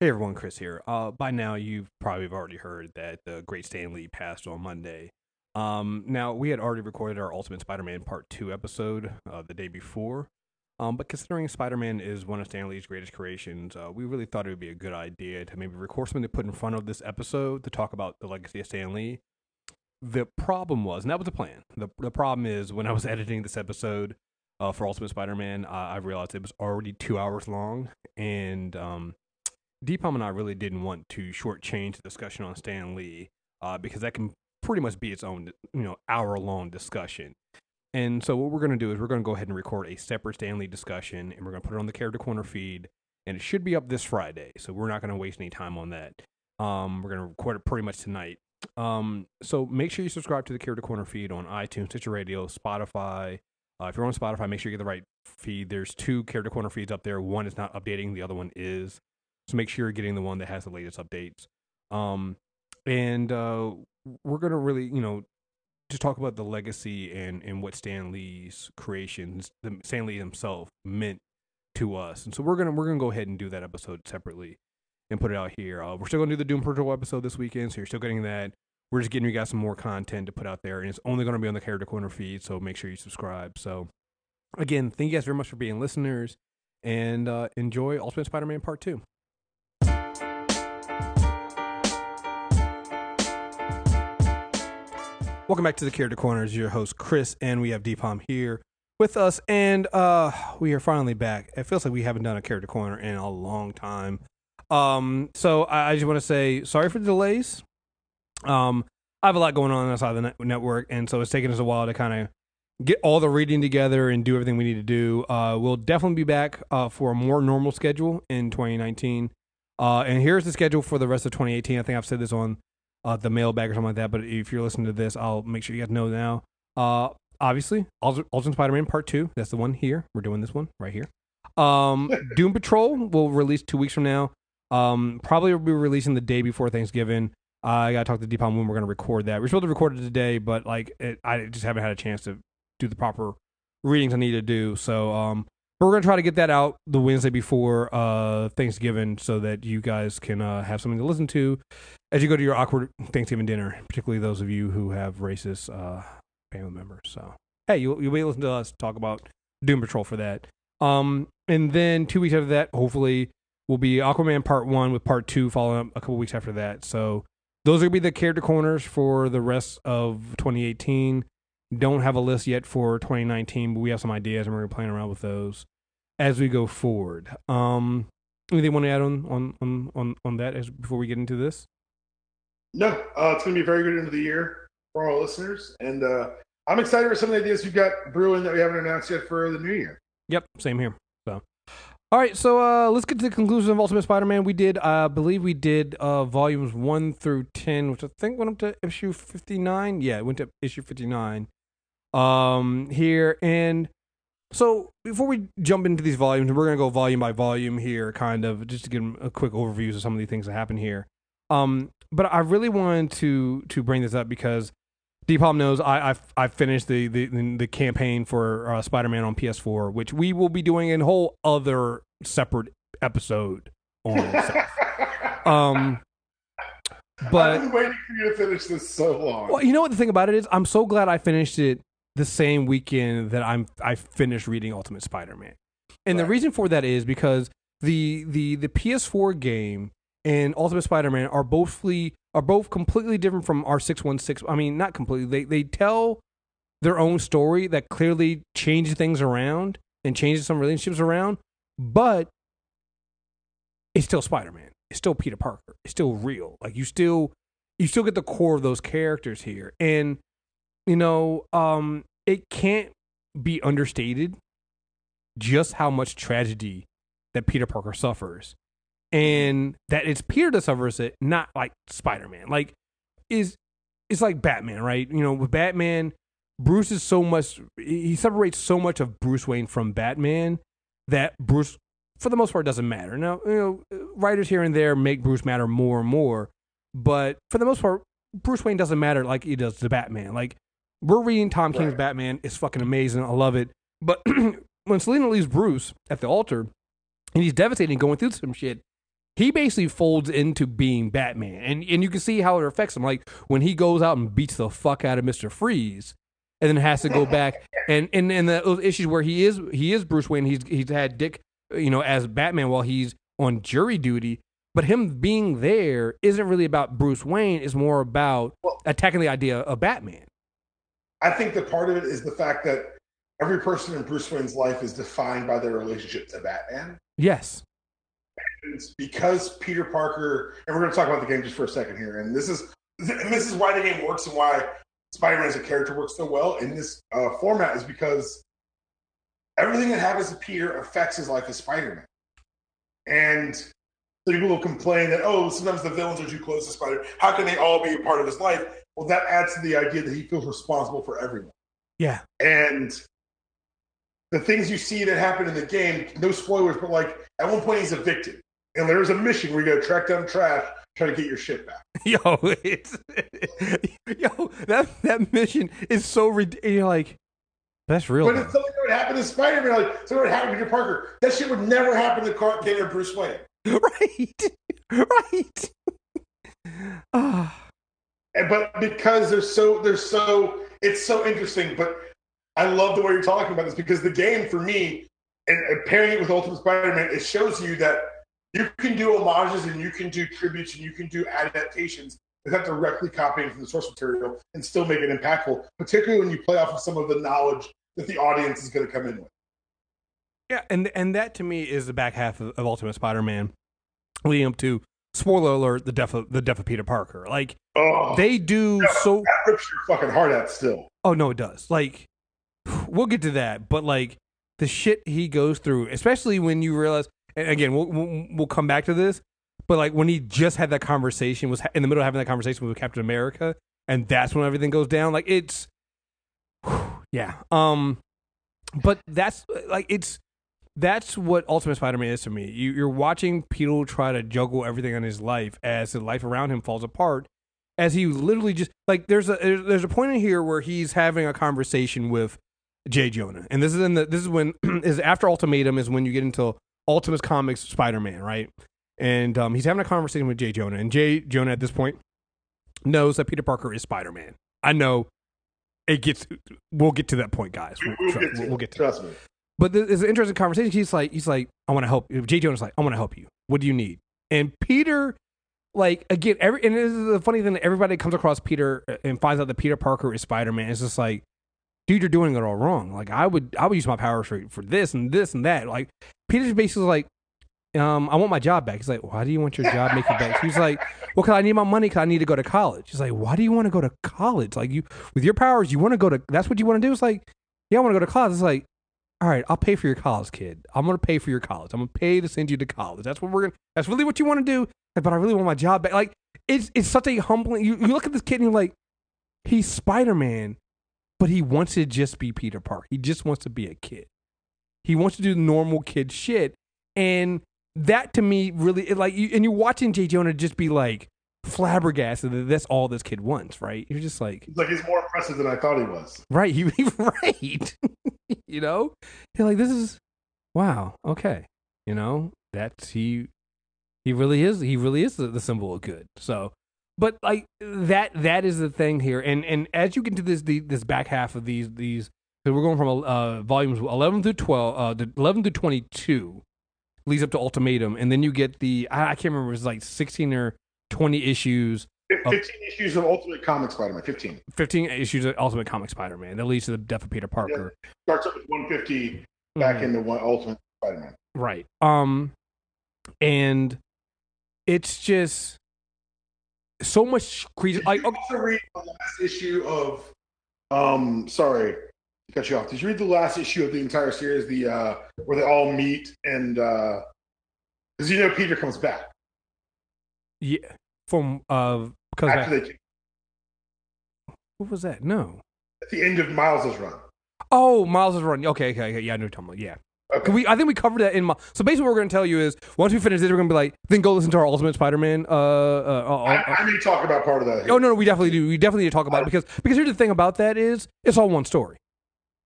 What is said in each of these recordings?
Hey everyone, Chris here. Uh, by now, you've probably already heard that the great Stan Lee passed on Monday. Um, now, we had already recorded our Ultimate Spider Man Part 2 episode uh, the day before. Um, but considering Spider Man is one of Stan Lee's greatest creations, uh, we really thought it would be a good idea to maybe record something to put in front of this episode to talk about the legacy of Stan Lee. The problem was, and that was the plan. The, the problem is, when I was editing this episode uh, for Ultimate Spider Man, I realized it was already two hours long. And um, Deepam and I really didn't want to shortchange the discussion on Stan Lee uh, because that can pretty much be its own, you know, hour long discussion. And so what we're going to do is we're going to go ahead and record a separate Stan Lee discussion, and we're going to put it on the Character Corner feed, and it should be up this Friday. So we're not going to waste any time on that. Um, we're going to record it pretty much tonight. Um, so make sure you subscribe to the Character Corner feed on iTunes, Stitcher Radio, Spotify. Uh, if you're on Spotify, make sure you get the right feed. There's two Character Corner feeds up there. One is not updating, the other one is. So make sure you're getting the one that has the latest updates. Um, and uh, we're gonna really, you know, just talk about the legacy and and what Stan Lee's creations, the, Stan Lee himself, meant to us. And so we're gonna we're gonna go ahead and do that episode separately and put it out here. Uh, we're still gonna do the Doom Patrol episode this weekend, so you're still getting that. We're just getting you guys some more content to put out there, and it's only gonna be on the Character Corner feed. So make sure you subscribe. So again, thank you guys very much for being listeners, and uh, enjoy Ultimate Spider-Man Part Two. Welcome back to the Character Corners. Your host Chris, and we have Deepam here with us, and uh, we are finally back. It feels like we haven't done a Character Corner in a long time. Um, so I, I just want to say sorry for the delays. Um, I have a lot going on outside the net- network, and so it's taken us a while to kind of get all the reading together and do everything we need to do. Uh, we'll definitely be back uh, for a more normal schedule in 2019. Uh, and here's the schedule for the rest of 2018. I think I've said this on uh, the mailbag or something like that. But if you're listening to this, I'll make sure you guys know now. Uh, obviously, Ultimate Spider-Man Part Two. That's the one here. We're doing this one right here. Um, Doom Patrol will release two weeks from now. Um, probably will be releasing the day before Thanksgiving. Uh, I gotta talk to Deepam when we're gonna record that. We're supposed to record it today, but like it, I just haven't had a chance to do the proper readings I need to do. So um, but we're gonna try to get that out the Wednesday before uh, Thanksgiving, so that you guys can uh, have something to listen to as you go to your awkward Thanksgiving dinner. Particularly those of you who have racist uh, family members. So hey, you you'll be listen to us talk about Doom Patrol for that. Um, and then two weeks after that, hopefully, will be Aquaman Part One with Part Two following up a couple weeks after that. So those are gonna be the character corners for the rest of 2018. Don't have a list yet for 2019, but we have some ideas and we're playing around with those as we go forward. Um, anything you want to add on on on on, on that as before we get into this? No, uh, it's going to be a very good end of the year for our listeners, and uh, I'm excited for some of the ideas we've got brewing that we haven't announced yet for the new year. Yep, same here. So, all right, so uh, let's get to the conclusion of Ultimate Spider-Man. We did, I uh, believe, we did uh, volumes one through ten, which I think went up to issue fifty-nine. Yeah, it went to issue fifty-nine um, here. And so before we jump into these volumes, we're going to go volume by volume here, kind of just to give a quick overview of some of the things that happen here. Um, but I really wanted to to bring this up because Deepam knows I I, I finished the, the the campaign for uh, Spider Man on PS4, which we will be doing a whole other separate episode on. um, but I've been waiting for you to finish this so long. Well, you know what the thing about it is, I'm so glad I finished it the same weekend that I'm I finished reading Ultimate Spider-Man. And right. the reason for that is because the the the PS4 game and Ultimate Spider-Man are both are both completely different from Earth-616. I mean, not completely. They they tell their own story that clearly changes things around and changes some relationships around, but it's still Spider-Man. It's still Peter Parker. It's still real. Like you still you still get the core of those characters here. And you know, um, it can't be understated just how much tragedy that Peter Parker suffers. And that it's Peter that suffers it, not like Spider Man. Like, is it's like Batman, right? You know, with Batman, Bruce is so much he separates so much of Bruce Wayne from Batman that Bruce for the most part doesn't matter. Now, you know, writers here and there make Bruce matter more and more, but for the most part, Bruce Wayne doesn't matter like he does to Batman. Like we're reading Tom King's right. Batman. It's fucking amazing. I love it. But when Selina leaves Bruce at the altar, and he's devastated going through some shit, he basically folds into being Batman, and and you can see how it affects him. Like when he goes out and beats the fuck out of Mister Freeze, and then has to go back and and and the, those issues where he is he is Bruce Wayne. He's he's had Dick, you know, as Batman while he's on jury duty. But him being there isn't really about Bruce Wayne. It's more about attacking the idea of Batman. I think that part of it is the fact that every person in Bruce Wayne's life is defined by their relationship to Batman. Yes. It's because Peter Parker, and we're going to talk about the game just for a second here, and this is and this is why the game works and why Spider-Man as a character works so well in this uh, format is because everything that happens to Peter affects his life as Spider-Man, and so people will complain that oh sometimes the villains are too close to Spider. How can they all be a part of his life? Well, that adds to the idea that he feels responsible for everyone. Yeah. And the things you see that happen in the game, no spoilers, but like at one point he's evicted. And there's a mission where you gotta track down trash, try to get your shit back. Yo, it's yo that that mission is so ridiculous. You're like, that's real. But though." it's something that would happen to Spider Man, like something would happen to Peter Parker. That shit would never happen to Clark Kent or Bruce Wayne. right, right. Ah, And, but because they're so they're so it's so interesting. But I love the way you're talking about this because the game for me and, pairing it with Ultimate Spider-Man, it shows you that you can do homages and you can do tributes and you can do adaptations without directly copying from the source material and still make it impactful. Particularly when you play off of some of the knowledge that the audience is going to come in with. yeah, and and that to me is the back half of, of Ultimate Spider-Man, leading up to spoiler alert: the death of the death of Peter Parker. Like Oh, they do so. that rips your fucking heart out still. Oh no, it does. Like we'll get to that, but like the shit he goes through, especially when you realize. And again, we'll, we'll we'll come back to this, but like when he just had that conversation, was in the middle of having that conversation with Captain America, and that's when everything goes down. Like it's, yeah. Um, but that's like it's that's what Ultimate Spider-Man is to me. You, you're watching Peter try to juggle everything in his life as the life around him falls apart, as he literally just like there's a there's, a point in here where he's having a conversation with J. Jonah, and this is in the this is when is after Ultimatum is when you get into Ultimate Comics Spider-Man, right? And um, he's having a conversation with J. Jonah, and J. Jonah at this point knows that Peter Parker is Spider-Man. I know it gets. We'll get to that point, guys. We'll, We'll tr- get to we'll, we'll get to. Trust me. But there's an interesting conversation. He's like, he's like, I want to help. you. J. Jonah's like, I want to help you. What do you need? And Peter, like, again, every and this is the funny thing that everybody comes across Peter uh, and finds out that Peter Parker is Spider Man. It's just like, dude, you're doing it all wrong. Like, I would, I would use my powers for for this and this and that. Like, Peter's basically like, um, I want my job back. He's like, why do you want your job making back? He's like, well, cause I need my money. Cause I need to go to college. He's like, why do you want to go to college? Like, you with your powers, you want to go to. That's what you want to do. It's like, yeah, I want to go to college. It's like, all right, I'll pay for your college, kid. I'm gonna pay for your college. I'm gonna pay to send you to college. That's what we're gonna. That's really what you want to do. But I really want my job back. Like, it's it's such a humbling. You, you look at this kid and you're like, he's Spider Man, but he wants to just be Peter Parker. He just wants to be a kid. He wants to do normal kid shit, and that to me really it like. You, and you're watching J. Jonah just be like flabbergasted that that's all this kid wants, right? You're just like, It's like he's more impressive than I thought he was. Right. He, right. you know, you're like, this is wow. Okay. You know, that's he. He really is. He really is the, the symbol of good. So, but like that. That is the thing here. And and as you get to this the, this back half of these these, so we're going from uh volumes eleven through twelve, uh, the eleven through twenty two, leads up to ultimatum, and then you get the I, I can't remember. It was like sixteen or twenty issues Oh. 15 issues of Ultimate Comics Spider-Man. 15. 15 issues of Ultimate Comic Spider-Man that leads to the death of Peter Parker. Starts up with 150 back Mhm. into one Ultimate Spider-Man. Right. Um and it's just so much crazy Did like you okay, also read the last issue of um sorry cut you off. Did you read the last issue of the entire series, the uh where they all meet and uh because you know Peter comes back yeah from uh because after they what was that? No. at the end of Miles's run. Oh, Miles is running. Okay, okay, okay. Yeah, I know what you're talking about. Yeah. Okay. We, I think we covered that in my. So basically, what we're going to tell you is once we finish this, we're going to be like, then go listen to our Ultimate Spider-Man. Uh, uh, uh, I, uh, I may talk about part of that. here. oh no, no, we definitely do. We definitely need to talk about it because because here's the thing about that is it's all one story.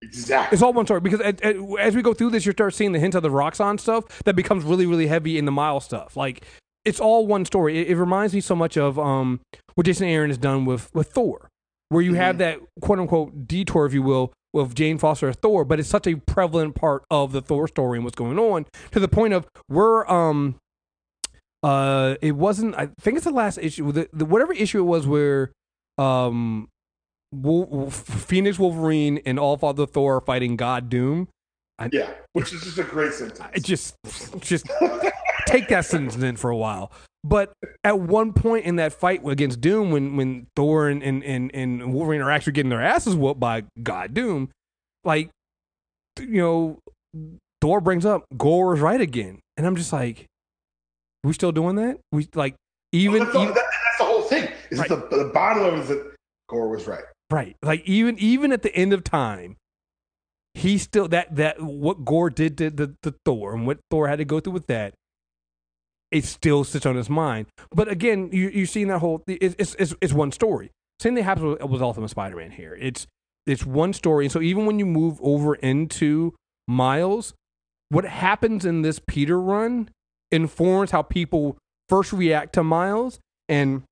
Exactly. It's all one story because at, at, as we go through this, you start seeing the hint of the Roxxon stuff that becomes really, really heavy in the Miles stuff. Like it's all one story. It, it reminds me so much of um what Jason Aaron has done with with Thor, where you have that quote unquote detour, if you will, with Jane Foster as Thor, but it's such a prevalent part of the Thor story and what's going on to the point of we're um uh it wasn't I think it's the last issue the, the whatever issue it was where um Wol- Wol- Phoenix Wolverine and All Father Thor are fighting God Doom. Yeah, which is just a great sentence. I just just take that sentence in for a while. But at one point in that fight against Doom, when when Thor and, and, and, and Wolverine are actually getting their asses whooped by God Doom, like you know, Thor brings up Gorr is right again, and I'm just like, we still doing that? We like even, Well, that's, the, even that- that's the whole thing. Is Right. the, the bottom of it is that Gorr was right. Right. Like even even at the end of time, he still that that what Gorr did to the, the Thor and what Thor had to go through with that, it still sits on his mind. But again, you you're seeing that whole it's it's it's, it's one story. Same thing happens with, with Ultimate Spider-Man here. It's it's one story, and so even when you move over into Miles, what happens in this Peter run informs how people first react to Miles and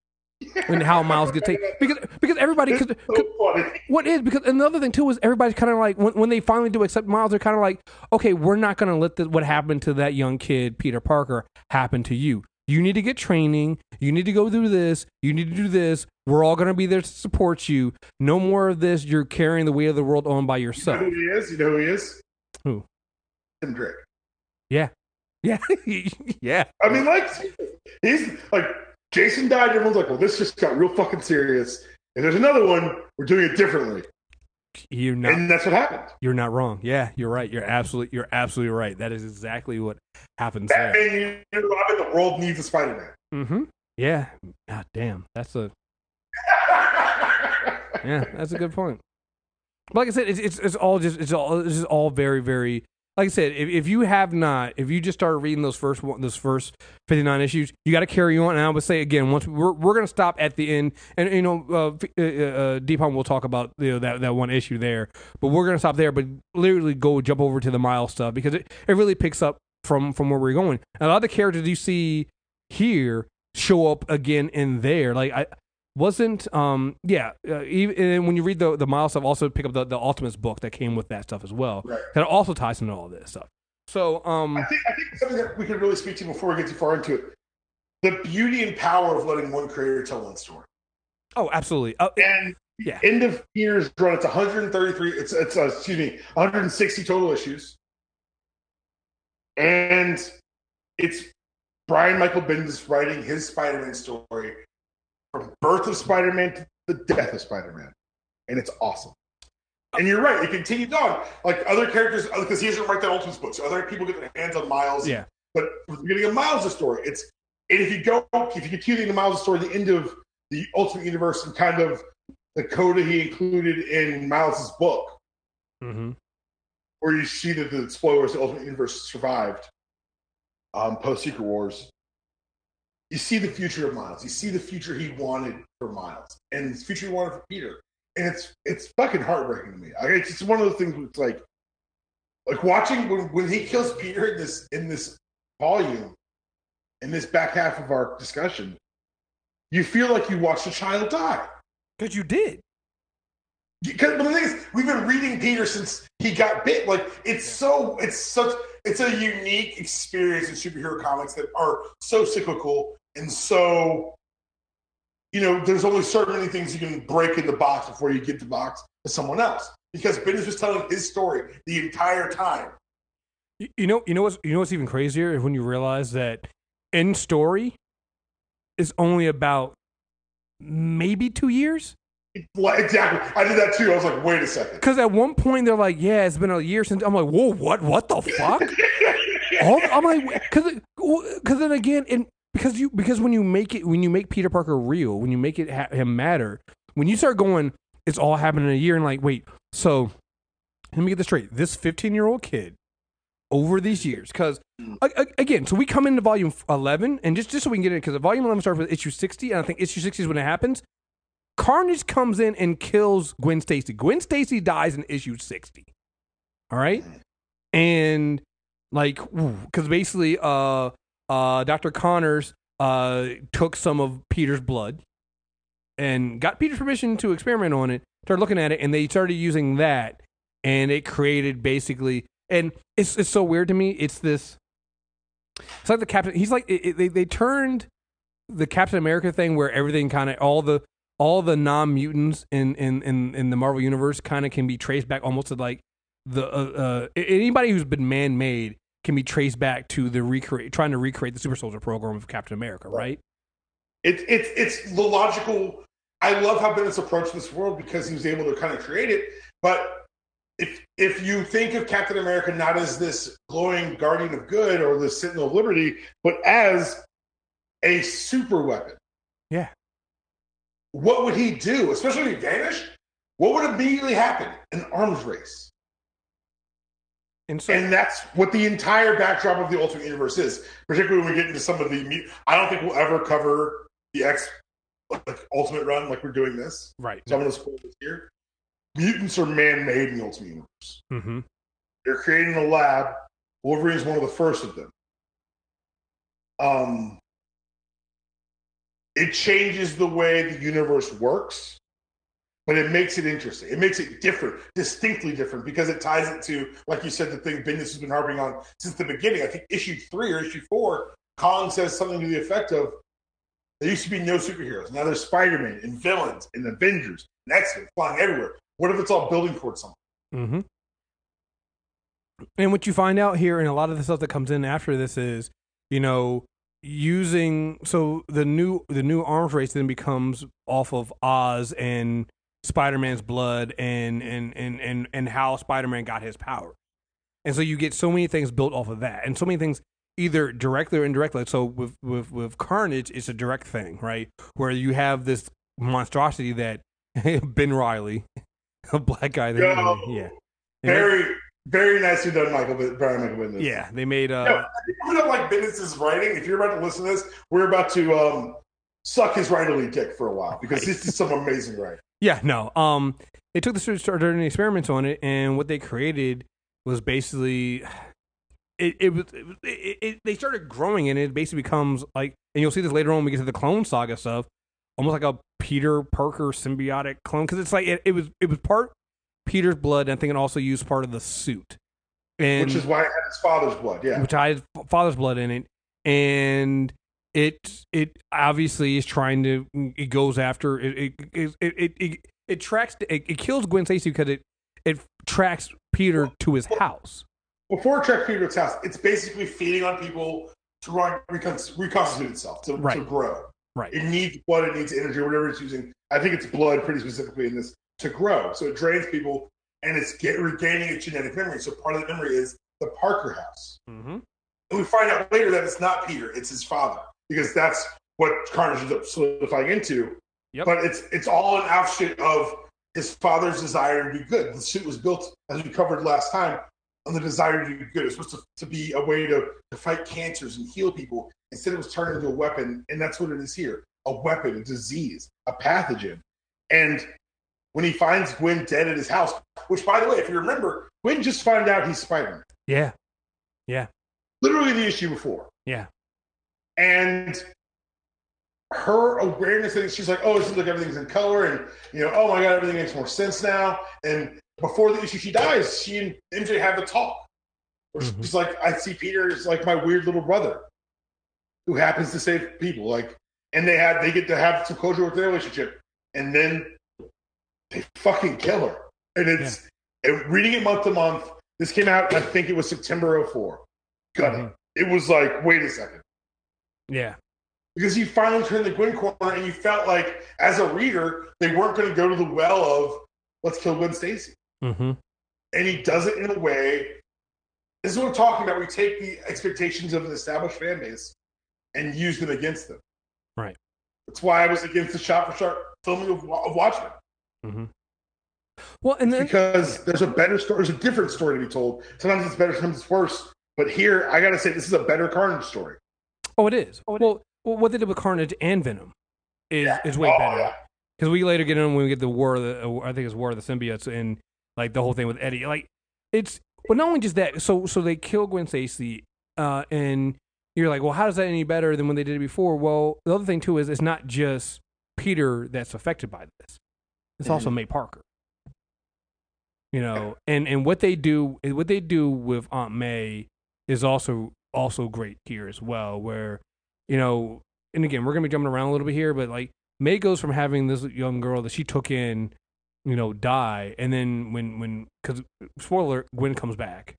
and how Miles gets taken because because everybody could, so what is because another thing too is everybody's kind of like when, when they finally do accept Miles, they're kind of like, okay, we're not going to let the, what happened to that young kid Peter Parker happen to you. You need to get training. You need to go through this. You need to do this. We're all going to be there to support you. No more of this. You're carrying the weight of the world on by You know yourself. who he is? You know who he is? Who? Tim Drake. Yeah, yeah, yeah. I mean, like, he's like, Jason died. Everyone's like, well, this just got real fucking serious. And there's another one, we're doing it differently. You're not. And that's what happened. You're not wrong. Yeah, you're right. You're absolutely. You're absolutely right. That is exactly what happens there. Batman, you know, I the world needs a Spider Man. Mm-hmm. Yeah. God damn. That's a yeah, that's a good point. But like I said, it's, it's it's all just it's all it's just all very very like I said. If, if you have not, if you just started reading those first one, those first fifty nine issues, you got to carry on. And I would say again, once we're we're gonna stop at the end, and you know, uh, f- uh, uh, Deepam will talk about you know that that one issue there, but we're gonna stop there. But literally go jump over to the mile stuff because it, it really picks up from from where we're going. And a lot of the characters you see here show up again in there. Like I wasn't um yeah uh, even and when you read the the miles stuff also pick up the, the ultimates book that came with that stuff as well Right. that also ties into all this stuff so um I think, I think something that we could really speak to before we get too far into it the beauty and power of letting one creator tell one story. oh absolutely uh, And Yeah. end of years run, it's 133, it's, it's uh, excuse me, 160 total issues. And it's Brian Michael Bendis writing his Spider Man story from birth of Spider Man to the death of Spider Man. And it's awesome. And you're right, it continues on. Like other characters, because he doesn't write that Ultimates book, so other people get their hands on Miles. yeah But from the beginning of Miles' story, it's and if you go if you continue the Miles' story, the end of the Ultimate Universe and kind of the coda he included in Miles' book, mm-hmm. where you see that the spoilers, the Ultimate Universe survived um, post Secret Wars. You see the future of Miles. You see the future he wanted for Miles, and the future he wanted for Peter. And it's it's fucking heartbreaking to me. It's just one of those things. Where it's like, like watching when, when he kills Peter in this in this volume, in this back half of our discussion, you feel like you watched a child die. because you did Because but the thing is, we've been reading Peter since he got bit. Like it's so, it's such, it's a unique experience in superhero comics that are so cyclical and so, you know, there's only so many things you can break in the box before you give the box to someone else. Because Bendis was telling his story the entire time. you, know you know what's you know what's even crazier is when you realize that in story is only about maybe two years exactly. I did that too. I was like, wait a second. because at one point they're like yeah it's been a year since i'm like whoa what what the fuck All, I'm like, because because then again, and because you because when you make it when you make Peter Parker real, when you make it ha- him matter, when you start going, it's all happening in a year, and like, wait, so let me get this straight. This 15 year old kid over these years, because again, so we come into volume 11, and just just so we can get it, because volume 11 starts with issue 60, and I think issue 60 is when it happens. Carnage comes in and kills Gwen Stacy. Gwen Stacy dies in issue 60. All right? And like because basically uh uh Dr. Connors uh, took some of Peter's blood and got Peter's permission to experiment on it. Started looking at it, and they started using that, and it created basically. And it's it's so weird to me. It's this. It's like the captain. He's like it, it, they they turned the Captain America thing where everything kind of all the all the non mutants in, in in in the Marvel universe kind of can be traced back almost to like the uh, uh, anybody who's been man made can be traced back to the recreate trying to recreate the super soldier program of Captain America, right? It's it's it's the logical. I love how Bendis approached this world because he was able to kind of create it. But if if you think of Captain America not as this glowing guardian of good or the Sentinel of Liberty, but as a super weapon, Yeah. what would he do? Especially if he vanished, what would immediately happen? An arms race. And so And that's what the entire backdrop of the Ultimate Universe is. Particularly when we get into some of the. I don't think we'll ever cover the X like, Ultimate run like we're doing this. right. So I'm going to spoil this here. Mutants are man-made in the Ultimate Universe. Mm-hmm. They're created in a lab. Wolverine is one of the first of them. Um, it changes the way the universe works, but it makes it interesting. It makes it different, distinctly different, because it ties it to, like you said, the thing Bendis has been harping on since the beginning. I think issue three or issue four, Kong says something to the effect of, "There used to be no superheroes. Now there's Spider-Man and villains and Avengers and X-Men flying everywhere. What if it's all building towards something?" Mm-hmm. And what you find out here, and a lot of the stuff that comes in after this is, you know, using so the new the new arms race then becomes off of Oz and Spider Man's blood and and and and and how Spider Man got his power, and so you get so many things built off of that, and so many things either directly or indirectly. So with with with Carnage, it's a direct thing, right? Where you have this monstrosity that Ben Reilly, a black guy, that, Yo. yeah. Made- Very, very nicely done, Michael. Brian Bendis. Yeah, they made uh No, you don't like Bendis' writing, if you're about to listen to this, we're about to um, suck his writerly dick for a while because this is some amazing writing. Yeah, no. Um they took the suit started doing experiments on it and what they created was basically it it was it, it, it, they started growing and it basically becomes like and you'll see this later on when we get to the clone saga stuff, almost like a Peter Parker symbiotic clone because it's like it, it was it was part Peter's blood and I think it also used part of the suit. And which is why it had his father's blood. Yeah. which has father's blood in it, and it it obviously is trying to it goes after it it it it, it, it tracks it, it kills Gwen Stacy because it it tracks Peter to his house. Before Trek Peter's house, it's basically feeding on people to run, recon- reconstitute itself, to, to grow. Right. It needs blood, it needs energy, whatever it's using. I think it's blood pretty specifically in this to grow. So it drains people and it's get, regaining its genetic memory. So part of the memory is the Parker house. Mm-hmm. And we find out later that it's not Peter, it's his father, because that's what Carnage ends up solidifying into. Yep. But it's it's all an offshoot of his father's desire to do good. The suit was built, as we covered last time, on the desire to do good. It's supposed to, to be a way to, to fight cancers and heal people. Instead, it was turned into a weapon, and that's what it is here a weapon, a disease, a pathogen. And when he finds Gwen dead at his house, which, by the way, if you remember, Gwen just found out he's Spider Man. Yeah. Yeah. Literally the issue before. Yeah. And her awareness that she's like, oh, it seems like everything's in color, and you know, oh my god, everything makes more sense now. And before the issue she dies, she and MJ have a talk. Where Mhm. she's like, I see Peter as like my weird little brother who happens to save people. Like, and they had they get to have some closure with their relationship, and then they fucking kill her. And it's and reading it month to month. This came out, I think it was September 04. Got Mhm. it. It was like, wait a second Yeah. because you finally turned the Gwen corner and you felt like, as a reader, they weren't going to go to the well of let's kill Gwen Stacy. Mm-hmm. And he does it in a way. This is what I'm talking about. We take the expectations of an established fan base and use them against them. Right. That's why I was against the shot for shot filming of, of Watchmen Mm-hmm. Well, and then because there's a better story. There's a different story to be told. Sometimes it's better, sometimes it's worse. But here, I got to say, this is a better Carnage story. Oh, it is. well, well, what they did with Carnage and Venom is is way Oh, better. yeah. because we later get in when we get the war of the uh, I think it's war of the symbiotes and like the whole thing with Eddie like it's well not only just that so so they kill Gwen Stacy uh and you're like, well, how does that any better than when they did it before? Well, the other thing too is it's not just Peter that's affected by this; it's also Mhm. May Parker. You know, and and what they do, what they do with Aunt May is also also great here as well. Where you know, and again, we're gonna be jumping around a little bit here, but like May goes from having this young girl that she took in, you know, die, and then when when because spoiler, Gwen comes back.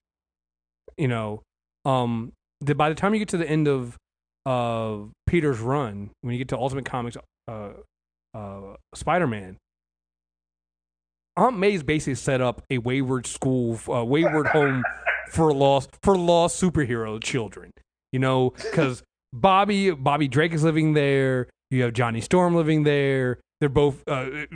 You know, um, the, by the time you get to the end of of Peter's run, when you get to Ultimate Comics, uh, uh, Spider Man, Aunt May's basically set up a wayward school, wayward home for lost for lost superhero children. You know, because Bobby Bobby Drake is living there. You have Johnny Storm living there. They're both uh,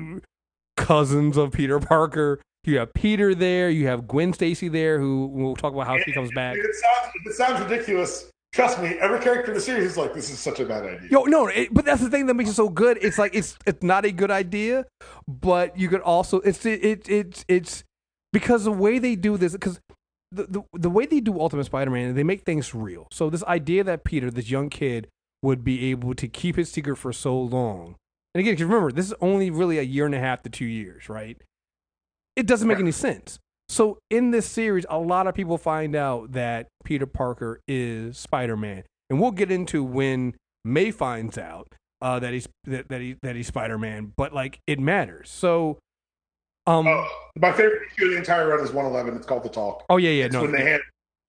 cousins of Peter Parker. You have Peter there. You have Gwen Stacy there, who we'll talk about how she comes back. It sounds, it sounds ridiculous. Trust me, every character in the series is like, this is such a bad idea. Yo, no, it, but that's the thing that makes it so good. It's like it's it's not a good idea, but you could also it's it, it it's it's because the way they do this because the, the the way they do Ultimate Spider-Man, they make things real. So this idea that Peter, this young kid, would be able to keep his secret for so long, and again, 'cause remember, this is only really a year and a half to two years, right? It doesn't make any sense. So in this series, a lot of people find out that Peter Parker is Spider-Man, and we'll get into when May finds out uh, that he's that, that he that he's Spider-Man. But like, it matters. So, um, Uh, my favorite issue of the entire run is 111. It's called The Talk. oh yeah, yeah, It's no, when they hand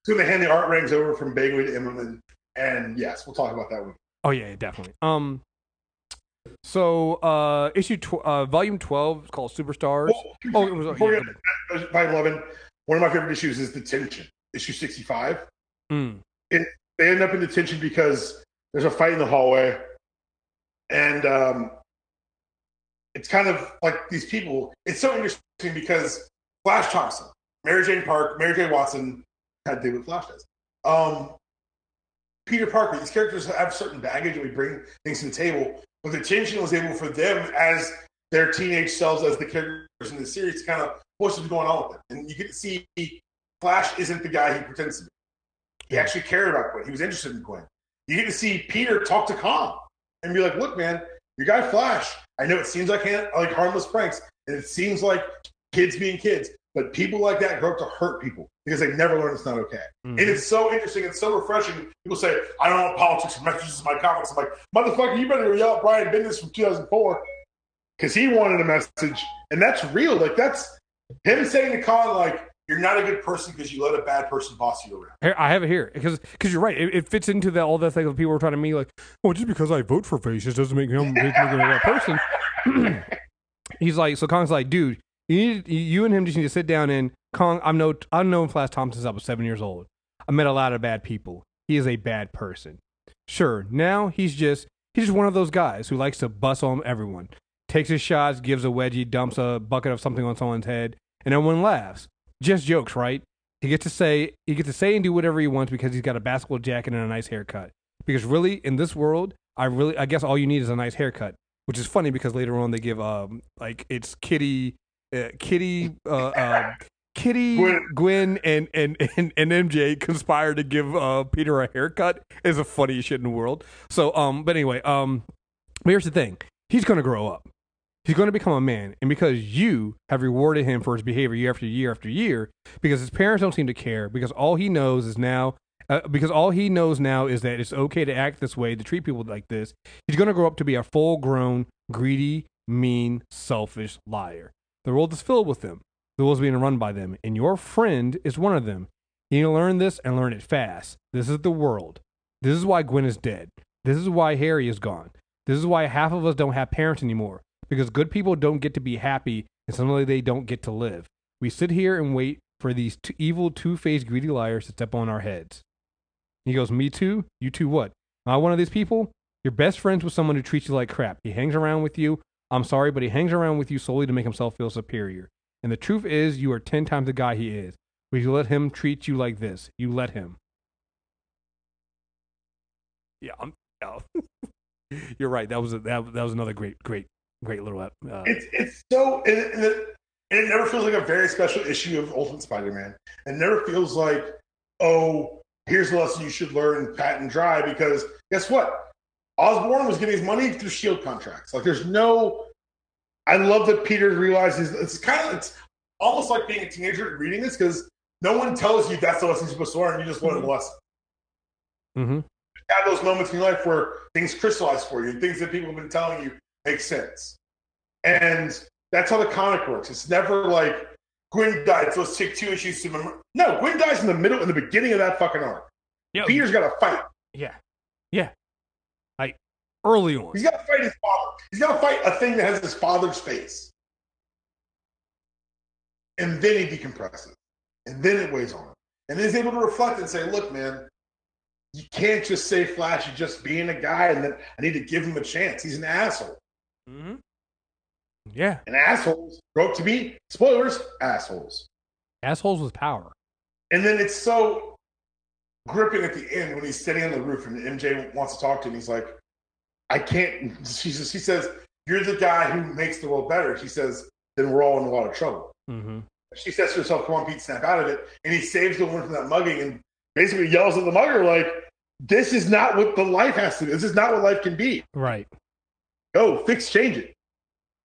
it's when they hand the art rings over from Bagley to Immonen. And yes, we'll talk about that one. Oh yeah, definitely. Um, so uh, issue tw- uh, volume twelve is called Superstars. Well, Oh, it was- before yeah, to 511, one of my favorite issues is Detention, issue 65. Mm. They end up in detention because there's a fight in the hallway. And um, it's kind of like these people. It's so interesting because Flash Thompson, Mary Jane Park, Mary Jane Watson had to do what Flash does. Um, Peter Parker, these characters have certain baggage and we bring things to the table. But the tension was able for them as their teenage selves, as the characters in the series, to kind of what's going on with them. And you get to see Flash isn't the guy he pretends to be. He actually cared about Gwen. He was interested in Gwen. You get to see Peter talk to Kong and be like, "Look, man, your guy Flash. I know it seems like like harmless pranks, and it seems like kids being kids, but people like that grow up to hurt people because they never learn it's not okay. Mhm. And it's so interesting. It's so refreshing. People say, "I don't know politics and messages in my comics." I'm like, "Motherfucker, you better yell at Brian Bendis from 2004 because he wanted a message, and that's real. Like that's him saying to Kong, like." You're not a good person because you let a bad person boss you around. I have it here because because you're right. It, it fits into all that thing that people were trying to me like, well, just because I vote for faces doesn't make him a bad person. He's like, so Kong's like, dude, you need you and him just need to sit down and Kong. I'm no I've known Flash Thompson since I was seven years old. I met a lot of bad people. He is a bad person. Sure, now he's just he's just one of those guys who likes to bust on everyone. Takes his shots, gives a wedgie, dumps a bucket of something on someone's head, and everyone laughs. Just jokes, right? He gets to say he gets to say and do whatever he wants because he's got a basketball jacket and a nice haircut. Because really, in this world, I really I guess all you need is a nice haircut. Which is funny because later on they give um like it's Kitty, uh, Kitty, uh, uh, Kitty, Gwen. Gwen, and, and and and MJ conspire to give uh Peter a haircut. Is the funniest shit in the world. So um, but anyway um, but here's the thing: he's gonna grow up. He's going to become a man, and because you have rewarded him for his behavior year after year after year, because his parents don't seem to care, because all he knows is now, uh, because all he knows now is that it's okay to act this way, to treat people like this. He's going to grow up to be a full-grown, greedy, mean, selfish liar. The world is filled with them. The world is being run by them, and your friend is one of them. You need to learn this and learn it fast. This is the world. This is why Gwen is dead. This is why Harry is gone. This is why half of us don't have parents anymore because good people don't get to be happy and suddenly they don't get to live. We sit here and wait for these two evil, two faced, greedy liars to step on our heads. He goes, Me too? You too what? Am I one of these people? You're best friends with someone who treats you like crap. He hangs around with you. I'm sorry, but he hangs around with you solely to make himself feel superior. And the truth is, you are 10 times the guy he is. Will you let him treat you like this? You let him. Yeah, I'm. yeah. You're right. That was a, that, that was another great, great, great little. Uh, It's it's so and it, and it, it never feels like a very special issue of Ultimate Spider-Man. It never feels like oh here's the lesson you should learn, pat and dry. Because guess what? Osborn was getting his money through Shield contracts. Like, there's no. I love that Peter realizes it's kind of it's almost like being a teenager and reading this because no one tells you that's the lesson you're supposed to learn. You just learn the lesson. Mm-hmm. Have those moments in your life where things crystallize for you, things that people have been telling you make sense, and that's how the comic works. It's never like Gwen died, so let's take two issues to remember. No, Gwen dies in the middle, in the beginning of that fucking arc. Yeah. Peter's got to fight. Yeah. Yeah. Like early on. He's got to fight his father. He's got to fight a thing that has his father's face. And then he decompresses. And then it weighs on him. And then he's able to reflect and say, look, man, you can't just say Flash is just being a guy and then I need to give him a chance. He's an asshole. Mm-hmm. Yeah. And assholes grow up to be, spoilers, assholes. Assholes with power. And then it's so gripping at the end when he's sitting on the roof and MJ wants to talk to him. He's like, I can't. She, says, she says, You're the guy who makes the world better. She says, Then we're all in a lot of trouble. Mm-hmm. She says to herself, Come on, Pete, snap out of it. And he saves the woman from that mugging and basically yells at the mugger, like, This is not what the life has to be. This is not what life can be. Right. Go, fix, change it.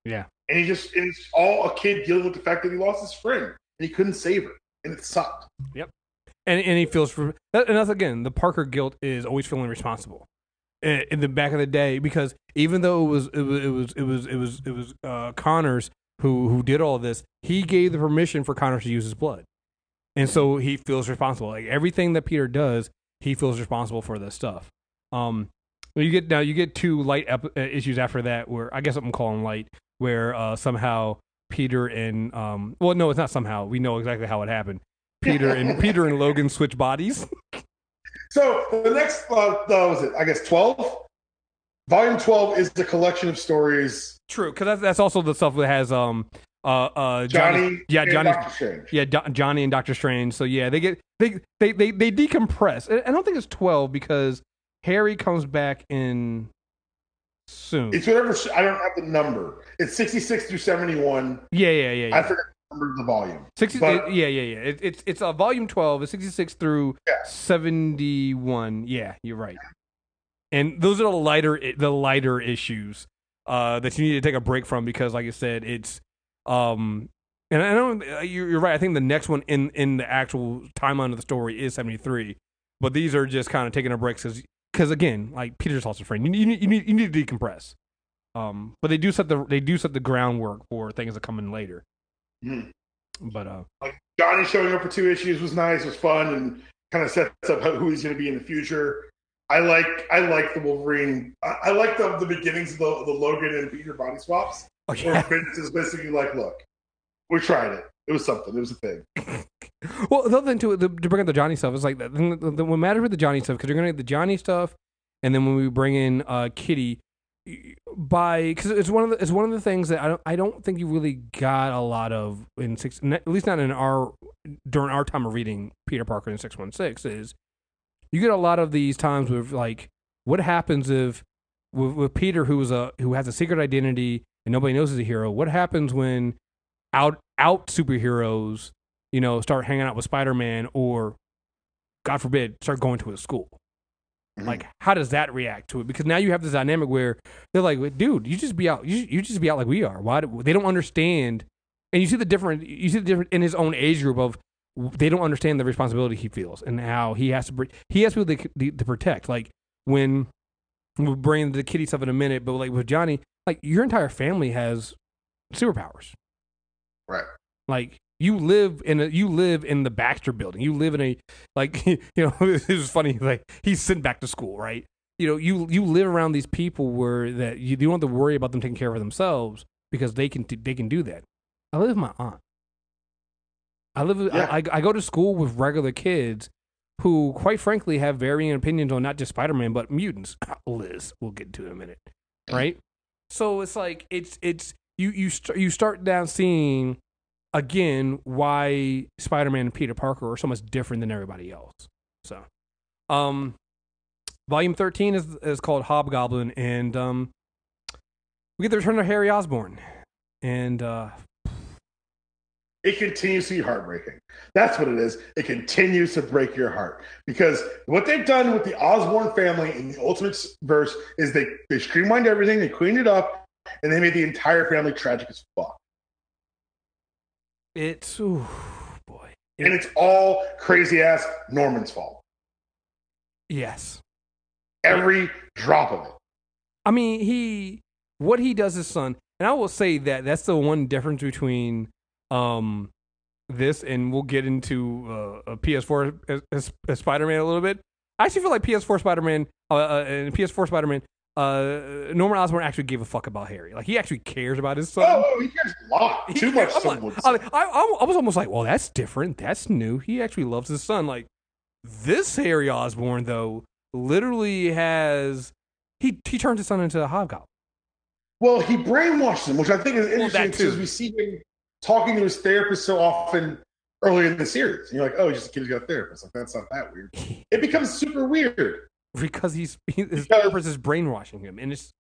Yeah. And he just, and it's all a kid dealing with the fact that he lost his friend and he couldn't save her. And it sucked. Yep. And and he feels for and that's again the Parker guilt is always feeling responsible in, in the back of the day because even though it was it was it was it was it was, it was uh, Connors who who did all this, he gave the permission for Connors to use his blood, and so he feels responsible. Like everything that Peter does, he feels responsible for this stuff. Um, you get now you get two light ep- uh, issues after that where I guess I'm calling light where uh, somehow Peter and um well no it's not somehow we know exactly how it happened. Peter and Peter and Logan switch bodies. So the next, uh, uh, was it? I guess twelve. Volume twelve is the collection of stories. True, because that's that's also the stuff that has um uh uh Johnny, yeah Johnny Doctor Strange. yeah Do- Johnny and Doctor Strange. So yeah, they get they they they they decompress. I- I don't think it's twelve because Harry comes back in soon. It's whatever. I don't have the number. It's sixty six through seventy one. yeah, yeah, yeah. yeah. I forget the number of the volume. Sixty, But- yeah, yeah, yeah. It, it's it's a uh, volume twelve. It's sixty six through Yeah. seventy one. Yeah, you're right. And those are the lighter the lighter issues uh, that you need to take a break from because, like I said, it's um. And I don't. uh, You're you're right. I think the next one in in the actual timeline of the story is seventy three, but these are just kind of taking a break because because again, like Peter's also friend, you need you need you need, you need to decompress. Um, but they do set the they do set the groundwork for things that come in later. Mhm. But uh, Like Johnny showing up for two issues was nice. Was fun and kind of sets up who he's going to be in the future. I like I like the Wolverine. I, I like the the beginnings of the, the Logan and Peter body swaps. oh Where Bendis is basically like, look, we tried it. It was something. It was a thing. Well, the other thing too, to bring up the Johnny stuff is like the, the, the, what matters with the Johnny stuff because you're gonna get the Johnny stuff, and then when we bring in uh, Kitty, by because it's one of the it's one of the things that I don't I don't think you really got a lot of in six at least not in our during our time of reading Peter Parker in six one six is you get a lot of these times with like what happens if with, with Peter who is a who has a secret identity and nobody knows he's a hero what happens when out out superheroes you know, start hanging out with Spider Man or, God forbid, start going to his school. Mhm. Like, how does that react to it? Because now you have this dynamic where they're like, dude, you just be out, you, you just be out like we are. Why? Do, they don't understand. And you see the different, you see the different in his own age group of they don't understand the responsibility he feels and how he has to, he has people to, to protect. Like, when we'll bring the kitty stuff in a minute, but like with Johnny, like, your entire family has superpowers. Right. Like you live in a you live in the Baxter building. You live in a like you know it was funny like he's sent back to school, right? You know you you live around these people where that you, you don't have to worry about them taking care of themselves because they can they can do that. I live with my aunt. I live with- Yeah. I, I I go to school with regular kids who quite frankly have varying opinions on not just Spider-Man but mutants. Liz, we'll get to it in a minute. Right? So it's like it's it's you you st- you start down seeing again why Spider-Man and Peter Parker are so much different than everybody else. So, um, volume thirteen is is called Hobgoblin, and um, we get the return of Harry Osborn, and uh, it continues to be heartbreaking. That's what it is. It continues to break your heart because what they've done with the Osborn family in the Ultimate verse is they they streamlined everything, they cleaned it up, and they made the entire family tragic as fuck. It's ooh, boy. And it's all crazy ass Norman's fault. Yes. Every drop of it. I mean, he what he does his son, and I will say that that's the one difference between um this and we'll get into uh, a PS4 as, as, as Spider-Man a little bit. I actually feel like PS4 Spider-Man uh, uh, and PS4 Spider-Man uh, Norman Osborn actually gave a fuck about Harry. Like he actually cares about his son. Oh, he cares a lot. He Too cares- much. Like- I. I, I was almost like, well, that's different. That's new. He actually loves his son. Like this Harry Osborn, though, literally has he he turns his son into a hobgoblin. Well, he brainwashed him, which I think is interesting too. because we see him talking to his therapist so often early in the series. And you're like, oh, he's just a kid who's got a therapist. Like, that's not that weird. It becomes super weird. because he's he, his Because- therapist is brainwashing him, and it's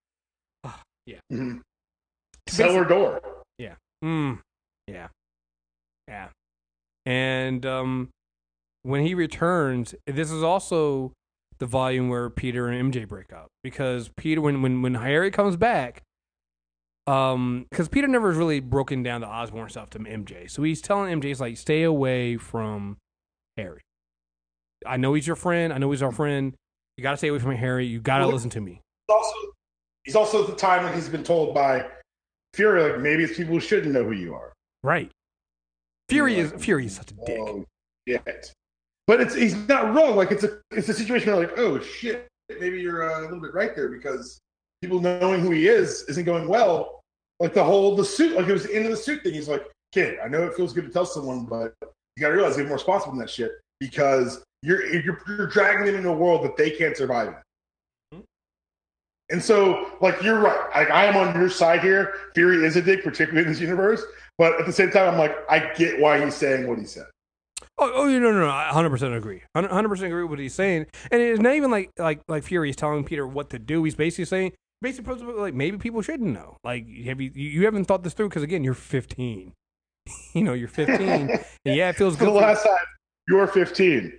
Mm-hmm. Cellar door. Yeah. Mm, yeah, yeah, and um, when he returns, this is also the volume where Peter and MJ break up because Peter, when when when Harry comes back, um, because Peter never has really broken down the Osborn stuff to MJ, so he's telling MJ, he's like, stay away from Harry. I know he's your friend. I know he's our friend. You got to stay away from Harry. You got to Well, listen to me. He's also, he's also at the time when he's been told by Fury, like, maybe it's people who shouldn't know who you are. Right. Fury You're is Fury is such a dick. Oh, shit. But it's he's not wrong. Like it's a it's a situation where like, oh shit, maybe you're uh, a little bit right there because people knowing who he is isn't going well. Like the whole the suit, like it was the end of the suit thing. He's like, kid, I know it feels good to tell someone, but you got to realize you're more responsible than that shit because you're you're, you're dragging them into a world that they can't survive in. Mhm. And so, like you're right. Like I am on your side here. Fury is a dick, particularly in this universe. But at the same time, I'm like, I get why he's saying what he said. Oh, oh, no, no, no! I 100% agree. 100% agree with what he's saying. And it's not even like like like Fury is telling Peter what to do. He's basically saying, basically, like maybe people shouldn't know. Like, have you you haven't thought this through? Because again, you're 15. you know, you're 15, and yeah, it feels good. the last time, you're 15.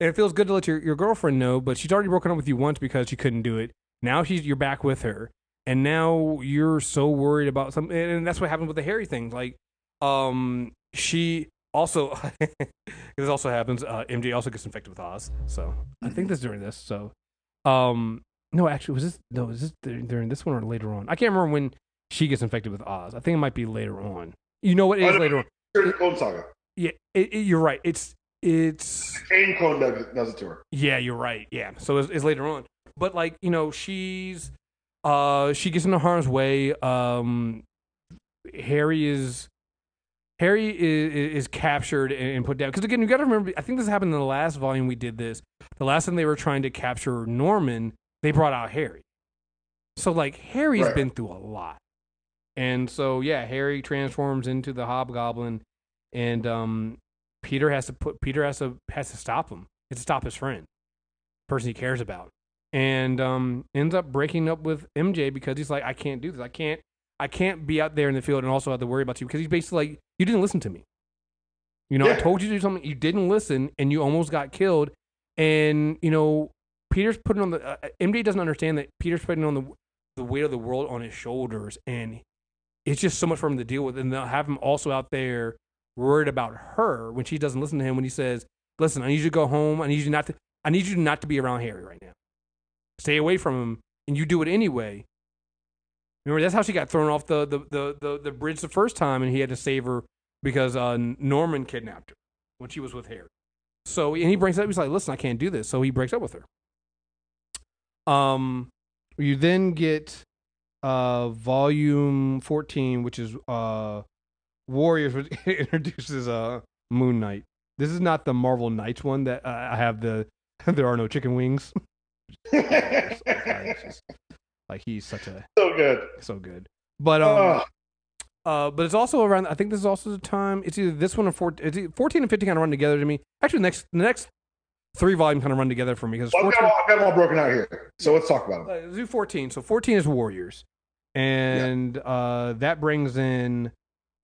And it feels good to let your, your girlfriend know, but she's already broken up with you once because she couldn't do it. Now she's you're back with her, and now you're so worried about something, and that's what happened with the Harry thing. Like, um, she also this also happens. Uh, MJ also gets infected with Oz, so I think this is during this. So, um, no, actually, was this no? Was this during this one or later on? I can't remember when she gets infected with Oz. I think it might be later on. You know what? It is later on. Clone Saga. Yeah, it, it- you're right. It's it's Kaine clone does it, does it to her. yeah, you're right. Yeah, so it's, it's later on, but like you know, she's uh she gets into harm's way. Um, Harry is Harry is is captured and and put down because again, you got to remember. I think this happened in the last volume we did this. The last time they were trying to capture Norman, they brought out Harry. So like Harry's Right. been through a lot, and so yeah, Harry transforms into the Hobgoblin, and um, Peter has to put Peter has to has to stop him. He has to stop his friend, person he cares about, and um, ends up breaking up with MJ because he's like, I can't do this. I can't. I can't be out there in the field and also have to worry about you because he's basically like, you didn't listen to me. You know, I told you to do something, you didn't listen, and you almost got killed. And you know, Peter's putting on the uh, MJ doesn't understand that Peter's putting on the the weight of the world on his shoulders, and it's just so much for him to deal with. And they'll have him also out there worried about her when she doesn't listen to him when he says, "Listen, I need you to go home. I need you not to. I need you not to be around Harry right now. Stay away from him." And you do it anyway. Remember, that's how she got thrown off the the, the, the, the bridge the first time, and he had to save her because uh, Norman kidnapped her when she was with Harry. So, and he brings up, he's like, "Listen, I can't do this." So he breaks up with her. Um, you then get uh volume fourteen, which is uh Warriors, which introduces uh Moon Knight. This is not the Marvel Knights one that uh, I have the there are no chicken wings. Just- like he's such a so good. so good. But um, Oh, uh, but it's also around. I think this is also the time. It's either this one or 14, it's 14 and 15 kind of run together to me. Actually, the next the next three volumes kind of run together for me because well, I've, got all, I've got them all broken out here. So let's talk about them. Uh, do 14. So 14 is Warriors, and uh, that brings in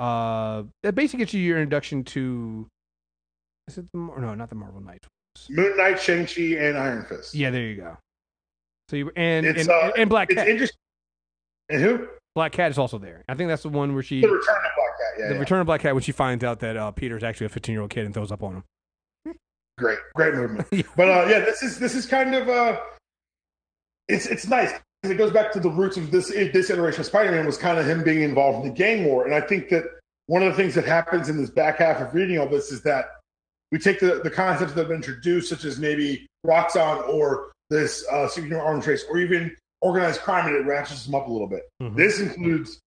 Uh, that basically gets you your introduction to. Is it the no, not the Marvel Knights? Moon Knight, Shang Chi, and Iron Fist. Yeah, there you go. So you and It's, and, uh, and Black It's Cat. interesting. And who? Black Cat is also there. I think that's the one where she The Return of Black Cat. Yeah, the yeah. Return of Black Cat when she finds out that uh, is actually a 15 year old kid and throws up on him. great, great movement. Yeah. But uh, yeah, this is this is kind of uh, it's it's nice. It goes back to the roots of this this iteration of Spider-Man was kind of him being involved in the gang war, and I think that one of the things that happens in this back half of reading all this is that we take the the concepts that have been introduced, such as maybe Roxxon or this uh, superhuman arms race, or even organized crime, and it ratchets them up a little bit. Mhm. This includes,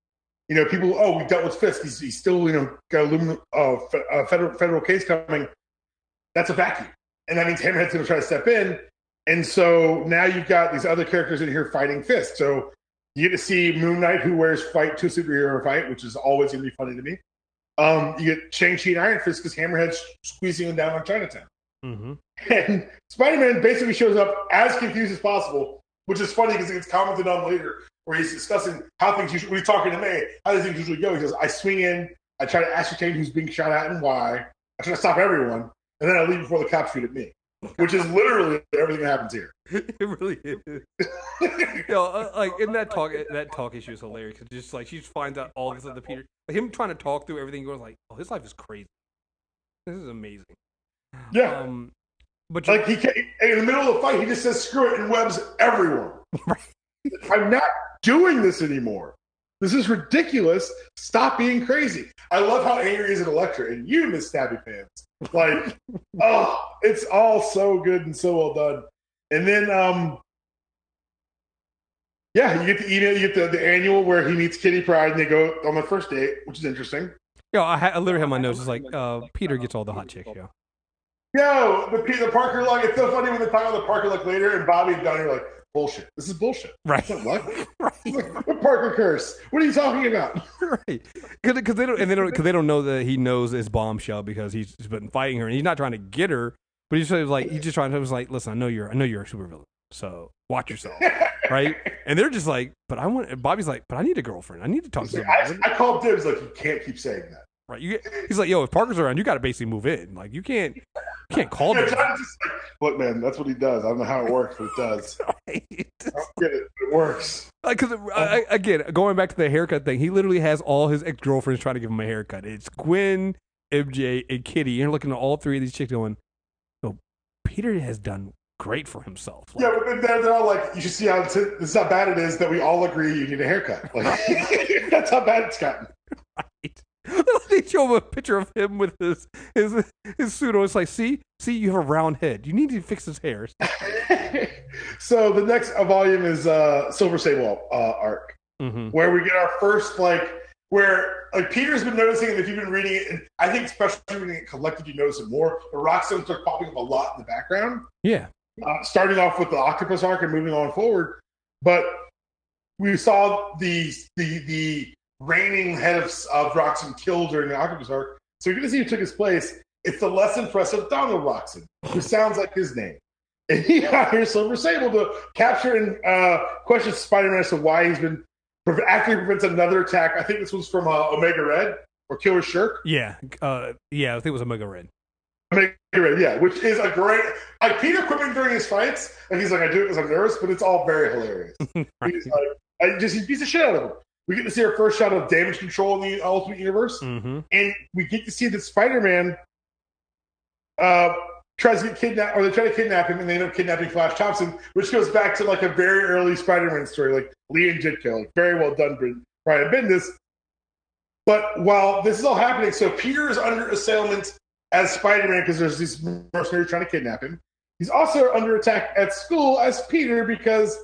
you know, people. Oh, we dealt with Fisk. He's, he's still, you know, got a lumin- uh, uh, federal federal case coming. That's a vacuum, and that means Hammerhead's going to try to step in. And so now you've got these other characters in here fighting Fisk. So you get to see Moon Knight, who wears fight to superhero fight, which is always going to be funny to me. Um, you get Shang Chi and Iron Fist because Hammerhead's squeezing him down on Chinatown. Mm-hmm. And Spider Man basically shows up as confused as possible, which is funny because it gets commented on later where he's discussing how things usually, when he's talking to May, how does things usually go? He says, I swing in, I try to ascertain who's being shot at and why, I try to stop everyone, and then I leave before the cops shoot at me, which is literally everything that happens here. it really is. know, uh, like in that talk, that talk issue is hilarious. 'cause just like she just finds out all this other Peter, like him trying to talk through everything. Goes like, oh, his life is crazy. This is amazing. Yeah. Um, but like he can't, in the middle of the fight, he just says screw it and webs everyone. Right. I'm not doing this anymore. This is ridiculous. Stop being crazy. I love how angry he is at Elektra and you, Miss Stabby Pants. Like, oh, it's all so good and so well done. And then, um, yeah, you get the email, you get the, the annual where he meets Kitty Pryde and they go on the first date, which is interesting. you know, I, I literally have my notes. It's like uh, Peter gets all the hot chicks. Yeah. Yo, the the Parker luck. It's so funny when they talk about the Parker luck later, and Bobby and Donnie are like, "Bullshit. This is bullshit. Right. It's luck. right. Like, what Parker curse? What are you talking about?" right. Because they don't, and they don't, because they don't know that he knows it's bombshell because he's been fighting her, and he's not trying to get her, but he's just like he's just trying to was like, listen, I know you're, I know you're a supervillain, so watch yourself, right? And they're just like, but I want. Bobby's like, but I need a girlfriend. I need to talk to like. I, I called dibs. Like you can't keep saying that. Right? You, he's like, yo, if Parker's around, you got to basically move in. Like you can't, you can't call Yeah. Just like, look, man, that's what he does. I don't know how it works, but it does. Right? I don't get it. It works. Because uh, um, again, going back to the haircut thing, he literally has all his ex girlfriends trying to give him a haircut. It's Gwen, MJ, and Kitty. You're looking at all three of these chicks going, "No, Peter has done great for himself." Like, Yeah, but then they're, they're all like, you should see how this is how bad it is that we all agree you need a haircut. Like that's how bad it's gotten. right? they show him a picture of him with his his his suit on. It's like, see, see, you have a round head. You need to fix his hair. so the next volume is uh, Silver Sable uh, arc. Mm-hmm. where we get our first like where like Peter's been noticing, and if you've been reading it, and I think especially reading it collected, you notice it more. The Roxxons start popping up a lot in the background, Yeah, uh, starting off with the Octopus arc and moving on forward. But we saw the the the reigning head of, of Roxxon killed during the Octopus arc, so you're gonna see who took his place. It's the less impressive Donald Roxxon, who sounds like his name. And he hires Silver Sable to capture and uh, question Spider-Man as to why he's been he prevents another attack. I think this was from uh, Omega Red or Killer Shrike. yeah, uh, yeah. I think it was Omega Red. Omega Red, yeah, which is a great like Peter quipping during his fights, and he's like, "I do it because I'm nervous," but it's all very hilarious. He's like, I just he beats the shit out of him. We get to see our first shot of damage control in the Ultimate Universe, mm-hmm. and we get to see that Spider-Man uh, tries to get kidnapped, or they try to kidnap him, and they end up kidnapping Flash Thompson, which goes back to like a very early Spider-Man story, like Lee and Ditko, like very well done, Brian Bendis. But while this is all happening, so Peter is under assailment as Spider-Man because there's these mercenaries trying to kidnap him. He's also under attack at school as Peter because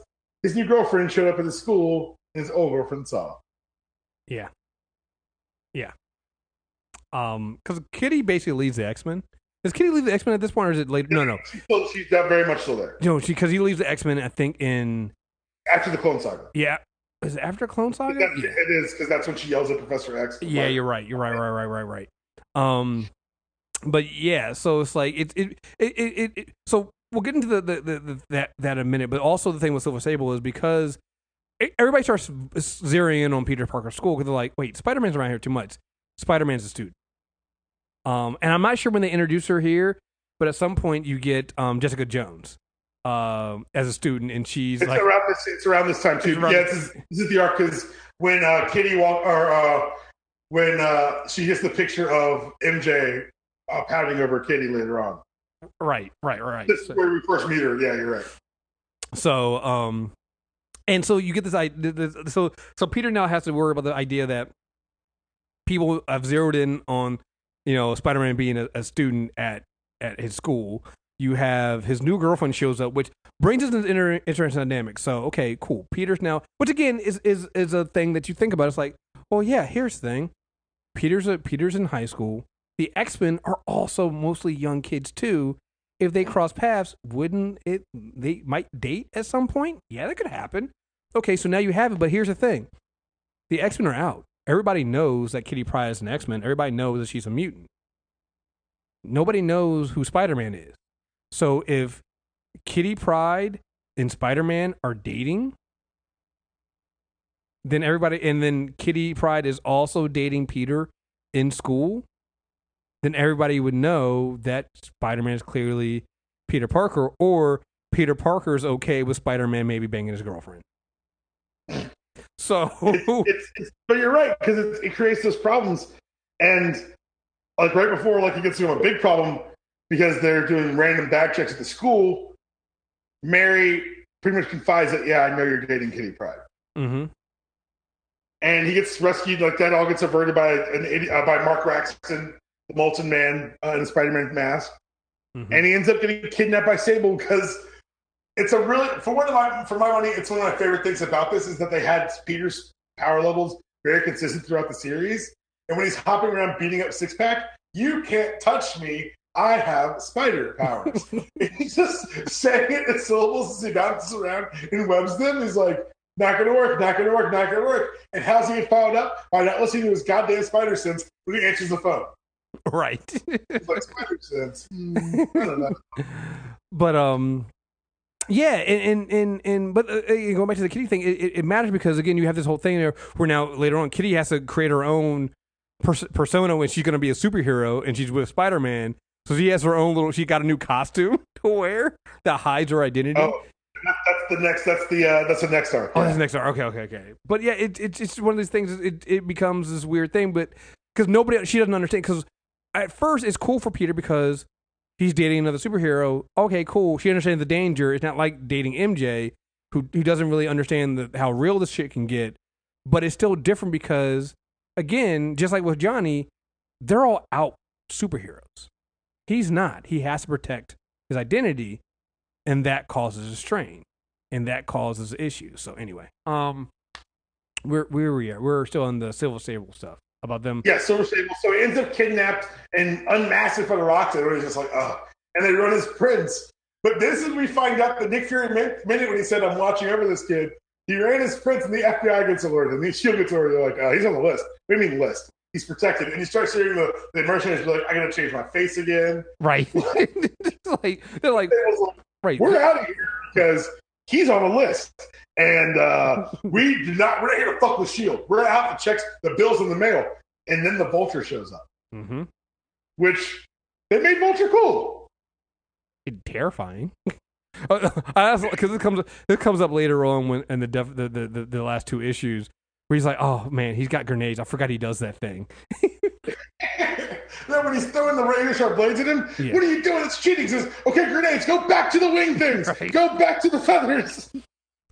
his new girlfriend showed up at the school his old girlfriend saw. Yeah, yeah. Um, because Kitty basically leaves the X Men. Does Kitty leave the X Men at this point, or is it later? No, no. She's, still, she's not very much still there No, she because he leaves the X Men. I think in after the Clone Saga. yeah, is it after Clone Saga? That- Yeah. It is because that's when she yells at Professor X. Yeah, you're right. You're right. Right. Right. Right. Right. Um, but yeah, so it's like it it it it. it so we'll get into the, the, the, the that that in a minute. But also the thing with Silver Sable is because everybody starts zeroing in on Peter Parker's school because they're like, wait, Spider Man's around here too much. Spider Man's a student. Um, and I'm not sure when they introduce her here, but at some point you get um, Jessica Jones um, as a student, and she's It's like, around this. It's around this time too. Yeah, this is, this is the arc because when uh, Kitty walk or uh, when uh, she gets the picture of MJ uh, pouting over Kitty later on. right, right, right. This is So- where we first meet her. Yeah, you're right. So, um, and so you get this idea. So, so Peter now has to worry about the idea that people have zeroed in on, you know, Spider-Man being a, a student at at his school. You have his new girlfriend shows up, which brings us into inter- interesting dynamic. So, okay, cool. Peter's now, which again is is is a thing that you think about. It's like, well, yeah. Here's the thing. Peter's a Peter's in high school. The X Men are also mostly young kids too if they cross paths, wouldn't it? They might date at some point. Yeah, that could happen. Okay, so now you have it, but here's the thing: the X Men are out. Everybody knows that Kitty Pryde is an X Men. Everybody knows that she's a mutant. Nobody knows who Spider Man is. So if Kitty Pryde and Spider Man are dating, then everybody, and then Kitty Pryde is also dating Peter in school, then everybody would know that Spider Man is clearly Peter Parker, or Peter Parker is okay with Spider Man maybe banging his girlfriend. So, It's, it's, but you're right because it, it creates those problems, and like right before, like it gets to a big problem because they're doing random back checks at the school. Mary pretty much confides that, yeah, I know you're dating Kitty Pryde. Mm-hmm. and he gets rescued. Like that all gets averted by an uh, by Mark Raxton, the Molten Man uh, in the Spider-Man mask, hmm and he ends up getting kidnapped by Sable because it's a really for one of my for my money, it's one of my favorite things about this is that they had Peter's power levels very consistent throughout the series, and when he's hopping around beating up Six Pack, you can't touch me. I have spider powers. He's just saying it in syllables as he bounces around and webs them. He's like, not gonna work, not gonna work, not gonna work. And how's he get fouled up? By not listening to his goddamn spider sense when he answers the phone. right. Like, spider sense. I don't know. but um yeah and and and, and but uh, going back to the kitty thing it, it it matters because again you have this whole thing there where now later on kitty has to create her own pers- persona when she's going to be a superhero and she's with spider-man so she has her own little she got a new costume to wear that hides her identity Oh, that's the next. That's the uh, that's the next arc. Oh, that's the next arc. Okay, okay, okay. But yeah, it, it, it's one of these things. It, it becomes this weird thing, but because nobody, she doesn't understand. Because at first, it's cool for Peter because he's dating another superhero. Okay, cool. She understands the danger. It's not like dating MJ, who who doesn't really understand the, how real this shit can get. But it's still different because, again, just like with Johnny, they're all out superheroes. He's not. He has to protect his identity, and that causes a strain, and that causes issues. So anyway, um, we're where we are. We're still on the Silver Sable stuff about them. Yeah, Silver Sable. So he ends up kidnapped and unmasked in front of Roxy. And everybody's just like, oh. And they run his prints. But this is we find out that Nick Fury meant when he said, I'm watching over this kid. He ran his prints and the FBI gets alerted. And the shield gets alerted. They're like, oh, he's on the list. What do you mean list? He's protected. And you start seeing the, the mercenaries be like, I got to change my face again. Right. Like they're like was like, right. we're out of here because he's on the list. And uh, we do not, we're not here to fuck with Shield. We're out to check the bills in the mail. And then the vulture shows up, Mm-hmm. which they made Vulture cool. Terrifying. Because it comes it comes up later on when in the, def, the, the the the last two issues where he's like, oh man, he's got grenades. I forgot he does that thing. then when he's throwing the razor sharp blades at him, Yeah. what are you doing? It's cheating. He says, okay, grenades, go back to the wing things. Right. Go back to the feathers.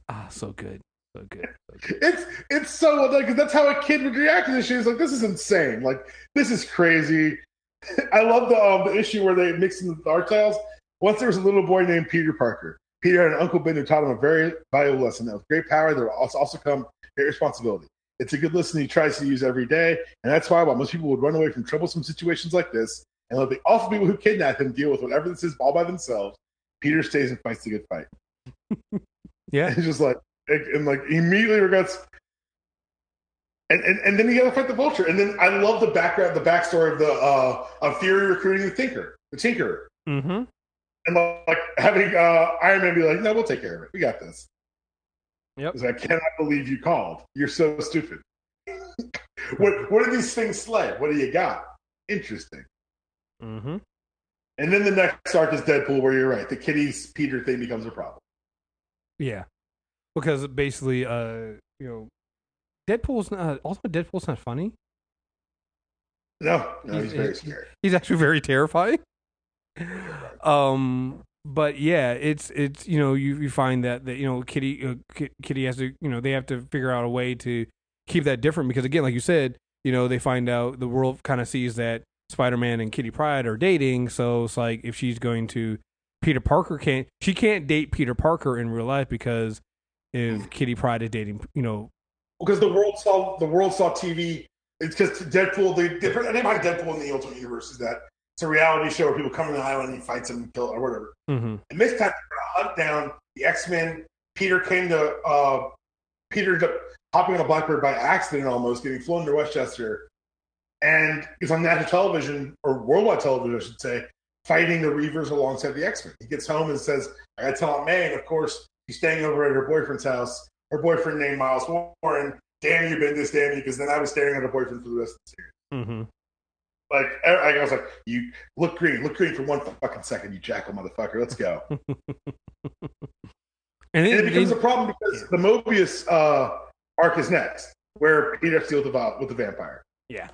Ah, so good, so good. So good. It's it's so like 'cause that's how a kid would react to this shit. He's like, this is insane. Like this is crazy. I love the um, the issue where they mix in the art styles. Once there was a little boy named Peter Parker. Peter had an Uncle Ben who taught him a very valuable lesson that with great power there will also also come great responsibility. It's a good lesson he tries to use every day, and that's why while most people would run away from troublesome situations like this, and let the awful people who kidnap him deal with whatever this is all by themselves, Peter stays and fights the good fight. Yeah, He's just like, and like he immediately regrets. And, and, and then you got to fight the vulture. And then I love the background, the backstory of the uh, of Fury recruiting the Tinker, the Tinkerer, mm-hmm. and like having uh, Iron Man be like, "No, we'll take care of it. We got this." Yep. He's like, I cannot believe you called. You're so stupid. what what do these things slay? What do you got? Interesting. Mm-hmm. And then the next arc is Deadpool, where you're right. The Kitty's Peter thing becomes a problem. Yeah, because basically, uh, you know, Deadpool's not. Also, Deadpool's not funny. No, no, he's, He's- very scary. He's actually very terrifying. Um, but yeah, it's it's you know you you find that that you know Kitty uh, Ki- Kitty has to you know they have to figure out a way to keep that different because again, like you said, you know they find out the world kind of sees that Spider Man and Kitty Pryde are dating, so it's like if she's going to Peter Parker can't she can't date Peter Parker in real life because if Kitty Pryde is dating you know Because the world saw the world saw TV. It's because Deadpool. The different name like Deadpool in the Ultimate Universe is that it's a reality show where people come to the island and he fights them and kill or whatever. hmm And this time they're gonna hunt down the X Men. Peter came to uh, Peter to, hopping on a Blackbird by accident, almost getting flown to Westchester, and he's on national television or worldwide television, I should say, fighting the Reavers alongside the X Men. He gets home and says, "I got to tell Aunt May." And of course, he's staying over at her boyfriend's house. Her boyfriend named Miles Warren. Damn you, Bendis, damn you, because then I was staring at her boyfriend for the rest of the series. hmm Like I was like, "You look green, look green for one fucking second, you jackal motherfucker. Let's go." and, And it becomes a problem because the Morbius uh, arc is next, where Peter to with the, with the vampire. Yeah.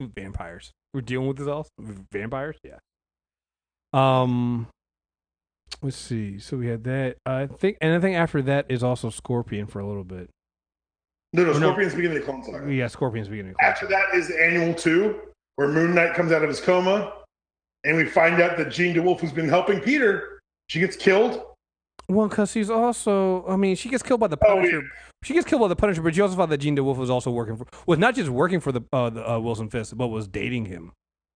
Vampires. We're dealing with this also? Vampires? Yeah. Um let's see. So we had that. I think and I think after that is also Scorpion for a little bit. No, no, No. Scorpion's beginning of the Clone Saga. Yeah, Scorpion's beginning. After that is Annual 2, where Moon Knight comes out of his coma, and we find out that Jean DeWolff, who's been helping Peter, she gets killed. Well, because he's also I mean, she gets killed by the Oh, Punisher. She gets killed by the Punisher, but you also found that Jean DeWolff was also working for was not just working for the uh, the uh, Wilson Fisk, but was dating him.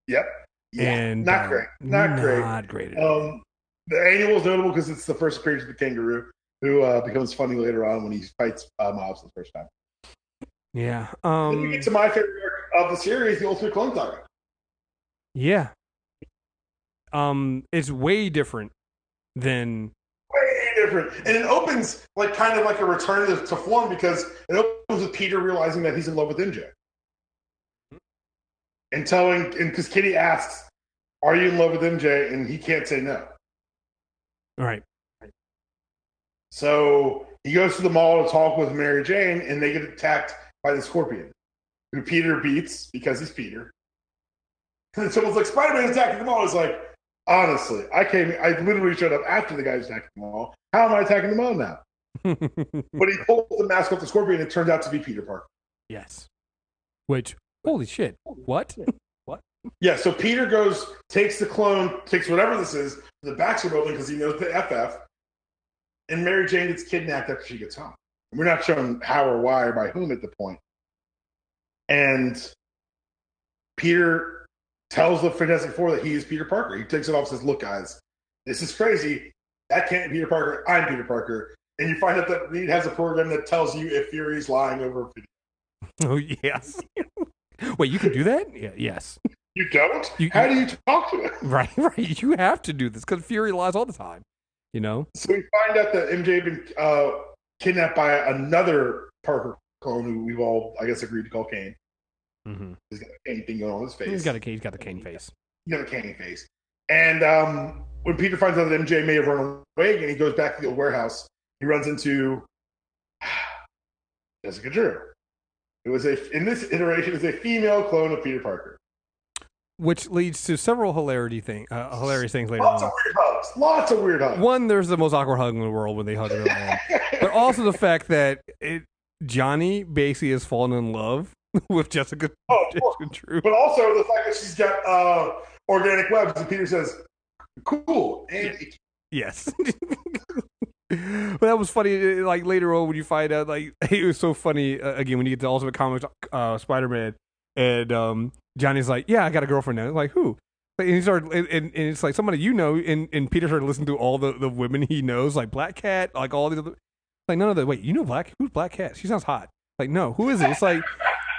Yep. Yeah, and not uh, great. Not great. Not great. at. Um, the Annual is notable because it's the first appearance of the kangaroo, who uh, becomes funny later on when he fights uh, for the first time. yeah. then we Um get to my favorite of the series, the Ultimate Clone Saga. yeah. Um it's way different than way different. And it opens like kind of like a return to, to form because it opens with Peter realizing that he's in love with MJ. And telling, and because Kitty asks, Are you in love with MJ? And he can't say no. all right. So he goes to the mall to talk with Mary Jane, and they get attacked by the scorpion, who Peter beats because he's Peter. And someone's like, Spider Man attacking the mall. He's like, Honestly, I came, I literally showed up after the guy was attacking the mall. How am I attacking the mall now? But he pulls the mask off the scorpion, and it turns out to be Peter Parker. yes. Which holy shit. What? what? Yeah, so Peter goes, takes the clone, takes whatever this is, to the Baxter building because he knows the FF, and Mary Jane gets kidnapped after she gets home. And we're not shown how or why or by whom at the point. And Peter tells the Fantastic Four that he is Peter Parker. He takes it off and says, Look, guys, this is crazy. That can't be Peter Parker. I'm Peter Parker. And you find out that Reed has a program that tells you if Fury's lying over. Oh yes. Wait, you can do that? Yeah, yes. You don't? You- How do you talk to it? Right, right. You have to do this because Fury lies all the time. You know? So we find out that MJ had been uh, kidnapped by another Parker clone who we've all, I guess, agreed to call Kaine. Mm-hmm. He's got a Kaine thing going on his face. He's got a he's got the cane face. He's got a Kaine face. And um, when Peter finds out that MJ may have run away again, he goes back to the warehouse. He runs into Jessica Drew. It was a in this iteration is a female clone of Peter Parker. Which leads to several hilarity thing uh, hilarious things later Lots on. of weird hugs. Lots of weird hugs. One, there's the most awkward hug in the world when they hug but also the fact that it, Johnny basically has fallen in love with Jessica, Oh, Jessica Drew. But also the fact that she's got uh, organic webs, and Peter says, "Cool." And Yes. but that was funny. uh, Like later on, when you find out, like it was so funny. Uh, again, when you get to Ultimate Comics, uh, Spider Man, and um, Johnny's like, "Yeah, I got a girlfriend now." Like who? And he started, and, and, and it's like somebody you know, and, and Peter started listening to all the, the women he knows, like Black Cat, like all these other, like none of the. Wait, you know Black? Who's Black Cat? She sounds hot. Like no, who is it? It's like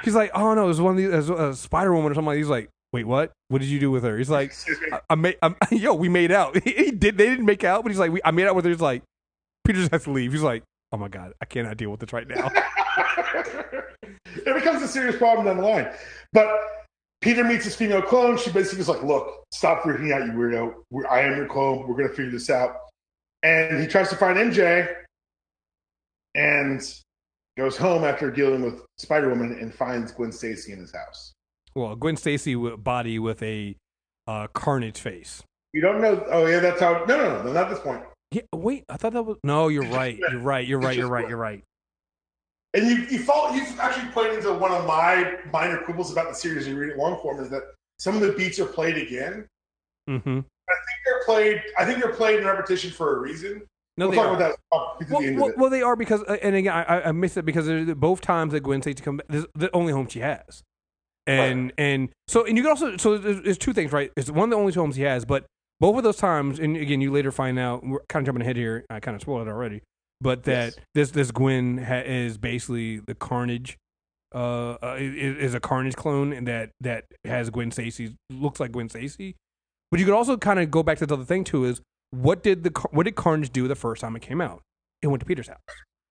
he's like, oh no, it was one of these, a uh, Spider Woman or something. Like, he's like, wait, what? What did you do with her? He's like. I, I made, I'm, yo, we made out. he did. They didn't make out, but he's like, we, I made out with her. He's like, Peter just has to leave. He's like, Oh my god, I cannot deal with this right now. it becomes a serious problem down the line. But Peter meets his female clone. She basically is like, "Look, stop freaking out, you weirdo. We're, I am your clone. We're gonna figure this out." And he tries to find MJ, and goes home after dealing with Spider Woman and finds Gwen Stacy in his house. well, Gwen Stacy body with a uh, Carnage face. You don't know. Oh yeah, that's how. No, no, no, no not this point. Yeah, wait, I thought that was no. You're right. You're right. You're right. You're right. You're right. And you you fall you've actually played into one of my minor quibbles about the series you read it long form is that some of the beats are played again. Mm-hmm. I think they're played. I think they're played in repetition for a reason. No, we'll they talk are. about that. To Well, the well, well, they are because, uh, and again, I, I- missed it because both times that Gwen Stacy come back, this is the only home she has, and and so and you can also so there's, there's two things, right? It's one of the only two homes he has, but both of those times, and again, you later find out we're kind of jumping ahead here. I kind of spoiled it already, but that Yes. this this Gwen ha- is basically the Carnage. Uh, uh, is, is a Carnage clone, and that that has Gwen Stacy looks like Gwen Stacy, but you could also kind of go back to the other thing too is what did the what did Carnage do the first time it came out? It went to Peter's house.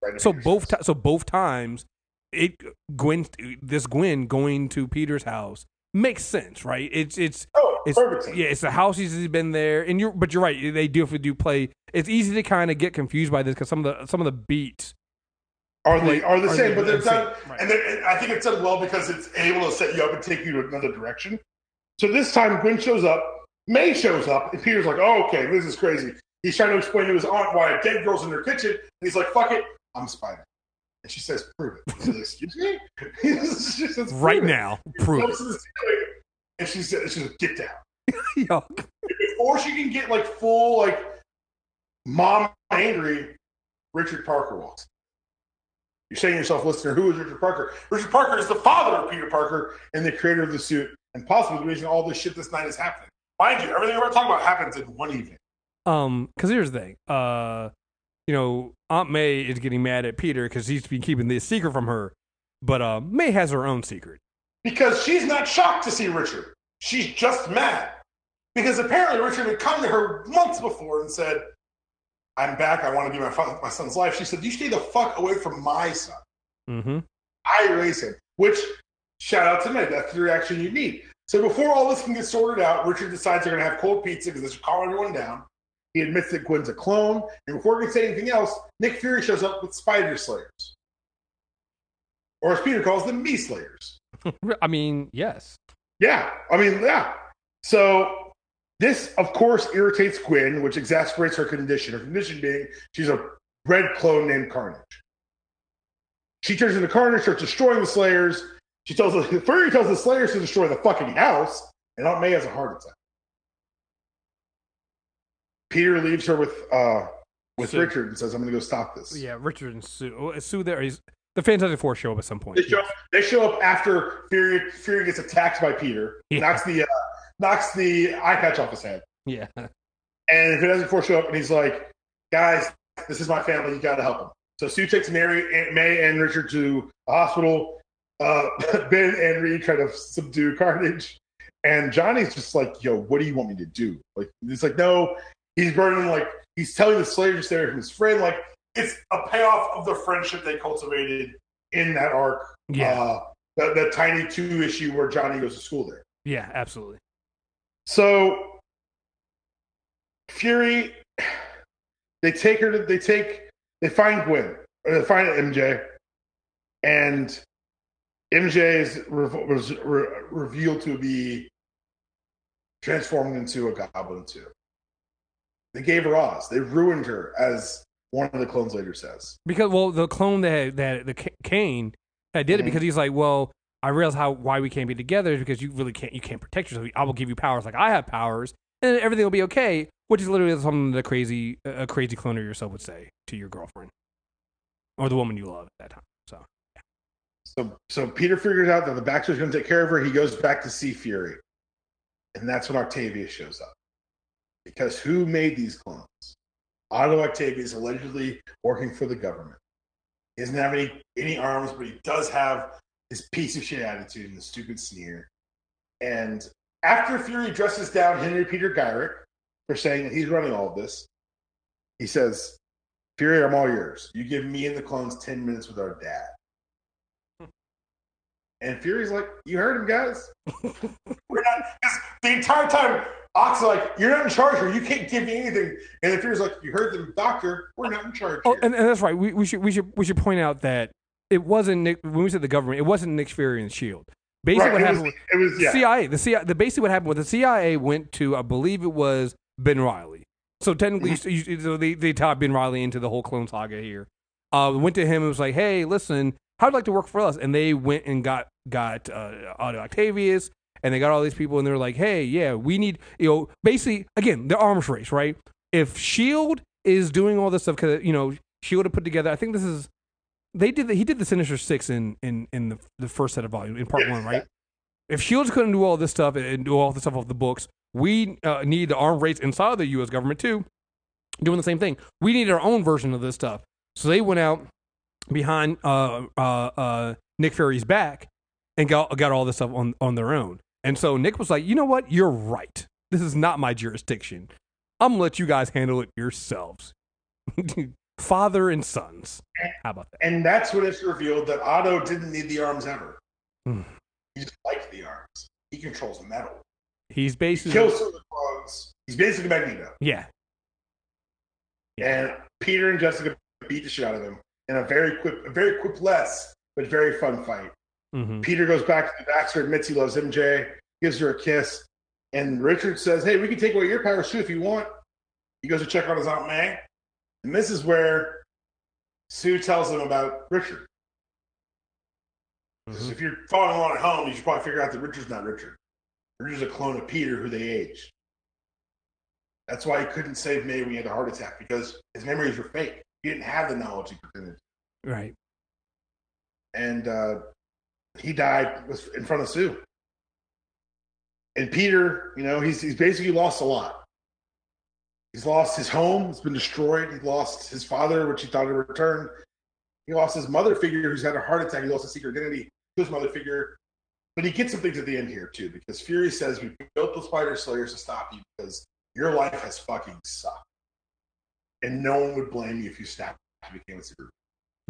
Right, So Peter's both house. so both times, it Gwen this Gwen going to Peter's house makes sense, right? It's it's Oh, it's perfect. yeah, it's the house he's been there, and you're but you're right. They do if we do play. It's easy to kind of get confused by this because some of the some of the beats. Are they are the Are same? they but they're done, right. and they're, and I think it's done well because it's able to set you up and take you to another direction. So this time, Gwen shows up, May shows up, and Peter's like, "Oh, okay, this is crazy." He's trying to explain to his aunt why a dead girl's in their kitchen, and he's like, "Fuck it, I'm Spider." And she says, "Prove it." Says, Excuse me. says, "Prove Right it." now, prove it. ceiling, And she says, "She says, get down." Before she can get like full like mom angry, Richard Parker walks. You're saying to yourself, listener, who is Richard Parker? Richard Parker is the father of Peter Parker and the creator of the suit, and possibly the reason all this shit this night is happening. Mind you, everything we're talking about happens in one evening. um, because here's the thing. Uh, you know, Aunt May is getting mad at Peter because he's been keeping this secret from her, but uh, May has her own secret. Because she's not shocked to see Richard. She's just mad. Because apparently Richard had come to her months before and said, I'm back. I want to be my, my son's life. She said, You stay the fuck away from my son. Mm-hmm. I raise him, which shout out to May. That's the reaction you need. So before all this can get sorted out, Richard decides they're going to have cold pizza because they should calm everyone down. He admits that Gwen's a clone, and before we can say anything else, Nick Fury shows up with Spider Slayers, or as Peter calls them, Me Slayers. I mean, yes. Yeah, I mean, yeah. So this, of course, irritates Gwen, which exasperates her condition. Her condition being she's a red clone named Carnage. She turns into Carnage, starts destroying the Slayers. She tells the Fury tells the Slayers to destroy the fucking house, and Aunt May has a heart attack. Peter leaves her with uh with So- Richard and says, "I'm going to go stop this." Yeah, Richard and Sue. oh, Sue there is the Fantastic Four show up at some point. They show, up, they show up after Fury Fury gets attacked by Peter, Yeah. knocks the uh, knocks the eye patch off his head. Yeah. And Fantastic Four show up and he's like, guys, this is my family. You got to help them. So Sue takes Mary, Aunt May, and Richard to the hospital. Uh, ben and Reed try to subdue Carnage. And Johnny's just like, yo, what do you want me to do? Like, he's like, no. He's burning, like, he's telling the Slayer away his friend. Like, it's a payoff of the friendship they cultivated in that arc. Yeah. Uh, that, that tiny two issue where Johnny goes to school there. Yeah, absolutely. So Fury, they take her to they take they find Gwen or they find MJ, and MJ is re- was re- revealed to be transformed into a goblin too. They gave her Oz. They ruined her, as one of the clones later says. Because well, the clone that that the Kaine that did it Mhm. because he's like, well, I realize how why we can't be together is because you really can't you can't protect yourself. I will give you powers like I have powers, and then everything will be okay. Which is literally something that a crazy a crazy clone of yourself would say to your girlfriend or the woman you love at that time. So So, Peter figures out that the Baxter's going to take care of her. He goes back to see Fury, and that's when Octavius shows up. Because who made these clones? Otto Octavius allegedly working for the government. He doesn't have any any arms, but he does have his piece of shit attitude and the stupid sneer. And after Fury dresses down Henry Peter Gyrich for saying that he's running all of this, he says, Fury, I'm all yours. You give me and the clones 10 minutes with our dad. And Fury's like, You heard him, guys. We're not, the entire time, Ox is like, You're not in charge here. You can't give me anything. And Fury's like, You heard them, Doctor. We're not in charge. Oh, here." and, and that's right. We, we should we should we should point out that it wasn't Nick when we said the government. It wasn't Nick Fury and Shield. Basically, right, what it, happened. was, with- it was, yeah. CIA, the CIA, the basically what happened was the CIA went to, I believe it was Ben Reilly. So technically, Mm-hmm. so they they tied Ben Reilly into the whole clone saga here. Uh, went to him and was like, "Hey, listen, how'd you like to work for us?" And they went and got got uh, Otto Octavius, and they got all these people, and they were like, "Hey, yeah, we need you know, basically again the arms race, right? If Shield is doing all this stuff because you know Shield had put together, I think this is they did the, he did the Sinister Six in in in the the first set of volume in part one, right? If Shields couldn't do all this stuff and- do all this stuff off the books, we uh, need the armed race inside of the U.S. government too, doing the same thing. We need our own version of this stuff. So they went out behind uh, uh, uh, Nick Fury's back and got got all this stuff on on their own. And so Nick was like, you know what? You're right. This is not my jurisdiction. I'm gonna let you guys handle it yourselves. Father and sons. How about that? And that's when it's revealed that Otto didn't need the arms ever. Hmm. He just liked the arms. He controls the metal. He's He basically kills some of the clones. He's basically Magneto. yeah. And Peter and Jessica beat the shit out of him in a very quick, a very quick-less, but very fun fight. hmm Peter goes back to the Baxter, admits he loves MJ, gives her a kiss, and Richard says, "Hey, we can take away your powers too if you want." He goes to check on his aunt May, and this is where Sue tells him about Richard. Mhm. If you're following along at home, you should probably figure out that Richard's not Richard. Richard's a clone of Peter who they aged. That's why he couldn't save May when he had a heart attack because his memories were fake. He didn't have the knowledge he pretended. Right. and uh, he died in front of Sue. And Peter, you know, he's he's basically lost a lot. He's lost his home; it's been destroyed. He lost his father, which he thought would return. He lost his mother figure, who's had a heart attack. He lost his secret identity. His mother figure, but he gets some things at the end here too, because Fury says we built the Spider Slayers to stop you because your life has fucking sucked, and no one would blame you if you snapped and became a super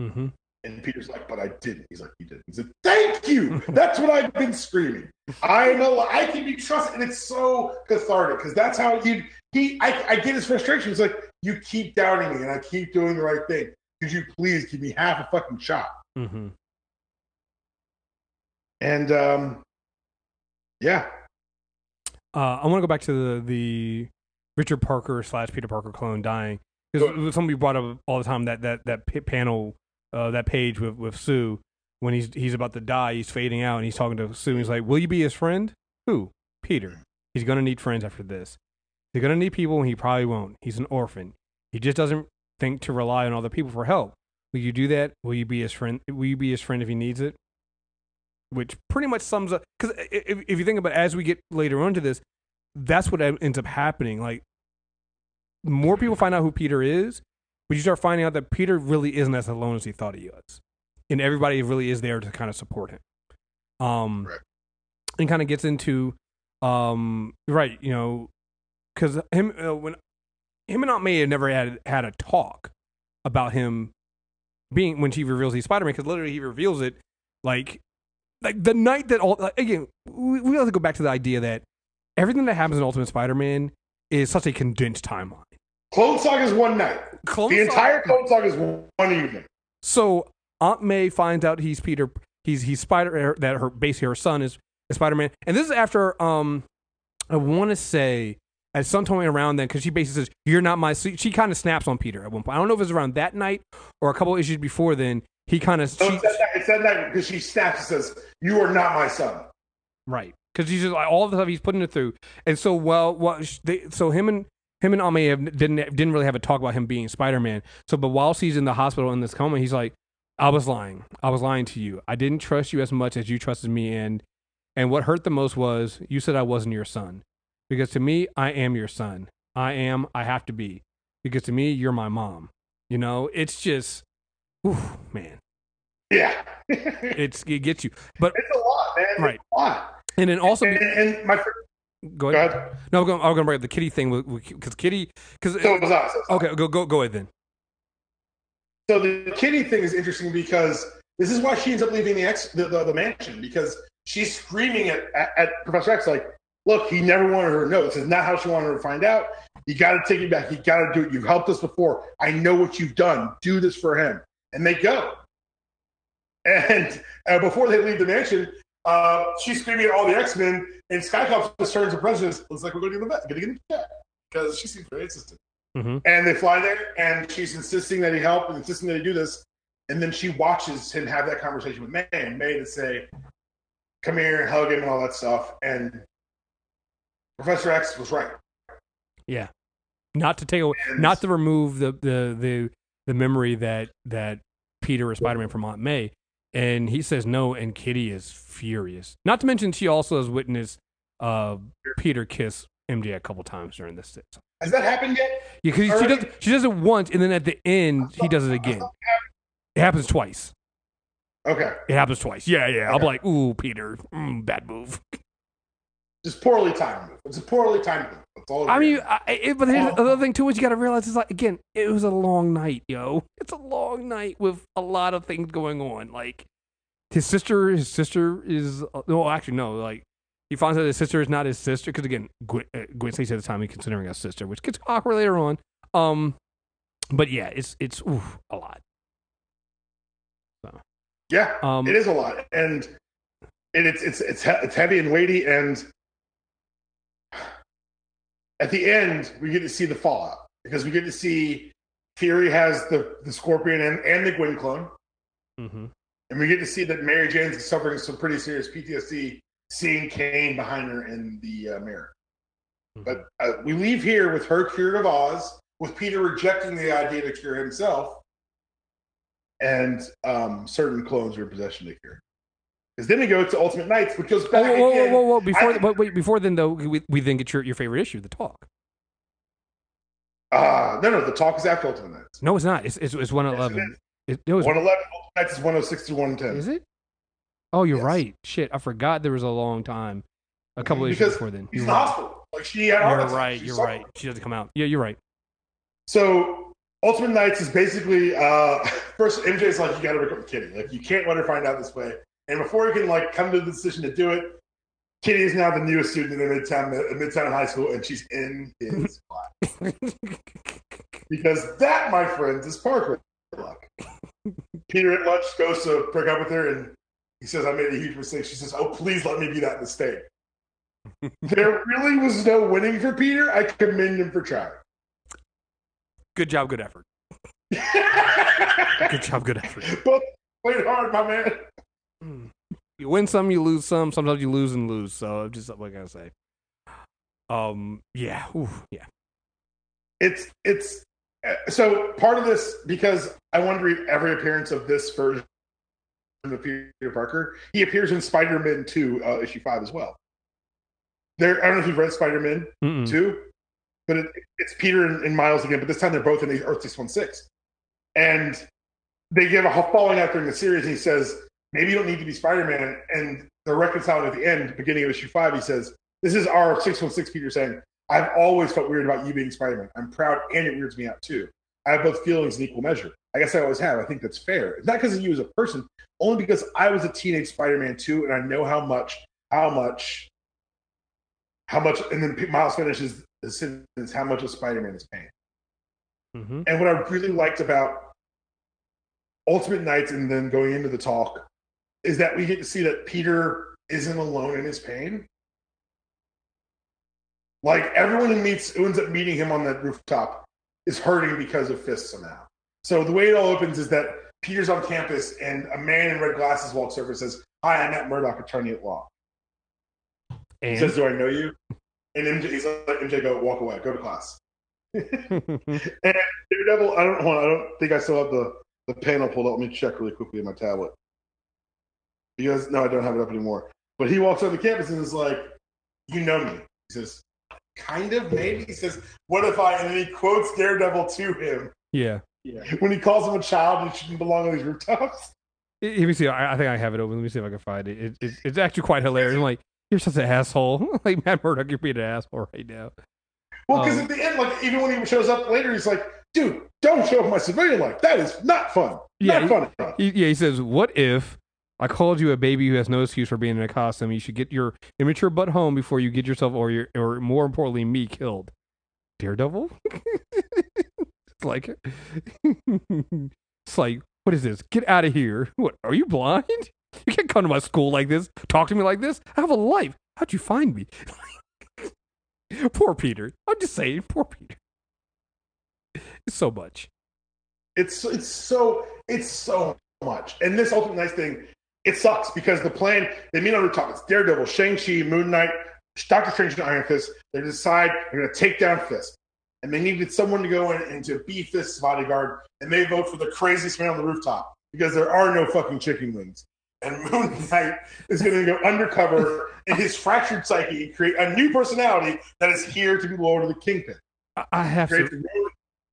Mm-hmm. and Peter's like, but I didn't. He's like, you didn't. He's like, thank you. That's what I've been screaming. I know I can be trusted, and it's so cathartic because that's how you. He, I, I get his frustration. It's like you keep doubting me, and I keep doing the right thing. Could you please give me half a fucking shot? Mm-hmm. And um, yeah, Uh, I want to go back to the the Richard Parker slash Peter Parker clone dying because somebody brought up all the time that that that panel uh, that page with with Sue when he's he's about to die he's fading out and he's talking to Sue and he's like will you be his friend? Who? Peter. He's gonna need friends after this. He's gonna need people and he probably won't. He's an orphan. He just doesn't think to rely on other people for help. Will you do that? Will you be his friend will you be his friend if he needs it? Which pretty much sums up because if, if you think about it, as we get later on to this that's what ends up happening. Like more people find out who peter is but you start finding out that peter really isn't as alone as he thought he was. And everybody really is there to kind of support him. Um Right. and kind of gets into um right you know because him uh, when him and aunt may have never had had a talk about him being when she reveals he's spider-man because literally he reveals it like like the night that all like, again we, we have to go back to the idea that everything that happens in ultimate spider-man is such a condensed timeline Clone Saga is one night. Clone the entire Clone Saga is one evening. so aunt may finds out he's peter he's he's spider that her basically her son is, is spider-man and this is after um i want to say at some point around then because she basically says you're not my she, she kind of snaps on peter at one point i don't know if it was around that night or a couple issues before then he kind of So it's that night, that because she snaps and says, "You are not my son." Right, because he's just like all the stuff he's putting it through, and so well, well, they, so him and him and Ame have, didn't didn't really have a talk about him being Spider Man. So, but while he's in the hospital in this coma, he's like, "I was lying. I was lying to you. I didn't trust you as much as you trusted me, and and what hurt the most was you said I wasn't your son, because to me, I am your son. I am. I have to be, because to me, you're my mom. You know, it's just, whew, man, Yeah, it's it gets you. But It's a lot, man. Right. It's a lot. and then also, And, and my go go ahead. ahead. No, I'm going, I'm going to bring up the kitty thing because kitty because So it was us. okay, go go go ahead then. So the Kitty thing is interesting because this is why she ends up leaving the X the, the, the mansion because she's screaming at, at, at Professor X like, "Look, he never wanted her to know. This is not how she wanted her to find out. You got to take it back. You got to do it. You've helped us before. I know what you've done. Do this for him." And they go. And uh, before they leave the mansion, uh, she's screaming at all the X Men, and Cyclops just turns to President. Looks like we're going to get the vet. Going to get the because she seems very insistent. Mm-hmm. And they fly there, and she's insisting that he help and insisting that he do this. And then she watches him have that conversation with May, and May to say, "Come here and hug him and all that stuff." And Professor X was right. Yeah, not to take away, And- not to remove the the the the memory that that Peter or Spider Man from Aunt May, and he says no, and Kitty is furious. Not to mention she also has witnessed uh, Peter kiss MJ a couple times during this. Yeah, Has that happened yet? because she does she does it once, and then at the end he does it again. It happens twice. Okay, It happens twice. Yeah, yeah. I'll be like, ooh, Peter, mm, bad move. just poorly timed. move. It's a poorly timed. Move. That's all. I mean. I, it, but here's the other thing too is you got to realize it's like again, it was a long night, yo. It's a long night with a lot of things going on. Like his sister, his sister is uh, no, actually no. Like he finds out his sister is not his sister because again, Gwen, uh, Gwen Stacy at the time he's considering a sister, which gets awkward later on. Um, but yeah, it's it's oof, a lot. yeah, Um, it is a lot, and it, it's it's it's it's heavy and weighty, and at the end we get to see the fallout because we get to see Fury has the the Scorpion and, and the Gwen clone, mhm. and we get to see that Mary Jane's suffering some pretty serious PTSD, seeing Kaine behind her in the uh, mirror. But uh, we leave here with her cured of Oz, with Peter rejecting the idea to cure himself, and um, certain clones are in possession to cure. Because then we go to Ultimate Knights, which goes back whoa, whoa, whoa, again. whoa, whoa! Before, I- wait, wait, before then though, we, we then get your, your favorite issue, the talk. Uh, no, no, the talk is after Ultimate Knights. No, it's not. It's it's, it's one Yes, it It, it was 111, Ultimate Knights is 106 to 110. Is it? Oh, you're Yes. right. Shit, I forgot there was a long time, a couple issues before then. He's You're in the right. hospital. Like, she had You're right. She You're suffered. right. She doesn't come out. Yeah, you're right. So Ultimate Knights is basically uh first MJ's like you gotta break up with Kitty. Like you can't let her find out this way. And before he can like come to the decision to do it, Kitty is now the newest student in the Midtown uh, Midtown High School and she's in his class. Because that, my friends, is Parker luck. Peter at lunch goes to break up with her and he says, I made a huge mistake. She says, Oh, please let me be that mistake. there really was no winning for Peter. I commend him for trying. good job. Good effort. Good job. Good effort. Both played hard, my man. You win some, you lose some. Sometimes you lose and lose. So just what can I say? Um. Yeah. Ooh, yeah. It's it's uh, so part of this because I want to read every appearance of this version of Peter Parker. He appears in Spider-Man Two, uh, issue five as well. There, I don't know if you've read Spider-Man Two, but it, it's Peter and, and Miles again. But this time they're both in the Earth Six One Six, and they give a falling out during the series. And he says, "Maybe you don't need to be Spider-Man." And they're reconciling at the end, beginning of issue five. He says, "This is our Six One Six Peter saying." I've always felt weird about you being Spider-Man. I'm proud, and it weirds me out too. I have both feelings in equal measure. I guess I always have. I think that's fair. It's not because of you as a person, only because I was a teenage Spider-Man too, and I know how much, how much, how much. And then Miles finishes the sentence: "How much of Spider-Man is pain." Mm-hmm. And what I really liked about Ultimate Knights and then going into the talk is that we get to see that Peter isn't alone in his pain. Like everyone who meets who ends up meeting him on that rooftop is hurting because of Fisk somehow. So the way it all opens is that Peter's on campus and a man in red glasses walks over and says, Hi, I'm Matt Murdock, attorney at law. He And says, Do I know you? And MJ, he's like, MJ, go walk away, go to class. And Daredevil, I don't hold on, I don't think I still have the, the panel pulled up. Let me check really quickly in my tablet. Because no, I don't have it up anymore. But he walks on the campus and is like, You know me. He says, Kind of, maybe. He says, What if I and then he quotes Daredevil to him yeah. yeah. when he calls him a child and shouldn't belong on these rooftops. Let me see. I, I think I have it open. Let me see if I can find it. it, it it's actually quite hilarious. I'm like, you're such an asshole. like Matt Murdock, you're being an asshole right now. Well, because Um, at the end, like even when he shows up later, he's like, dude, don't show up my civilian life. That is not fun. Yeah, not fun. enough. He, yeah, he says, "What if I called you a baby who has no excuse for being in a costume? You should get your immature butt home before you get yourself, or your, or more importantly, me killed." Daredevil. it's like, it's like, what is this? Get out of here! What are you blind? You can't come to my school like this. Talk to me like this. I have a life. How'd you find me? poor Peter. I'm just saying, poor Peter. It's so much. It's it's so it's so much. And this Ultimate Knights thing, it sucks because the plan they meet on the top. It's Daredevil, Shang Chi, Moon Knight, Doctor Strange, and Iron Fist. They decide they're going to take down Fisk, and they needed someone to go in and to be Fisk's bodyguard, and they vote for the craziest man on the rooftop because there are no fucking chicken wings. And Moon Knight is going to go undercover in his fractured psyche and create a new personality that is here to be Lord of the Kingpin. I, have to.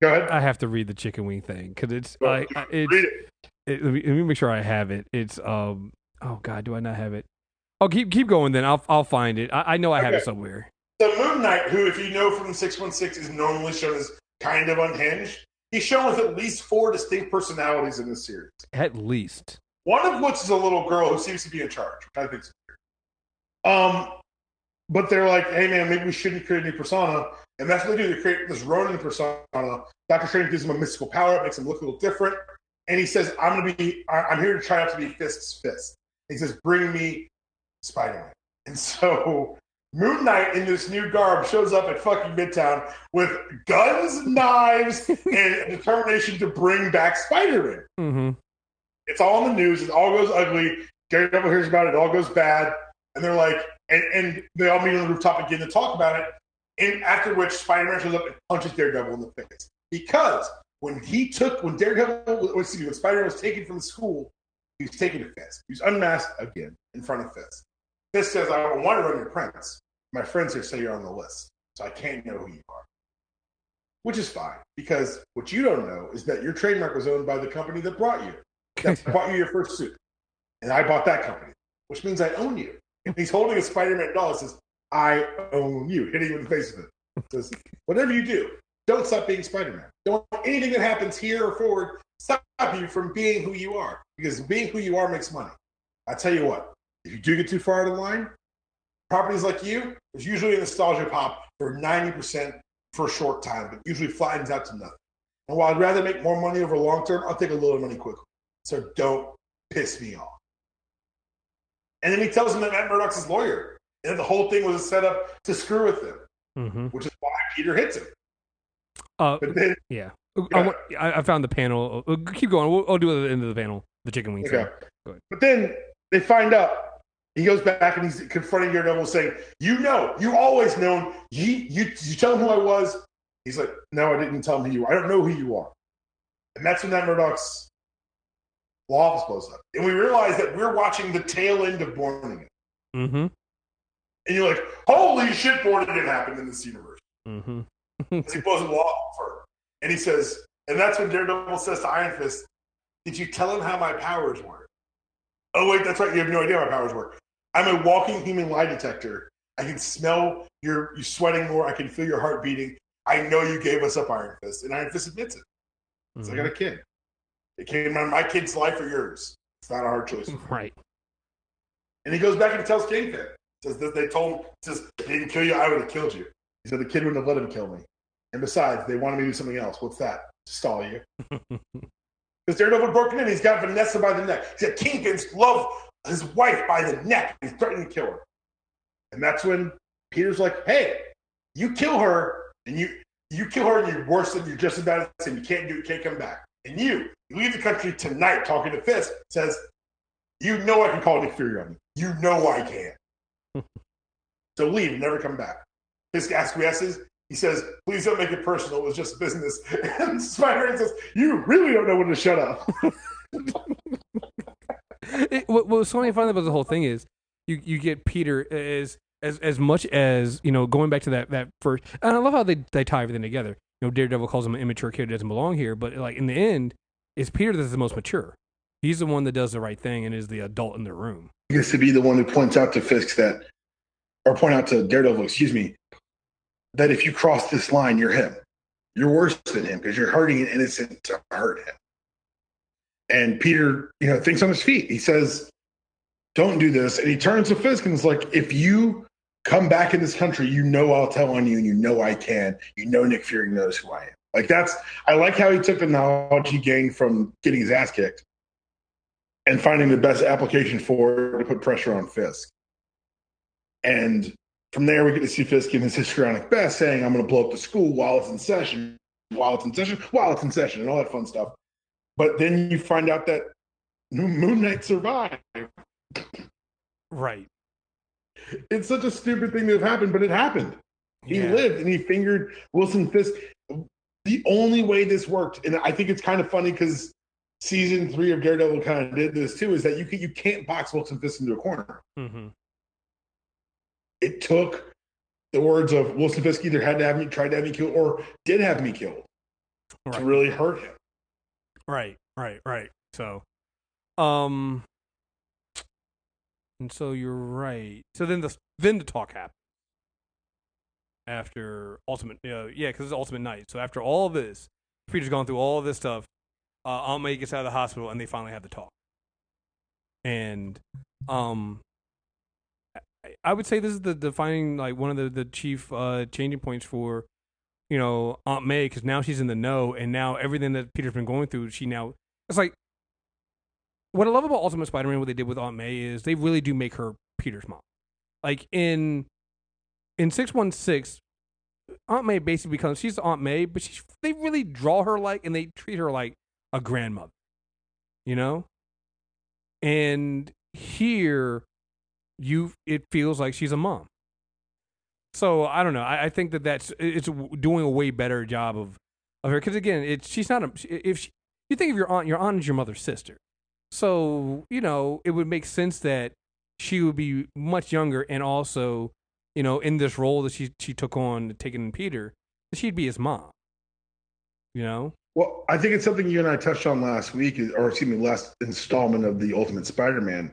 Go ahead. I have to read the chicken wing thing because it's like it's. Read it. It, let, me, let me make sure I have it. It's um. Oh God, do I not have it? Oh, keep keep going. Then I'll I'll find it. I, I know I have it somewhere. The Moon Knight, who, if you know from 616, is normally shown as kind of unhinged, he's shown with at least four distinct personalities in this series. At least. One of which is a little girl who seems to be in charge, which I think is weird. Um, but they're like, hey man, maybe we shouldn't create a new persona. And that's what they do. They create this Ronin persona. Doctor Strange gives him a mystical power, it makes him look a little different. And he says, I'm gonna be I- I'm here to try not to be Fisk's fist. He says, bring me Spider-Man. And so Moon Knight in this new garb shows up at fucking Midtown with guns, knives, and a determination to bring back Spider-Man. Mm-hmm. It's all in the news. It all goes ugly. Daredevil hears about it. It all goes bad. And they're like, and, and they all meet on the rooftop again to talk about it. And after which Spider-Man shows up and punches Daredevil in the face. Because when he took, when Daredevil, or excuse me, when Spider-Man was taken from the school, he was taken to Fisk. He was unmasked again in front of Fisk. Fisk says, I don't want to run your prince. My friends here say you're on the list. So I can't know who you are. Which is fine. Because what you don't know is that your trademark was owned by the company that brought you that bought you your first suit. And I bought that company, which means I own you. And he's holding a Spider Man doll says, I own you, hitting him in the face with it. It says, whatever you do, don't stop being Spider Man. Don't anything that happens here or forward stop you from being who you are. Because being who you are makes money. I tell you what, if you do get too far out of the line, properties like you, there's usually a nostalgia pop for 90% for a short time, but usually flattens out to nothing. And while I'd rather make more money over long term, I'll take a little money quickly. So don't piss me off. And then he tells him that Matt Murdock's his lawyer, and the whole thing was a setup to screw with him, Mm-hmm. which is why Peter hits him. Uh, then, yeah. I, I, I found the panel. Uh, Keep going. We'll, I'll do it at the end of the panel. The chicken wings. okay. Go ahead. But then they find out. He goes back and he's confronting Daredevil, saying, "You know, you always known. You, you, you tell him who I was." He's like, "No, I didn't tell him who you are. I don't know who you are." And that's when that Murdock's law office blows up, and we realize that we're watching the tail end of Born Again. Mm-hmm. And you're like, holy shit, Born Again happened in this universe. Mm-hmm. He blows the law for And he says, and that's when Daredevil says to Iron Fist, Did you tell him how my powers work? Oh, wait, that's right. You have no idea how my powers work. I'm a walking human lie detector. I can smell your you sweating more. I can feel your heart beating. I know you gave us up, Iron Fist. And Iron Fist admits it. So I got a kid. It came on my kid's life or yours. It's not a hard choice. Right. And he goes back and tells Kingpin. Says that they told him, says, they didn't kill you, I would have killed you. He said the kid wouldn't have let him kill me. And besides, they wanted me to do something else. What's that? To stall you. Because Daredevil broken in, he's got Vanessa by the neck. He's got Kingpin's love his wife by the neck. He's threatening to kill her. And that's when Peter's like, hey, you kill her, and you you kill her, and you're worse than you're just as bad as him. You can't do it, can't come back. And you, you leave the country tonight talking to Fisk, says, you know I can call Nick Fury on you. You know I can. so leave never come back. Fisk acquiesces. He says, please don't make it personal. It was just business. And Spider-Man says, you really don't know when to shut up. it, what, what was so funny about the whole thing is you you get Peter as as as much as you know going back to that that first and I love how they they tie everything together. You know, Daredevil calls him an immature kid who doesn't belong here, but like in the end, it's Peter that's the most mature. He's the one that does the right thing and is the adult in the room. He gets to be the one who points out to Fisk that, or point out to Daredevil, excuse me, that if you cross this line, you're him. you're worse than him because you're hurting an innocent to hurt him. And Peter, you know, thinks on his feet. He says, Don't do this. And he turns to Fisk and is like, If you come back in this country, you know I'll tell on you and you know I can. You know Nick Fury knows who I am. Like that's I like how he took the knowledge he gained from getting his ass kicked and finding the best application for it to put pressure on Fisk. And from there, we get to see Fisk in his histrionic best saying, I'm going to blow up the school while it's in session, while it's in session, while it's in session, and all that fun stuff. But then you find out that Moon Knight survived. Right. It's such a stupid thing to have happened, but it happened. He Yeah. lived and he fingered Wilson Fisk. The only way this worked, and I think it's kind of funny because season three of Daredevil kind of did this too, is that you can, you can't box Wilson Fisk into a corner. hmm It took the words of Wilson Fisk either had to have me, tried to have me killed, or did have me killed Right. to really hurt him. Right, right, right. So, um, and so you're right. So then the then the talk happened after Ultimate. Uh, yeah, because it's Ultimate Night. So after all this, Peter's gone through all this stuff. Uh, Aunt May gets out of the hospital, and they finally have the talk. And, um, I, would say this is the defining like one of the the chief uh changing points for you know Aunt May because now she's in the know, and now everything that Peter's been going through, she now it's like what I love about Ultimate Spider-Man, what they did with Aunt May is they really do make her Peter's mom. Like in in six one six, Aunt May basically becomes she's Aunt May, but they really draw her like and they treat her like a grandmother, you know. And here, you it feels like she's a mom. So I don't know. I, I think that that's it's doing a way better job of of her because again, it's she's not a if she, you think of your aunt, your aunt is your mother's sister. So you know it would make sense that she would be much younger and also you know in this role that she she took on taking Peter, she'd be his mom. You know. Well, I think it's something you and I touched on last week, or excuse me, last installment of the Ultimate Spider-Man,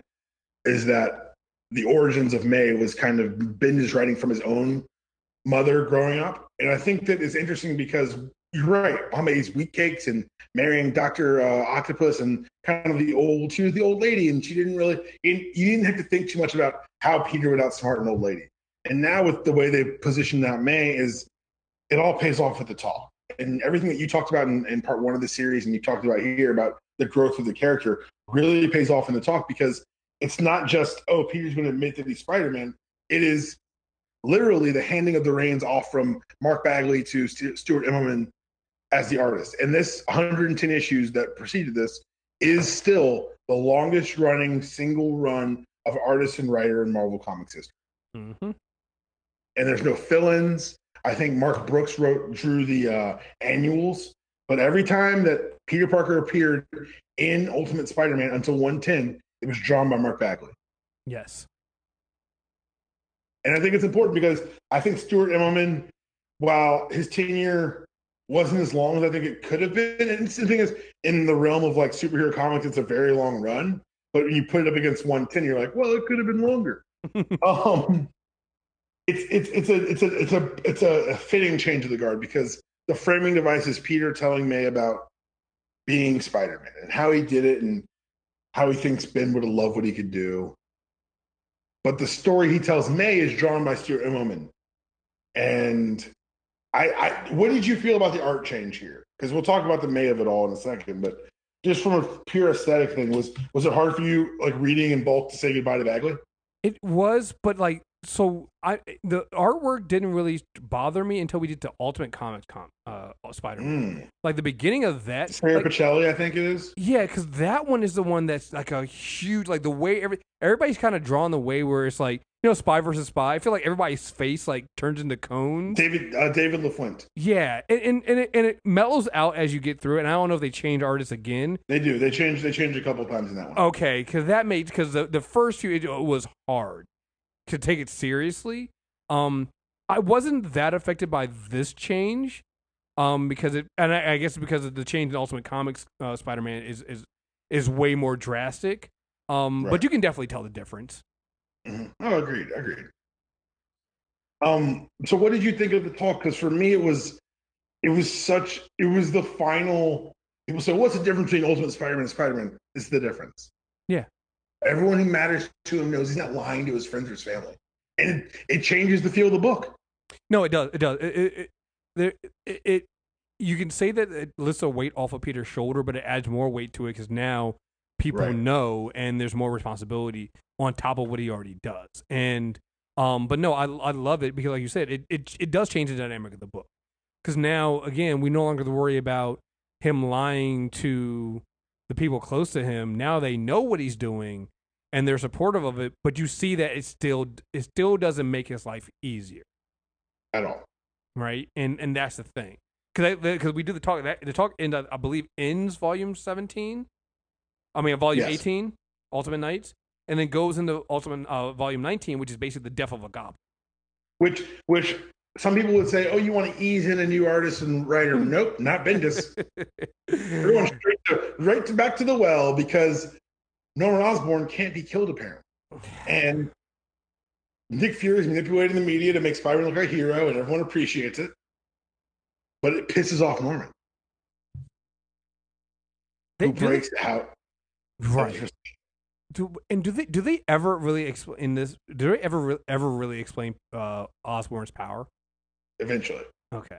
is that the origins of May was kind of Bendis writing from his own mother growing up, and I think that is interesting because you're right. Aunt wheat cakes and marrying Doctor uh, Octopus and kind of the old. She was the old lady, and she didn't really. You didn't have to think too much about how Peter would outsmart an old lady. And now with the way they positioned that May is, it all pays off with the talk and everything that you talked about in, in part one of the series and you talked about here about the growth of the character really pays off in the talk because it's not just oh peter's going to admit that he's spider-man it is literally the handing of the reins off from mark bagley to Stu- Stuart Immonen as the artist and this 110 issues that preceded this is still the longest running single run of artist and writer in marvel comics history Mm-hmm. and there's no fill-ins. I think Mark Brooks wrote drew the uh, annuals, but every time that Peter Parker appeared in Ultimate Spider-Man until 110, it was drawn by Mark Bagley. Yes. And I think it's important because I think Stuart Immonen, while his tenure wasn't as long as I think it could have been, and the thing is, in the realm of like superhero comics, it's a very long run. But when you put it up against 110, you're like, well, it could have been longer. um, it's it's it's a it's a it's a it's a fitting change of the guard because the framing device is Peter telling May about being Spider-Man and how he did it and how he thinks Ben would have loved what he could do. But the story he tells May is drawn by Stuart Immonen. And I, I what did you feel about the art change here? Because we'll talk about the May of it all in a second, but just from a pure aesthetic thing, was was it hard for you like reading in bulk to say goodbye to Bagley? It was, but like, so I the artwork didn't really bother me until we did the Ultimate Comics com, uh, Spider-Man. Mm. Like the beginning of that, Sarah like, Pichelli, I think it is. yeah, because that one is the one that's like a huge, like the way every everybody's kind of drawn the way where it's like you know spy versus spy. I feel like everybody's face like turns into cones. David uh, David LaFuente. Yeah, and and and it, and it mellows out as you get through it. And I don't know if they change artists again. They do. They changed. They changed a couple times in that one. Okay, because that made because the the first few it was hard to take it seriously. Um, I wasn't that affected by this change, um, because it and I, I guess because of the change in Ultimate Comics, uh, Spider Man is is is way more drastic. Um, Right. but you can definitely tell the difference. Mhm. Oh, agreed. Agreed. Um. So, what did you think of the talk? Because for me, it was it was such. It was the final. People say, "What's the difference between Ultimate Spider-Man and Spider-Man?" Is the difference. Yeah. Everyone who matters to him knows he's not lying to his friends or his family, and it, it changes the feel of the book. No, it does. It does. It it, it, it, it you can say that it lifts a weight off of Peter's shoulder, but it adds more weight to it because now people Right. know and there's more responsibility on top of what he already does. And um, but no, I I love it because like you said, it it it does change the dynamic of the book because now again we no longer have to worry about him lying to the people close to him. Now they know what he's doing and they're supportive of it, but you see that it still it still doesn't make his life easier At all. right? And and that's the thing, because because we do the talk that the talk in I believe ends volume seventeen, I mean volume Yes. eighteen, Ultimate Knights, and then goes into Ultimate uh, volume nineteen, which is basically the death of a goblin. Which, which some people would say, "Oh, you want to ease in a new artist and writer?" nope, not Bendis. We're straight to, right to back to the well because Norman Osborn can't be killed apparently, and Nick Fury is manipulating the media to make Spider-Man look like a hero, and everyone appreciates it. But it pisses off Norman, They, who do they- breaks out. right? Do, and do they do they ever really explain in this? Do they ever ever really explain uh, Osborn's power? Eventually, Okay.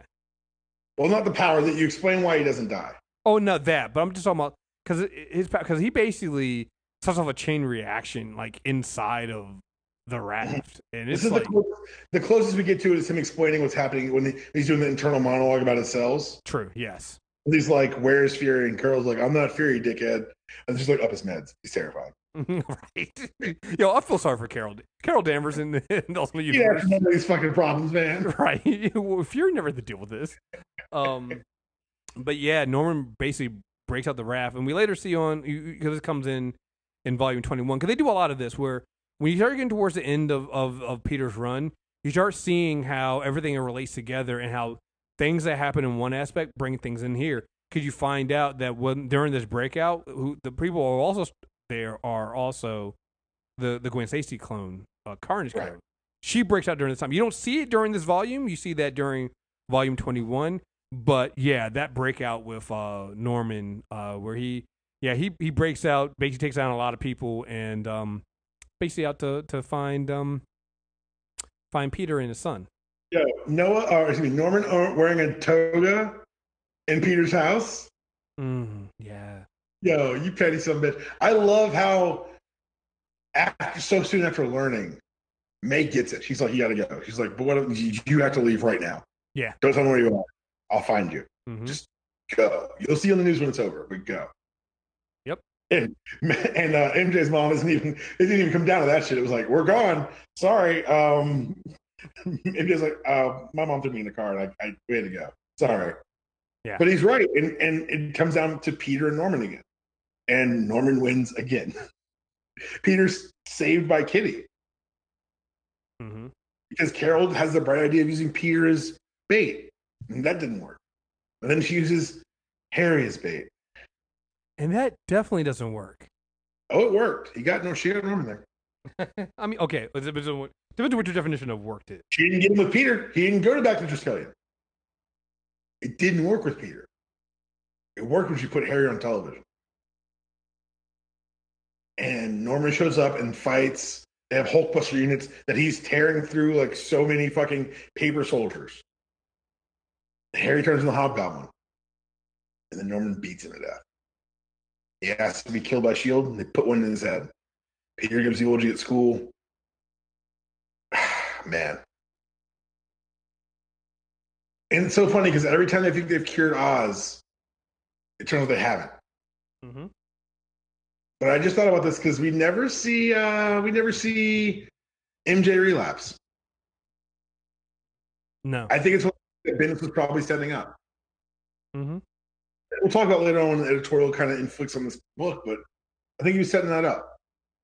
well, not the power that you explain why he doesn't die. Oh, not that, but I'm just talking about because his because he basically starts off a chain reaction like inside of the raft, mm-hmm. and This is like the, closest, the closest we get to it is him explaining what's happening when he, he's doing the internal monologue about his cells. true. Yes. He's like, "Where's Fury?" And Carol's like, "I'm not Fury, dickhead." And just like up his meds. He's terrified. right. Yo, I feel sorry for Carol. Carol Danvers in the, in Ultimate Yeah, Universe. none of these fucking problems, man. right. Fury never had to deal with this. Um, but yeah, Norman basically breaks out the raft, and we later see on because this comes in in volume twenty one because they do a lot of this where when you start getting towards the end of, of of Peter's run, you start seeing how everything relates together and how things that happen in one aspect bring things in here. Because you find out that when during this breakout, who the people are also there are also the the Gwen Stacy clone, uh, Carnage Right. clone. She breaks out during this time. You don't see it during this volume. You see that during volume 21. But yeah, that breakout with uh, Norman, uh, where he, yeah, he he breaks out, basically takes down a lot of people, and um, basically out to to find um, find Peter and his son. Yo, Noah, or excuse me, Norman uh, wearing a toga in Peter's house. Mm, yeah, Yo, you petty son of a bitch. I love how after so soon after learning, May gets it. She's like, "You got to go." She's like, "But what? You you have to leave right now." Yeah. Don't tell me where you are. I'll find you. Mhm. Just go. You'll see on the news when it's over. But go. Yep. And and uh, MJ's mom isn't even it didn't even come down to that shit. It was like, "We're gone. Sorry." Um, MJ's like, uh, "My mom threw me in the car, and I, I we had to go. Sorry." Yeah. But he's right, and and it comes down to Peter and Norman again, and Norman wins again. Peter's saved by Kitty Mhm. because Carol has the bright idea of using Peter as bait, and that didn't work. And then she uses Harry as bait. and that definitely doesn't work. Oh, it worked. He got no. She got Norman there. I mean, okay, it depends on what depends on what your definition of worked is. She didn't get him with Peter. He didn't go to back to Triskelion. It didn't work with Peter. It worked when she put Harry on television. And Norman shows up and fights. They have Hulkbuster units that he's tearing through like so many fucking paper soldiers. Harry turns into the Hobgoblin. And then Norman beats him to death. He asks to be killed by S.H.I.E.L.D. and they put one in his head. Peter gives the eulogy at school. Man. And it's so funny because every time they think they've cured Oz, it turns out they haven't. Mm-hmm. But I just thought about this because we never see uh we never see MJ relapse. No. I think it's what Bendis was probably setting up. Mm-hmm. We'll talk about later on when the editorial kind of inflicts on this book, but I think he was setting that up.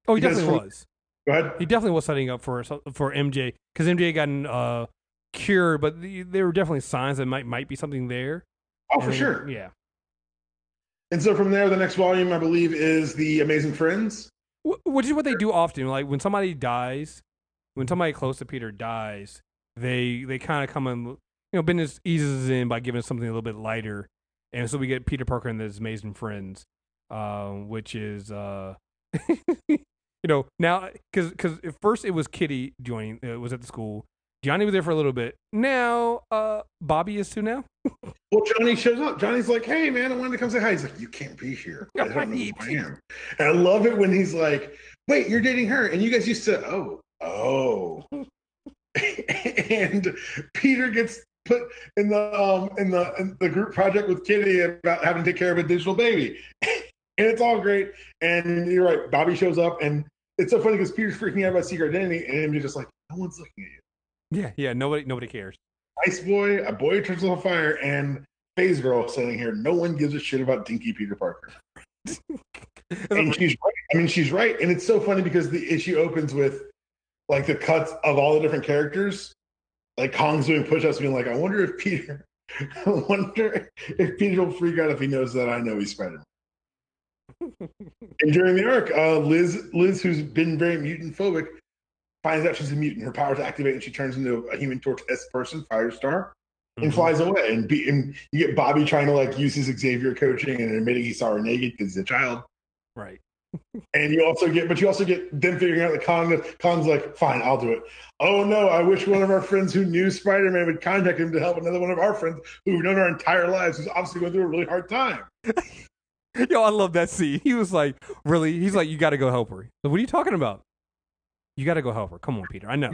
Oh, he Because definitely was. Go ahead. He definitely was setting up for for MJ because MJ got uh, cured, but the, there were definitely signs that might might be something there. Oh, for sure. Yeah. And so from there, the next volume, I believe, is the Amazing Friends. Wh- Which is what they do often. Like when somebody dies, when somebody close to Peter dies, they they kind of come and you know Bendis eases in by giving something a little bit lighter, and so we get Peter Parker and his amazing friends, uh, which is uh, you know now because because at first it was Kitty joining uh, was at the school. Johnny was there for a little bit. Now, uh, Bobby is too now. Well, Johnny shows up. Johnny's like, "Hey, man, I wanted to come say hi." He's like, "You can't be here. I don't know who I am." And I love it when he's like, "Wait, you're dating her?" And you guys used to, oh, oh. and Peter gets put in the um in the in the group project with Kitty about having to take care of a digital baby, and it's all great. And you're right, Bobby shows up, and it's so funny because Peter's freaking out about secret identity, and he's just like, "No one's looking at you." Yeah, yeah. Nobody, nobody cares. Ice boy, a boy who turns on fire, and phase girl sitting here. No one gives a shit about Dinky Peter Parker. and she's right. I mean, she's right. And it's so funny because the issue opens with like the cuts of all the different characters. Like Kong's doing push-ups, being like, "I wonder if Peter, I wonder if Peter will freak out if he knows that I know he's Spider." and during the arc, uh, Liz, Liz, who's been very mutant phobic, finds out she's a mutant. Her powers activate, and she turns into a Human Torch S person, Firestar, and Mhm. flies away. And, be, and you get Bobby trying to like use his Xavier coaching and admitting he saw her naked because he's a child. Right. And you also get, but you also get them figuring out that Kong, Kong's like, fine, I'll do it. Oh no, I wish one of our friends who knew Spider Man would contact him to help another one of our friends who we've known our entire lives, who's obviously going through a really hard time. Yo, I love that scene. He was like, really? He's like, you got to go help her. Like, what are you talking about? You got to go help her. Come on, Peter. I know.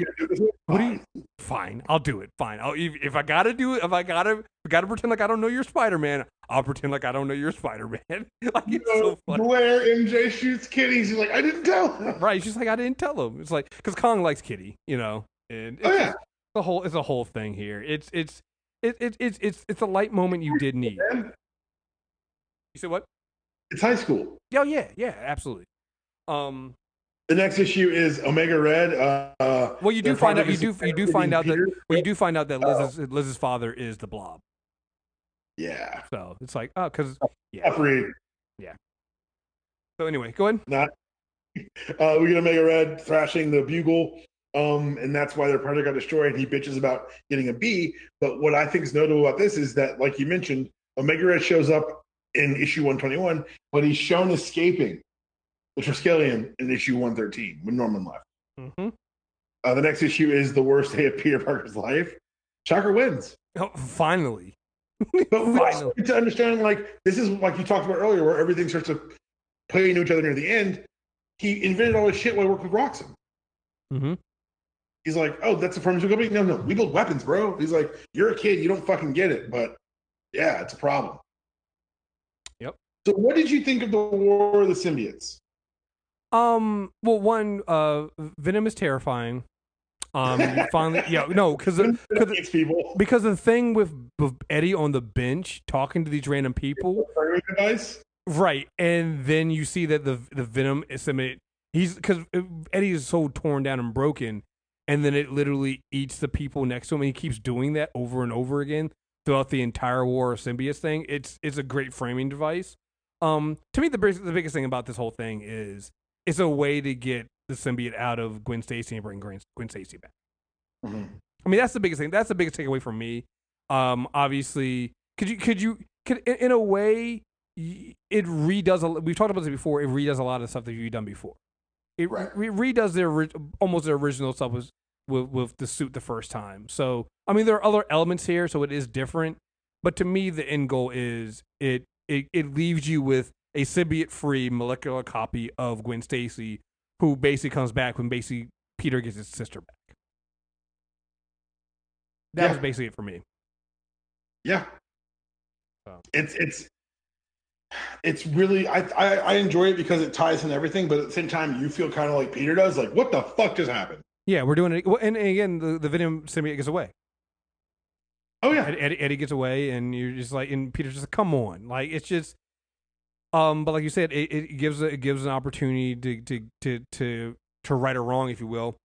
What do you? Fine, I'll do it. Fine. I'll, if, if I gotta do it, if I gotta, if I gotta pretend like I don't know you're Spider Man, I'll pretend like I don't know you're Spider Man. like it's so funny. Blair MJ shoots Kitty. He's like, I didn't tell him. Right? She's like, I didn't tell him. It's like because Kong likes Kitty, you know, and it's, Oh, yeah. it's a whole, it's a whole thing here. It's it's it, it, it's it's it's a light moment you did need. Man, You said what? It's high school. Oh yeah, yeah, absolutely. Um, The next issue is Omega Red. Uh, uh, well, you do find out you do you do find out that well, you do find out that Oh. Liz's Liz's father is the Blob. Yeah. So it's like oh, because Tough read. so anyway, go ahead. Not. Uh, we get Omega Red thrashing the Bugle, um, and that's why their project got destroyed. He bitches about getting a B. But what I think is notable about this is that, like you mentioned, Omega Red shows up in issue 121, but he's shown escaping the Triskelion in issue 113 when Norman left. Mm-hmm. Uh, the next issue is the worst day of Peter Parker's life. Shocker wins. Oh, finally. But we also Finally. need to understand, like, this is like you talked about earlier, where everything starts to play into each other near the end. He invented all this shit while he worked with Roxxon. Mm-hmm. He's like, oh, that's a pharmaceutical company? No, no, we build weapons, bro. He's like, you're a kid, you don't fucking get it, but yeah, it's a problem. Yep. So, what did you think of the War of the Symbiotes? Um. Well, one, uh, Venom is terrifying. Um. finally, yeah, no, because people. because the thing with, with Eddie on the bench talking to these random people, device. right? And then you see that the the Venom is submitted. He's because Eddie is so torn down and broken, and then it literally eats the people next to him, and he keeps doing that over and over again throughout the entire War of Symbiotes thing. It's it's a great framing device. Um, to me, the the biggest thing about this whole thing is it's a way to get the symbiote out of Gwen Stacy and bring Gwen, Gwen Stacy back. Mm-hmm. I mean, that's the biggest thing. That's the biggest takeaway from me. Um, obviously, could you could you could in, in a way it redoes. A, we've talked about this before. It redoes a lot of stuff that you've done before. It Right. re- redoes their almost their original stuff was with with the suit the first time. So I mean, there are other elements here, so it is different. But to me, the end goal is it it, it leaves you with a symbiote free molecular copy of Gwen Stacy, who basically comes back when basically Peter gets his sister back. That Yeah. was basically it for me. Yeah. So. It's it's it's really I, I I enjoy it because it ties in everything, but at the same time you feel kind of like Peter does, like what the fuck just happened? Yeah, we're doing it. well, And, and again, the, the Venom symbiote gets away. Oh yeah, Eddie, Eddie, Eddie gets away, and you're just like, and Peter's just like, come on, like it's just. Um, but like you said, it, it gives it gives an opportunity to to to to to right or wrong, if you will,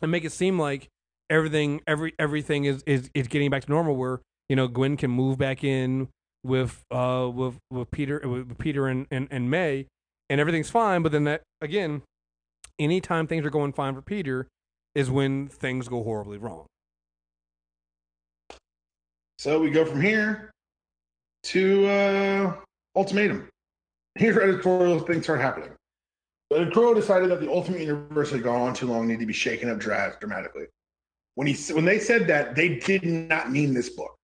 and make it seem like everything every everything is is is getting back to normal. Where you know Gwen can move back in with uh with with Peter with Peter and and, and May, and everything's fine. But then that again, anytime things are going fine for Peter, is when things go horribly wrong. So we go from here to uh, Ultimatum. Here's where editorial things start happening. The editorial decided that the Ultimate Universe had gone on too long, needed to be shaken up dra- dramatically. When he when they said that, they did not mean this book.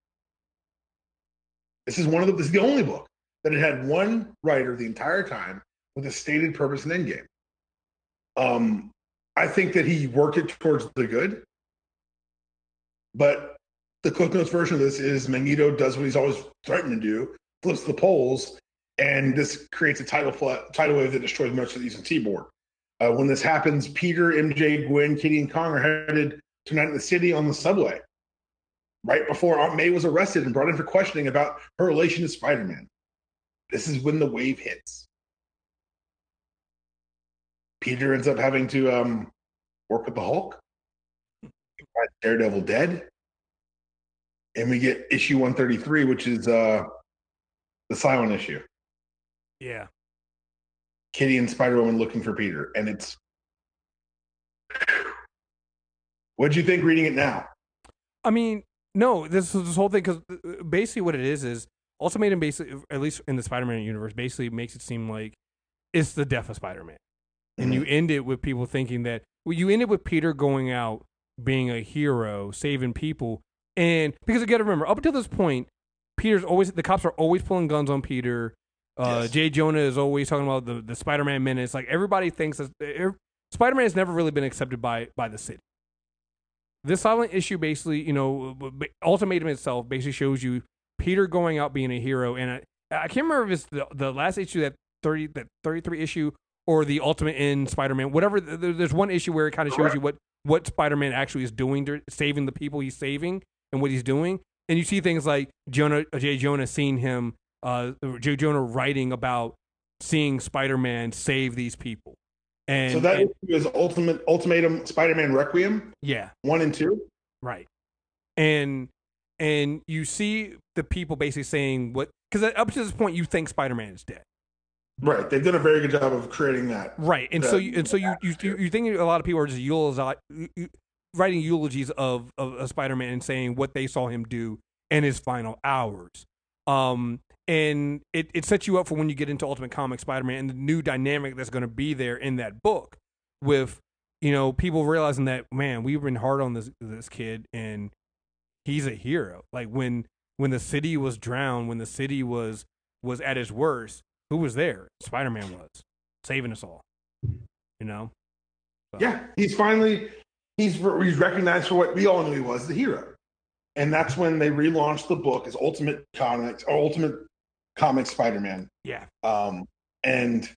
This is one of the this is the only book that it had one writer the entire time with a stated purpose and end game. Um, I think that he worked it towards the good, but the Cliff Notes version of this is Magneto does what he's always threatened to do, flips the poles, and this creates a tidal fl- tidal wave that destroys much of the Eastern Seaboard. Uh, when this happens, Peter, MJ, Gwen, Kitty, and Kong are headed to night in the city on the subway. Right before Aunt May was arrested and brought in for questioning about her relation to Spider-Man. This is when the wave hits. Peter ends up having to um, work with the Hulk. Daredevil dead. And we get issue 133, which is uh, the silent issue. Yeah. Kitty and Spider Woman looking for Peter. And it's. What'd you think reading it now? I mean, no, this this whole thing because uh, basically what it is is Ultimatum basically, at least in the Spider-Man universe, basically makes it seem like it's the death of Spider-Man, and you mm-hmm. end it with people thinking that well, you end it with Peter going out being a hero, saving people, and because you got to remember, up until this point, Peter's always the cops are always pulling guns on Peter. Uh, Yes. J. Jonah is always talking about the, the Spider-Man menace. Like everybody thinks that er, Spider-Man has never really been accepted by by the city. This silent issue basically, you know, ultimatum itself basically shows you Peter going out being a hero, and I, I can't remember if it's the, the last issue that thirty that thirty three issue or the Ultimate in Spider-Man. Whatever, there's one issue where it kind of shows you what what Spider-Man actually is doing, to, saving the people he's saving, and what he's doing, and you see things like Jonah J. Jonah seeing him, uh, J. Jonah writing about seeing Spider-Man save these people, and so that and- is Ultimate Ultimatum Spider Man Requiem, yeah, one and two. Right. And and you see the people basically saying what because up to this point you think Spider Man is dead. Right. They've done a very good job of creating that. Right. And so you and so you you you, think a lot of people are just eulogi- writing eulogies of of, of Spider Man and saying what they saw him do in his final hours. Um and it, it sets you up for when you get into Ultimate Comics Spider Man and the new dynamic that's going to be there in that book with you know people realizing that man we've been hard on this this kid and he's a hero like when when the city was drowned when the city was was at its worst who was there spider-man was saving us all you know So- Yeah. He's finally he's he's recognized for what we all knew he was, the hero. And that's when they relaunched the book as Ultimate Comics or Ultimate Comics Spider Man. yeah Um, and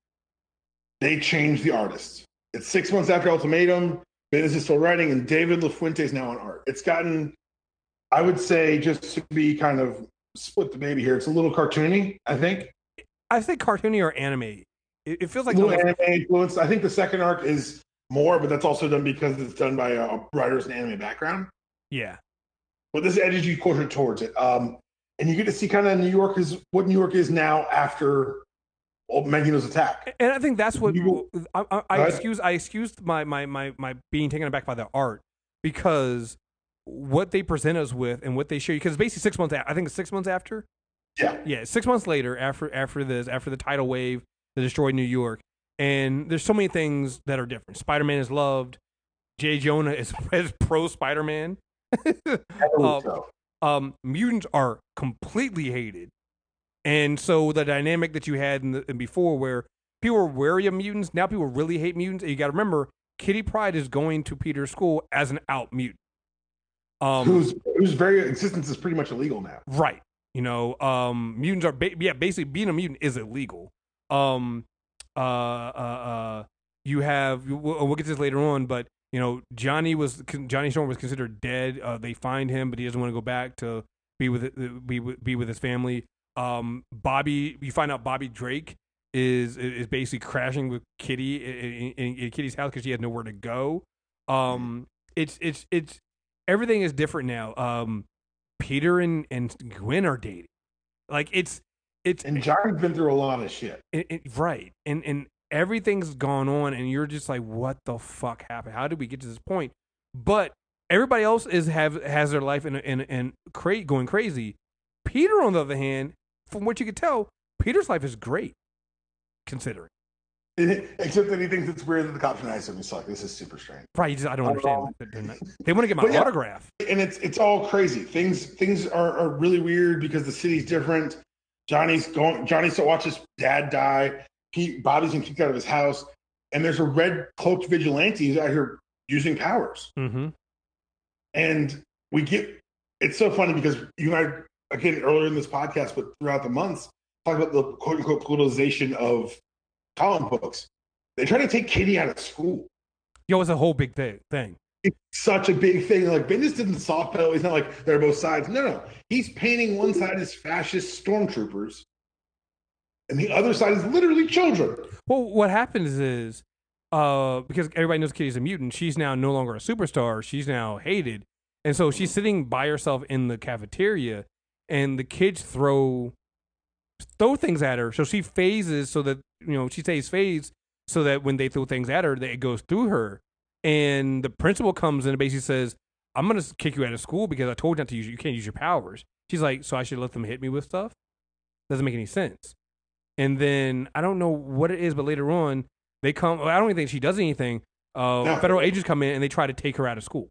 they changed the artist. It's six months after Ultimatum. Bendis is still writing, and David LaFuente is now on art. It's gotten, I would say, just to be kind of split the baby here. It's a little cartoony, I think. i think cartoony or anime it, it feels like a little anime influence. I think the second arc is more, but that's also done because it's done by a writer's an anime background. yeah But this edges you closer towards it. Um, and you get to see kind of New York is what New York is now after old Magneto's attack. and i think that's what You- i, I, I excuse i excused my, my my my being taken aback by the art because what they present us with and what they show you because basically six months I think it's six months after Yeah. yeah, six months later, after after this, after the tidal wave that destroyed New York, and there's so many things that are different. Spider Man is loved. J. Jonah is, is pro Spider Man. Um, so. Um, mutants are completely hated, and so the dynamic that you had in the in before, where people were wary of mutants, now people really hate mutants. And you got to remember, Kitty Pryde is going to Peter's school as an out mutant. Um, whose whose very existence is pretty much illegal now. Right. You know, um, mutants are ba- yeah, basically being a mutant is illegal. Um, uh, uh, uh, you have we'll, we'll get to this later on, but you know, Johnny was Johnny Storm was considered dead. Uh, they find him, but he doesn't want to go back to be with be with, be with his family. Um, Bobby, you find out Bobby Drake is is basically crashing with Kitty in, in, in Kitty's house because she has nowhere to go. Um, it's it's it's everything is different now. Um, Peter and and Gwen are dating. Like it's it's And Johnny's been through a lot of shit. it, it- right, and and everything's gone on, and you're just like, what the fuck happened? How did we get to this point? But everybody else is have has their life in in in cra- going crazy. Peter, on the other hand, from what you could tell, Peter's life is great, considering. Except that he thinks it's weird that the cops are nice to him. He's like, this is super strange. Right? Just, I don't understand. Um, Not- They want to get my yeah. autograph. and it's it's all crazy. Things things are, are really weird because the city's different. Johnny's going. Johnny's to watch his dad die. He Bobby's been kicked out of his house, and there's a red cloaked vigilante who's out here using powers. Mm-hmm. And we get it's so funny because you and I again earlier in this podcast, but throughout the months, talk about the quote unquote politicization of comic books. They try to take Kitty out of school. Yo, it's a whole big thing. Thing. it's such a big thing. Like Bendis didn't soft pedal. He's not like they're both sides. No, no. He's painting one side as fascist stormtroopers, and the other side is literally children. Well, what happens is, uh, because everybody knows Kitty's a mutant, she's now no longer a superstar. She's now hated, and so she's sitting by herself in the cafeteria, and the kids throw throw things at her. So she phases so that you know she stays phased so that when they throw things at her, that it goes through her. And the principal comes in and basically says, "I'm gonna kick you out of school because I told you not to use. You can't use your powers." She's like, "So I should let them hit me with stuff?" Doesn't make any sense. And then I don't know what it is, but later on they come. I don't even think she does anything. Uh, No. Federal agents come in and they try to take her out of school.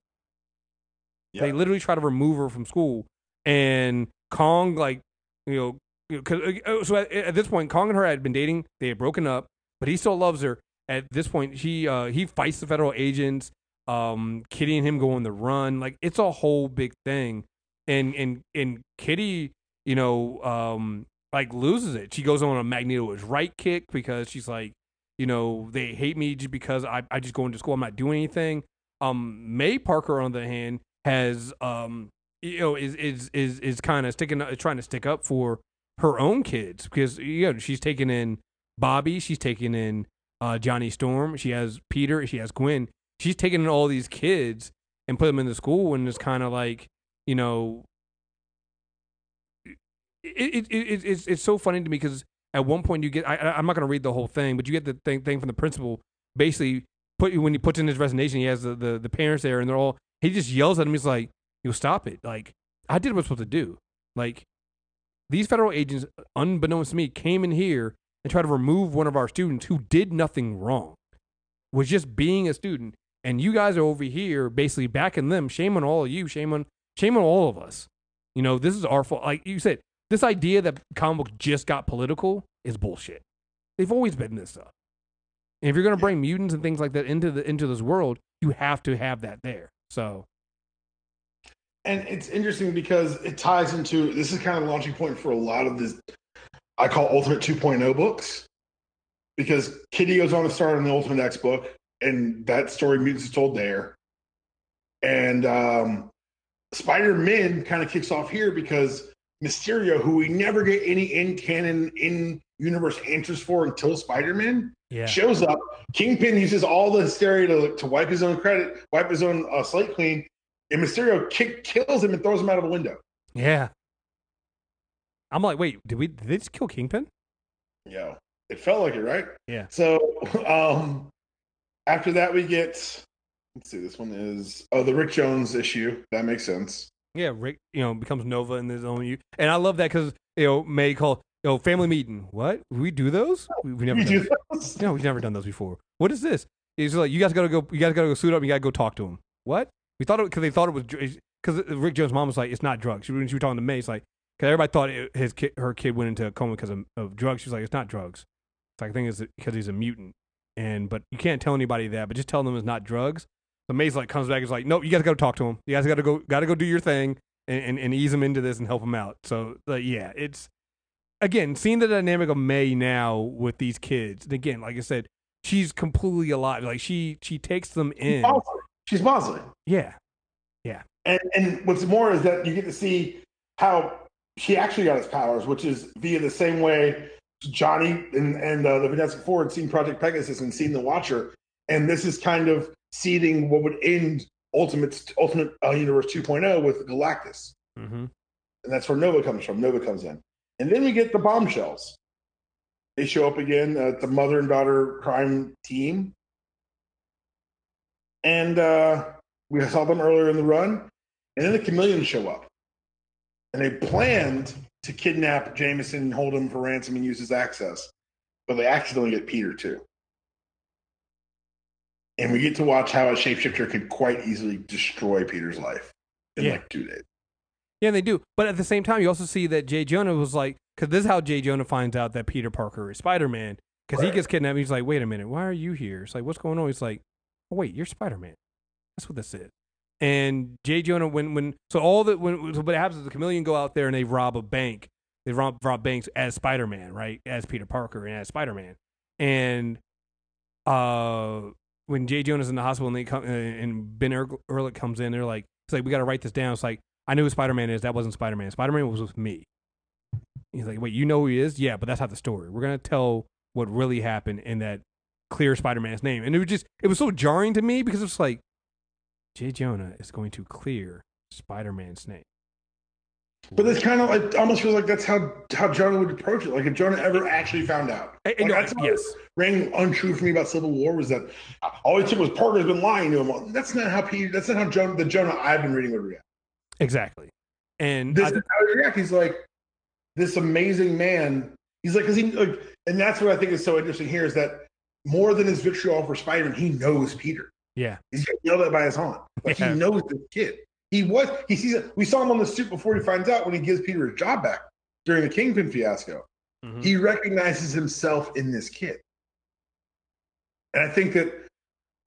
They literally try to remove her from school, and Kong like you know. you know, 'cause, uh, so at, at this point, Kong and her had been dating. They had broken up, but he still loves her. At this point, he uh, he fights the federal agents. Um, Kitty and him go on the run. Like it's a whole big thing, and and and Kitty, you know, um, like loses it. She goes on a Magneto's right kick because she's like, you know, they hate me just because I I just go into school. I'm not doing anything. Um, May Parker on the hand has um you know is is is is kind of sticking trying to stick up for her own kids because you know she's taking in Bobby, she's taking in uh, Johnny Storm, she has Peter, she has Gwen. She's taking in all these kids and put them in the school, and it's kind of like you know. It, it, it, it's it's so funny to me because at one point you get I, I'm not going to read the whole thing, but you get the thing, thing from the principal basically put when he puts in his resignation, he has the, the, the parents there and they're all he just yells at him. He's like, "You stop it! Like I did what I was supposed to do. Like these federal agents, unbeknownst to me, came in here and tried to remove one of our students who did nothing wrong, was just being a student, and you guys are over here basically backing them. Shame on all of you. Shame on shame on all of us. You know this is our fault. Like you said, this idea that comic books just got political is bullshit. They've always been this stuff. And if you're going to bring mutants and things like that into the into this world, you have to have that there. So And it's interesting because it ties into this is kind of the launching point for a lot of this I call Ultimate 2.0 books. Because Kitty goes on to start on the Ultimate X book, and that story Mutants is told there. And um, Spider Man kind of kicks off here because Mysterio, who we never get any in canon, in universe answers for until Spider Man, yeah, shows up. Kingpin uses all the hysteria to, to wipe his own credit, wipe his own uh, slate clean, and Mysterio kick, kills him and throws him out of a window. yeah. I'm like, wait, did we did they just kill Kingpin? Yeah. it felt like it, right? Yeah. So um, after that, we get let's see. This one is oh the Rick Jones issue. That makes sense. Yeah, Rick, you know, becomes Nova in his own. And I love that because you know May call you know family meeting. What we do those? We, we never We do those. no, we've never done those before. What is this? He's like, you guys gotta go. You guys gotta go suit up. and You gotta go talk to him. What? We thought it because they thought it was because Rick Jones' mom was like, it's not drugs. She, when she was talking to May, it's like because everybody thought it, his kid, her kid went into a coma because of, of drugs. She was like, it's not drugs. It's like I think it's because he's a mutant. And but you can't tell anybody that. But just tell them it's not drugs. So May's like comes back and is like, nope, you guys got to talk to him. You guys got to go, got to go do your thing and, and, and ease him into this and help him out. So like, yeah, it's again seeing the dynamic of May now with these kids. And again, like I said, she's completely alive. Like she she takes them in. She's Bosley. Yeah, yeah. And and what's more is that you get to see how she actually got his powers, which is via the same way Johnny and, and uh, the Fantastic Four had seen Project Pegasus and seen the Watcher, and this is kind of seeding what would end Ultimate Ultimate uh, Universe 2.0 with Galactus, mm-hmm. and that's where Nova comes from. Nova comes in, and then we get the bombshells. They show up again, uh, the mother and daughter crime team, and uh, We saw them earlier in the run, and then the chameleons show up. And they planned to kidnap Jameson and hold him for ransom and use his access. But they accidentally get Peter too. And we get to watch how a shapeshifter could quite easily destroy Peter's life in Yeah. like two days. Yeah, they do. But at the same time, you also see that Jay Jonah was like, because this is how Jay Jonah finds out that Peter Parker is Spider Man. Because he gets kidnapped. He's like, wait a minute, why are you here? It's like, what's going on? He's like, oh, wait, you're Spider Man. That's what this is. And Jay Jonah, when when so all that when so what happens is the chameleon go out there and they rob a bank. They rob rob banks as Spider Man, right? As Peter Parker and as Spider Man. And uh, when Jay Jonah's in the hospital and they come uh, and Ben Ehr- Urich comes in, they're like, it's like we got to write this down. It's like I knew who Spider Man is. That wasn't Spider Man. Spider Man was with me. He's like, wait, you know who he is? Yeah, but that's not the story. We're gonna tell what really happened in that clear Spider Man's name. And it was just, it was so jarring to me because it's like Jay Jonah is going to clear Spider Man's name. But it's kind of like almost feels like that's how how Jonah would approach it. Like if Jonah ever actually found out. Like, know, that's what yes, rang untrue for me about Civil War was that uh, all he took was Parker's been lying to him. That's not how Peter. That's not how Jonah, the Jonah I've been reading would react. exactly. And This I- is how he react. He's like this amazing man. He's like because he like, and that's what I think is so interesting here is that more than his vitriol for Spider-Man, he knows Peter. yeah, He's gonna yell that by his aunt. Like Yeah. he knows this kid. He was. He sees it. We saw him on the suit before he finds out when he gives Peter his job back during the Kingpin fiasco. Mhm. He recognizes himself in this kid, and I think that,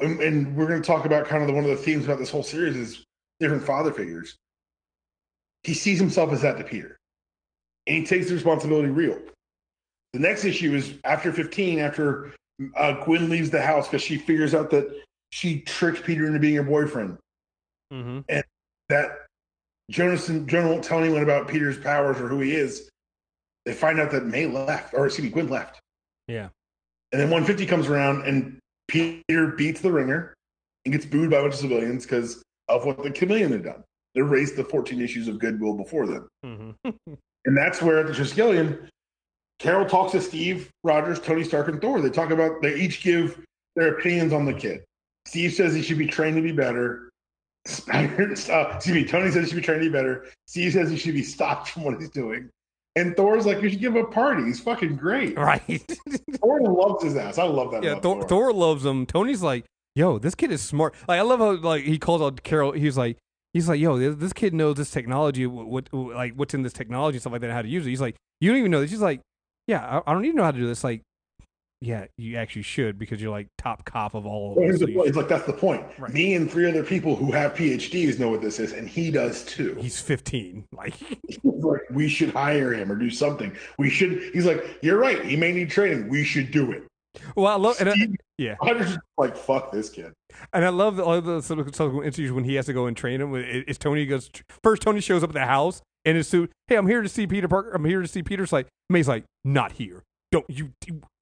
um, and we're going to talk about kind of the, one of the themes about this whole series is different father figures. He sees himself as that to Peter, and he takes the responsibility real. The next issue is after 15, after uh, Gwen leaves the house because she figures out that she tricked Peter into being her boyfriend. Mhm. That Jonas and Jonah won't tell anyone about Peter's powers or who he is. They find out that May left, or excuse me, Gwen left. yeah, And then 150 comes around and Peter beats the ringer and gets booed by a bunch of civilians because of what the chameleon had done. They raised the 14 issues of goodwill before then. Mhm. And that's where at the Triskelion, Carol talks to Steve Rogers, Tony Stark, and Thor. They talk about, they each give their opinions on the kid. Steve says he should be trained to be better. Spider, uh, excuse me, Tony says he should be trained to be better. Steve says he should be stopped from what he's doing. And Thor's like, you should give him a party. He's fucking great. right. Thor loves his ass. I love that. yeah, Thor, Thor loves him. Tony's like, yo, this kid is smart. Like, I love how like he calls out Carol. He's like, he's like, yo, this, this kid knows this technology. What, what like what's in this technology and stuff like that, how to use it. He's like, you don't even know this. He's like, yeah, I, I don't even know how to do this. Like, yeah, you actually should because you're like top cop of all of Well, us. So the. It's like that's the point. Right. Me and three other people who have PhDs know what this is, and he does too. he's 15. Like, like, we should hire him or do something. We should. He's like, you're right. He may need training. We should do it. well, I love and I, yeah. Rogers is like, fuck this kid. And I love the, all the subsequent interviews when he has to go and train him. It- It's Tony goes first. Tony shows up at the house in his suit. Hey, I'm here to see Peter Parker. I'm here to see Peter's like May's like not here. Don't you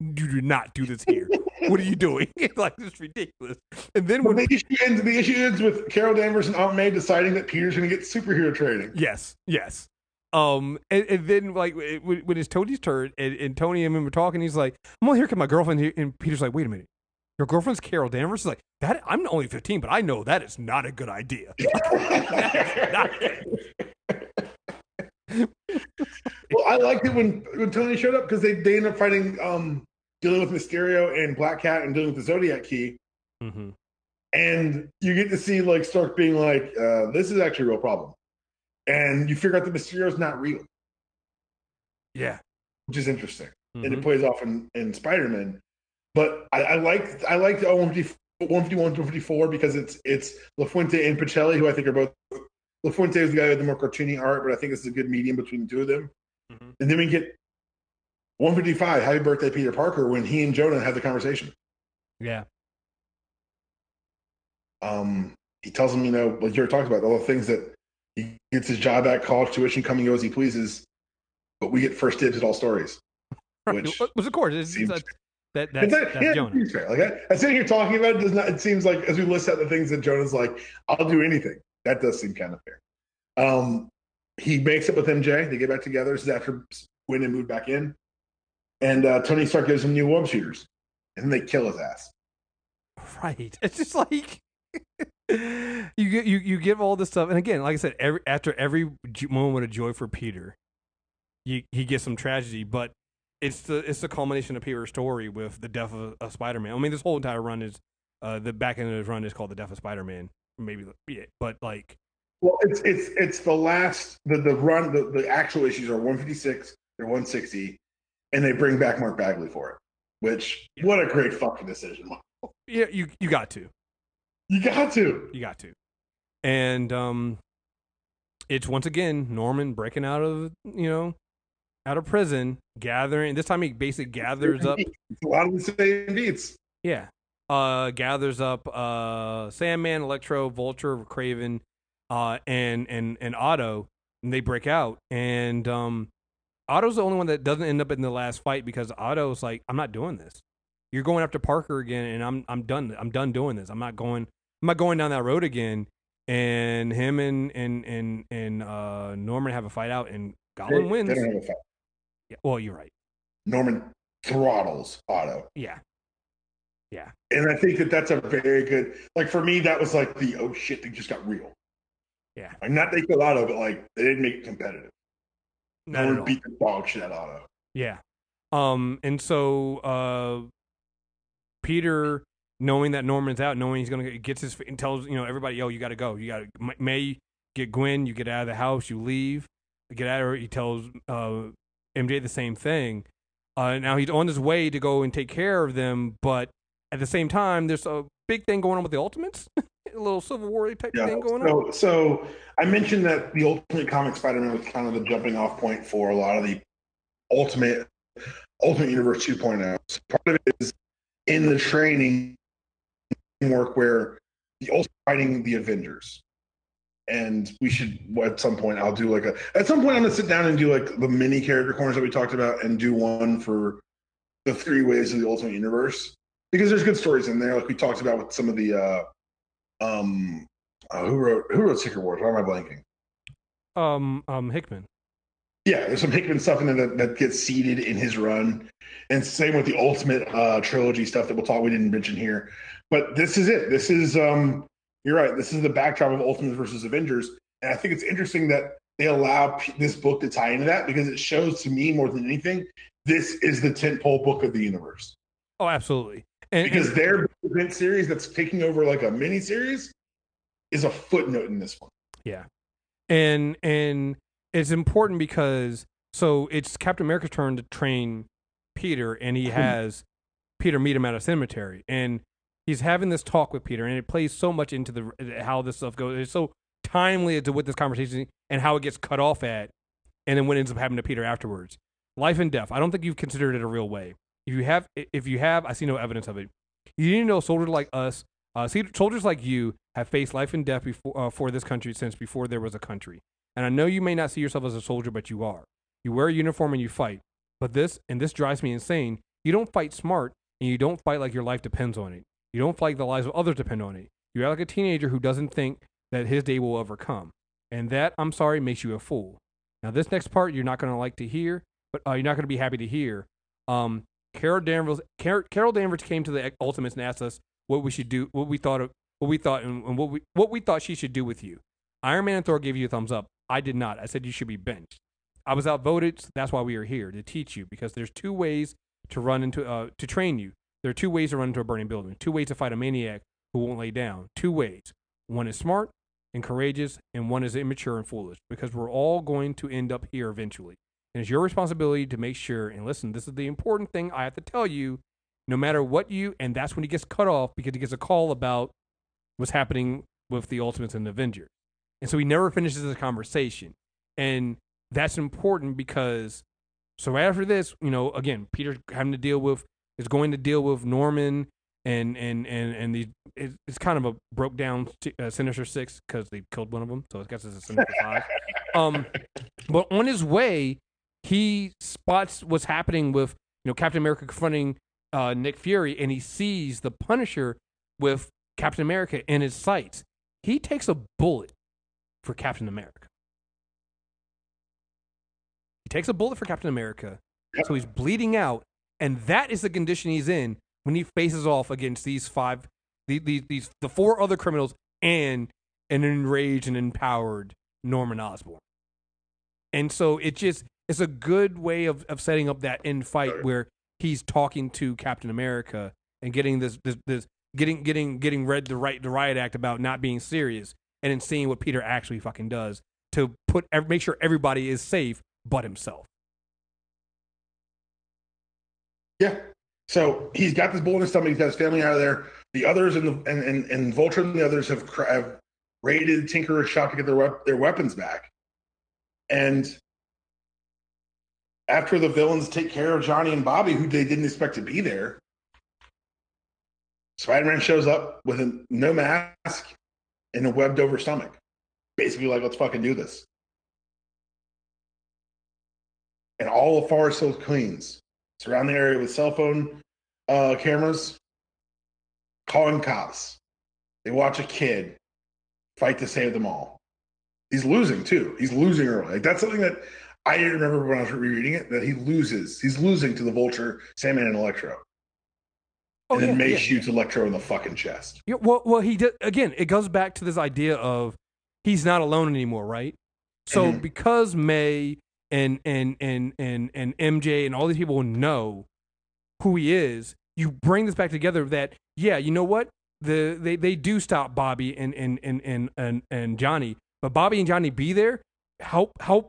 you do not do this here. what are you doing? like this is ridiculous. And then when the issue ends. The issue ends with Carol Danvers and Aunt May deciding that Peter's going to get superhero training. yes yes. Um and, and then like it- when, it's Tony's turn and, and Tony and him were talking, he's like, "I'm only here because my girlfriend." Here. And Peter's like, "Wait a minute, your girlfriend's Carol Danvers?" He's like, "That I'm only 15, but I know that is not a good idea." well, I liked it when, when Tony showed up because they, they ended up fighting, um, dealing with Mysterio and Black Cat and dealing with the Zodiac key. Mm-hmm. and you get to see like Stark being like, uh, "This is actually a real problem," and you figure out that Mysterio's not real, Yeah. which is interesting, and Mhm. it plays off in, in Spider Man. But I, I like I like the 151, 154 because it's it's LaFuente and Pichelli, who I think are both. LaFuente is the guy with the more cartoony art, but I think this is a good medium between the two of them. Mhm. And then we get 155, Happy Birthday, Peter Parker, when he and Jonah have the conversation. Yeah. um, he tells him, you know, like you were talking about, all the things that he gets his job back, college tuition, coming as he pleases, but we get first dibs at all stories. Right. Which Which, of course, it's, seems that, that, that's, It's that's yeah, Jonah. it seems fair. Like I, I sitting here talking about it, does not. It seems like as we list out the things that Jonah's like, I'll do anything. That does seem kind of fair. Um, he makes up with MJ. They get back together. This is after Gwen and moved back in, and uh, Tony Stark gives him new web shooters, and then they kill his ass. Right. It's just like you get you you give all this stuff, and again, like I said, every after every moment of joy for Peter, you, he gets some tragedy, but it's the it's the culmination of Peter's story with the death of, of Spider Man. I mean, this whole entire run is uh, the back end of his run is called the death of Spider Man, maybe yeah, but like Well, it's it's it's the last the the run the, the actual issues are 156, they're 160, and they bring back Mark Bagley for it. Which what a great fucking decision. yeah, you you got to. You got to. You got to. And um it's once again Norman breaking out of you know out of prison, gathering this time he basically gathers up a lot of the same beats. yeah. Uh gathers up uh Sandman, Electro, Vulture, Kraven, uh and and and Otto and they break out and um Otto's the only one that doesn't end up in the last fight because Otto's like, I'm not doing this. You're going after Parker again, and I'm I'm done. I'm done doing this. I'm not going. I'm not going down that road again. And him and and and and uh, Norman have a fight out, and Goblin They- wins. They don't have a fight. Yeah, well, you're right. Norman throttles Otto. Yeah, yeah, And I think that that's a very good, like for me, that was like the, oh shit, they just got real. Yeah. Like not they killed Otto, but like they didn't make it competitive. Not at Norman beat the dog shit out of Yeah. Um, and so uh, Peter, knowing that Norman's out, knowing he's gonna get, gets his and tells you know everybody, yo, you got to go. You got to May get Gwen. You get out of the house. You leave. Get out of her. He tells uh, MJ the same thing. Uh, now he's on his way to go and take care of them, but at the same time, there's a big thing going on with the Ultimates. a little Civil War type Yeah. thing going on. So, so I mentioned that the Ultimate Comic Spider-Man was kind of the jumping off point for a lot of the Ultimate Ultimate Universe 2.0. So part of it is in the training work where the Ultimate fighting the Avengers. And we should at some point I'll do like a at some point I'm gonna sit down and do like the mini character corners that we talked about and do one for the three ways of the Ultimate Universe because there's good stories in there like we talked about with some of the uh um uh, who wrote who wrote Secret Wars? Why am I blanking? Um, um, Hickman. Yeah, there's some Hickman stuff in there that, that gets seeded in his run, and same with the Ultimate uh, trilogy stuff that we'll talk. We didn't mention here, but this is it. This is um, you're right. This is the backdrop of Ultimate versus Avengers, and I think it's interesting that they allow p- this book to tie into that because it shows to me more than anything this is the tentpole book of the universe Oh, absolutely. And, because and- their event series that's taking over like a mini series is a footnote in this one. Yeah. And and it's important because so it's Captain America's turn to train Peter, and he hmm. has Peter meet him at a cemetery, and he's having this talk with Peter, and it plays so much into the how this stuff goes. It's so timely to with this conversation and how it gets cut off at, and then what ends up happening to Peter afterwards. Life and death. I don't think you've considered it a real way. If you have, if you have, I see no evidence of it. You need to know soldiers like us, uh, see, soldiers like you have faced life and death before uh, for this country since before there was a country. And I know you may not see yourself as a soldier, but you are. You wear a uniform and you fight. But this, and this drives me insane, you don't fight smart and you don't fight like your life depends on it. You don't fight like the lives of others depend on it. You act like a teenager who doesn't think that his day will ever come. And that, I'm sorry, makes you a fool. Now, this next part you're not going to like to hear, but uh, you're not going to be happy to hear. Um, Carol Danvers, Car- Carol Danvers came to the Ultimates and asked us what we should do, what we thought of, what we thought, and, and what we what we thought she should do with you. Iron Man and Thor gave you a thumbs up. I did not. I said you should be benched. I was outvoted. So that's why we are here to teach you because there's two ways to run into uh, to train you. There are two ways to run into a burning building. Two ways to fight a maniac who won't lay down. Two ways. One is smart and courageous, and one is immature and foolish. Because we're all going to end up here eventually. And it's your responsibility to make sure. And listen, this is the important thing I have to tell you. No matter what you, and that's when he gets cut off because he gets a call about what's happening with the Ultimates and the Avengers. And so he never finishes the conversation. And that's important because so right after this, you know, again, Peter's having to deal with is going to deal with Norman and and and and the it's kind of a broke down uh, Sinister Six because they killed one of them, so I guess it's a Sinister Five. Um, but on his way, he spots what's happening with you know Captain America confronting uh, Nick Fury, and he sees the Punisher with Captain America in his sights. He takes a bullet for Captain America. He takes a bullet for Captain America, so he's bleeding out, and that is the condition he's in when he faces off against these five, the, the, these the four other criminals and an enraged and empowered Norman Osborn. And so it just it's a good way of, of setting up that end fight where he's talking to Captain America and getting this this, this getting getting getting read the right the riot act about not being serious and then seeing what Peter actually fucking does to put make sure everybody is safe but himself. Yeah. So he's got this bullet in his stomach. He's got his family out of there. The others and the and, and, and Vulture and the others have, have raided Tinkerer's shop to get their wep- their weapons back. And after the villains take care of Johnny and Bobby, who they didn't expect to be there, Spider-Man shows up with a no mask and a webbed over stomach. Basically, like, let's fucking do this. And all of Forest Hills cleans, surround the area with cell phone uh, cameras, calling cops. They watch a kid fight to save them all. He's losing too. He's losing early. Like, that's something that I didn't remember when I was rereading it. That he loses. He's losing to the Vulture, Sandman, and Electro. Oh, and then yeah, May yeah, shoots yeah. Electro in the fucking chest. Yeah, well, well, he did again. It goes back to this idea of he's not alone anymore, right? So mm-hmm. because May and and and and and MJ and all these people know who he is, you bring this back together. That yeah, you know what? The they they do stop Bobby and and and and and, and Johnny, but Bobby and Johnny be there help help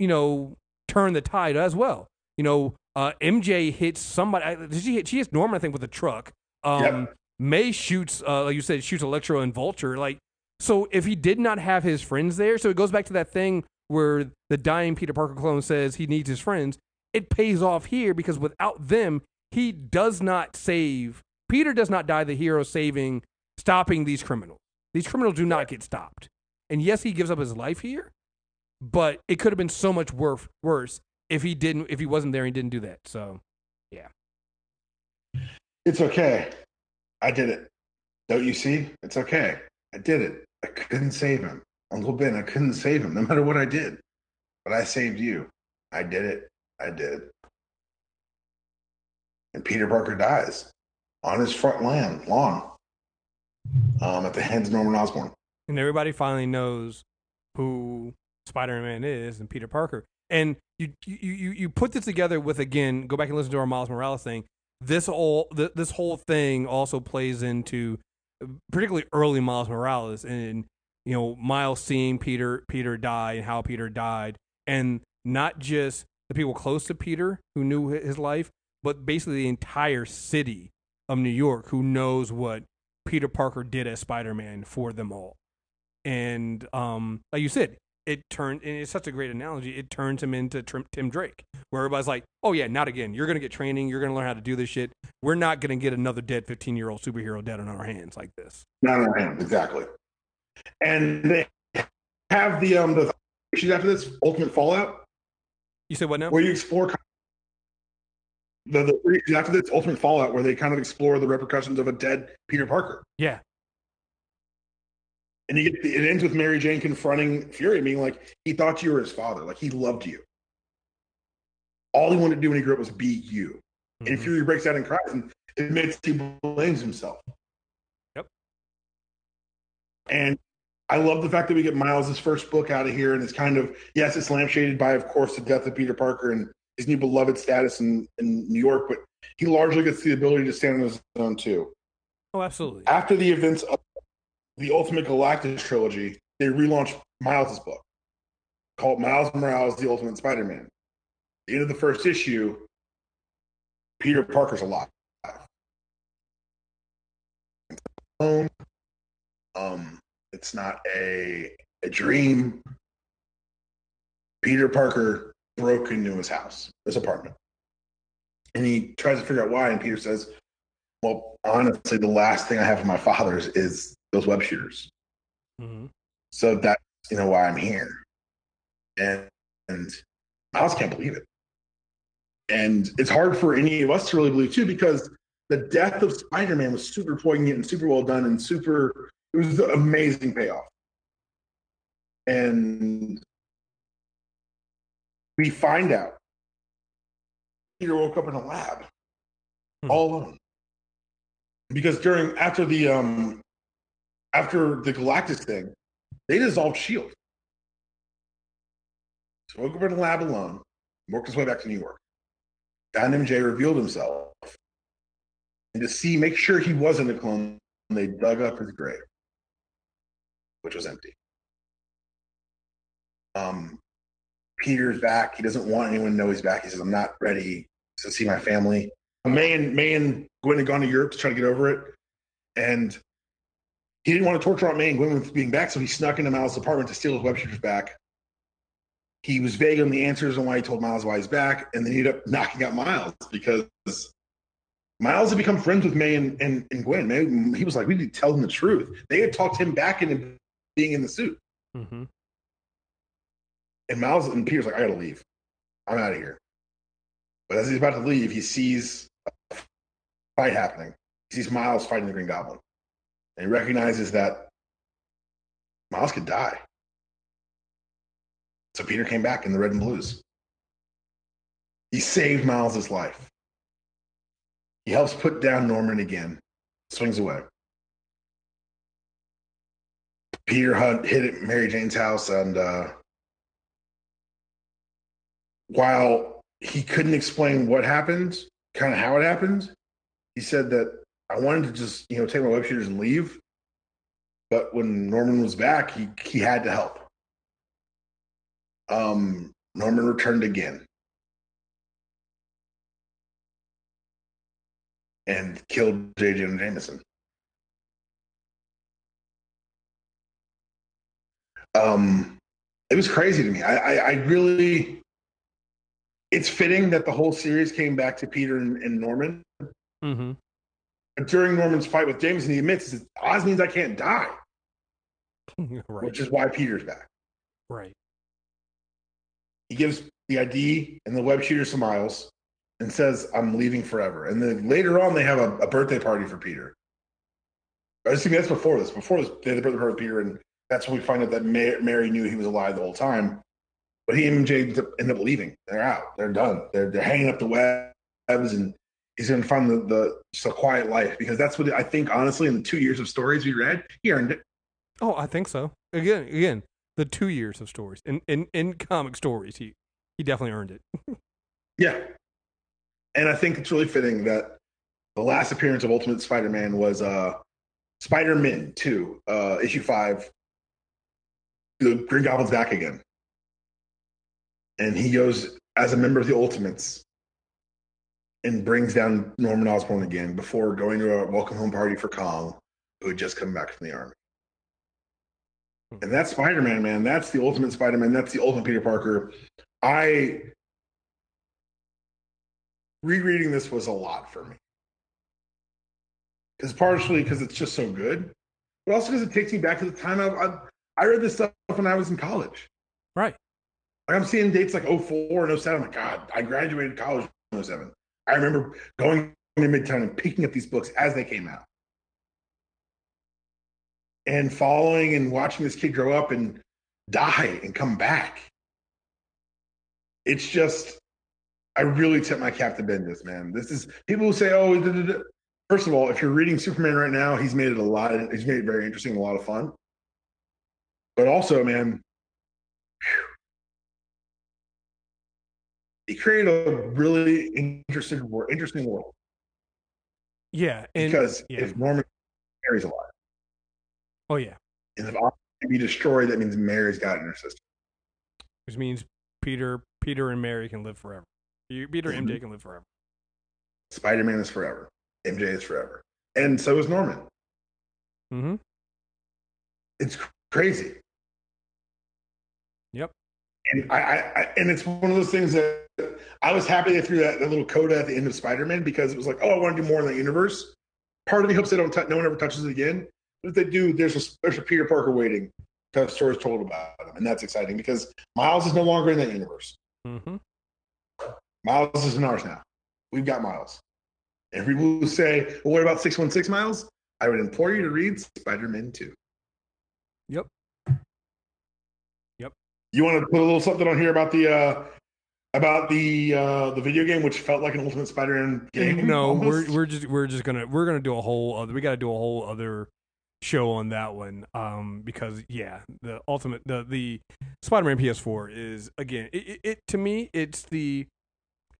you know turn the tide as well. You know, uh, MJ hits somebody. She hit, she hits Norman, I think, with a truck. Um, yep. May shoots, uh, like you said, shoots Electro and Vulture. Like, so if he did not have his friends there, so it goes back to that thing where the dying Peter Parker clone says he needs his friends. It pays off here because without them, he does not save. Peter does not die the hero saving, stopping these criminals. These criminals do not get stopped. And yes, he gives up his life here, but it could have been so much worse, worse if he didn't if he wasn't there he didn't do that. So yeah. It's okay. I did it. Don't you see? It's okay. I did it. I couldn't save him. Uncle Ben, I couldn't save him no matter what I did. But I saved you. I did it. I did. And Peter Parker dies on his front lawn, lawn um, at the hands of Norman Osborn. And everybody finally knows who Spider Man is and Peter Parker. And you, you you put this together with again, go back and listen to our Miles Morales thing. This whole this whole thing also plays into particularly early Miles Morales and you know Miles seeing Peter Peter die and how Peter died, and not just the people close to Peter who knew his life, but basically the entire city of New York who knows what Peter Parker did as Spider Man for them all. And um, like you said, it turned and it's such a great analogy it turns him into tim drake where everybody's like oh yeah not again. You're gonna get training. You're gonna learn how to do this shit. We're not gonna get another dead 15 year old superhero dead on our hands like this. Not on our hands exactly. And they have the um the issues after this ultimate fallout. You said what now? Where you explore the, the after this ultimate fallout where they kind of explore the repercussions of a dead peter parker. Yeah and you get the, it ends with Mary Jane confronting Fury, being like, he thought you were his father, like he loved you. All he wanted to do when he grew up was be you. Mm-hmm. And Fury breaks out and cries and admits he blames himself. Yep. And I love the fact that we get Miles' first book out of here, and it's kind of yes, it's lampshaded by, of course, the death of Peter Parker and his new beloved status in, in New York, but he largely gets the ability to stand on his own too. Oh, absolutely. After the events of the Ultimate Galactus trilogy, they relaunched Miles' book called Miles Morales: The Ultimate Spider-Man. the end of the first issue, Peter Parker's alive. Um, it's not a a dream. Peter Parker broke into his house, his apartment, and he tries to figure out why. And Peter says, "Well, honestly, the last thing I have of my father's is those web shooters. Mm-hmm. So that's you know why I'm here, and and Miles can't believe it, and it's hard for any of us to really believe too because the death of Spider-Man was super poignant and super well done and super. It was an amazing payoff, and we find out Peter woke up in a lab mm-hmm. all alone because during after the um after the Galactus thing, they dissolved Shield. So up in a lab alone, worked his way back to New York. Found MJ revealed himself. And to see, make sure he wasn't a clone, they dug up his grave, which was empty. Um, Peter's back. He doesn't want anyone to know he's back. He says, I'm not ready to see my family. May and May and Gwen had gone to Europe to try to get over it. And he didn't want to torture Aunt May and Gwen with being back, so he snuck into Miles' apartment to steal his web shooters back. He was vague on the answers on why he told Miles why he's back, and then he ended up knocking out Miles because Miles had become friends with May and, and, and Gwen. May, he was like, we need to tell them the truth. They had talked him back into being in the suit. Mm-hmm. And Miles and Peter's like, I gotta leave. I'm out of here. But as he's about to leave, he sees a fight happening. He sees Miles fighting the Green Goblin. And he recognizes that Miles could die. So Peter came back in the red and blues. He saved Miles's life. He helps put down Norman again, swings away. Peter Hunt hit at Mary Jane's house, and uh, while he couldn't explain what happened, kind of how it happened, he said that I wanted to just you know take my web shooters and leave, but when Norman was back, he he had to help. Um, Norman returned again and killed J. Jonah Jameson. Um, it was crazy to me. I, I, I really, it's fitting that the whole series came back to Peter and, and Norman. Mm-hmm. During Norman's fight with Jameson, he admits that Oz means I can't die, right. which is why Peter's back. right. He gives the ID and the web shooter some Miles and says, I'm leaving forever. And then later on, they have a, a birthday party for Peter. I think that's before this. Before this, they had the birthday party for Peter, and that's when we find out that Ma- Mary knew he was alive the whole time. But he and MJ end up leaving. They're out. They're done. They're, they're hanging up the webs, and he's going to find the, the just a quiet life because that's what I think, honestly, in the two years of stories we read, he earned it. Oh, I think so. Again, again, the two years of stories in in, in comic stories, he he definitely earned it. Yeah. And I think it's really fitting that the last appearance of Ultimate Spider Man was uh, Spider Man 2, uh, issue 5. The Green Goblin's back again. And he goes as a member of the Ultimates and brings down Norman Osborn again before going to a welcome home party for Kong, who had just come back from the army. Hmm. And that's Spider Man, man. That's the ultimate Spider Man. That's the ultimate Peter Parker. I rereading this was a lot for me. Because partially because it's just so good, but also because it takes me back to the time I, I, I read this stuff when I was in college. Right. Like I'm seeing dates like 04 and 07. I'm like, God, I graduated college in 07. I remember going to Midtown and picking up these books as they came out. And following and watching this kid grow up and die and come back. It's just, I really tip my cap to Bendis, man. This is people who say, "Oh, da, da, da." first of all, if you're reading Superman right now, he's made it a lot. He's made it very interesting, a lot of fun. But also, man, whew, he created a really interesting, wor- interesting world. Yeah. And because yeah. if Norman Mary's alive, oh yeah, and if Oz can be destroyed, that means Mary's got in her system. which means Peter, Peter and Mary can live forever. You- Peter and. MJ can live forever. Spider Man is forever. MJ is forever, and so is Norman. Mm-hmm. It's crazy. Yep. And I, I, I and it's one of those things that I was happy they threw that, that little coda at the end of Spider Man because it was like, oh, I want to do more in the universe. Part of me hopes they don't. T- no one ever touches it again. But if they do, there's a there's a Peter Parker waiting to have stories told about him, and that's exciting because Miles is no longer in that universe. Mm-hmm. Miles is in ours now. We've got Miles. And people who say, well, what about 616 Miles? I would implore you to read Spider Man 2. Yep. Yep. You want to put a little something on here about the uh about the uh the video game which felt like an Ultimate Spider-Man game? No, almost? we're we're just we're just gonna we're gonna do a whole other. We got to do a whole other show on that one um, because yeah, the ultimate the the Spider-Man PS4 is again it, it, it to me it's the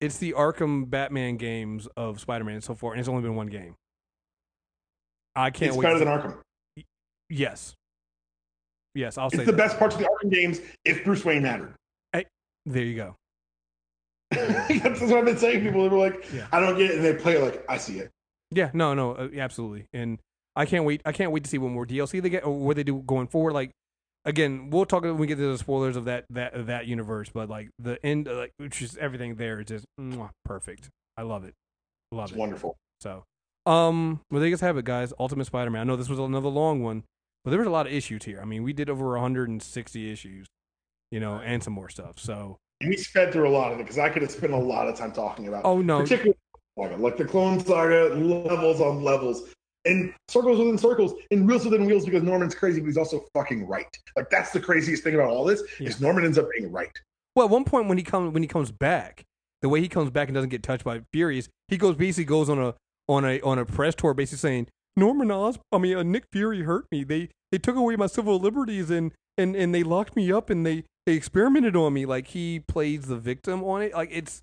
it's the Arkham Batman games of Spider-Man so far, and it's only been one game. I can't It's wait. better than Arkham. yes, yes, I'll say the that. best parts of the Arkham games if Bruce Wayne mattered. There you go. That's what I've been saying. People are like, Yeah. I don't get it, and they play it like I see it. Yeah, no, no, uh, absolutely, and I can't wait. I can't wait to see what more DLC they get or what they do going forward. Like, again, we'll talk when we get to the spoilers of that that that universe, but like the end, uh, like which is everything there is just mwah, perfect. I love it, love It's it. wonderful. So, um, well, there you guys have it, guys. Ultimate Spider-Man. I know this was another long one, but there was a lot of issues here. I mean, we did over 160 issues, you know, and some more stuff. So, we sped through a lot of it because I could have spent a lot of time talking about. oh no, particularly like the Clone Saga, levels on levels, and circles within circles, and wheels within wheels because Norman's crazy, but he's also fucking right. Like that's the craziest thing about all this is Norman ends up being right. Well, at one point when he comes when he comes back, the way he comes back and doesn't get touched by Furious, he goes basically goes on a on a on a press tour, basically saying Norman Os, I mean uh, Nick Fury hurt me. They they took away my civil liberties and and and they locked me up and they they experimented on me. Like he plays the victim on it. Like it's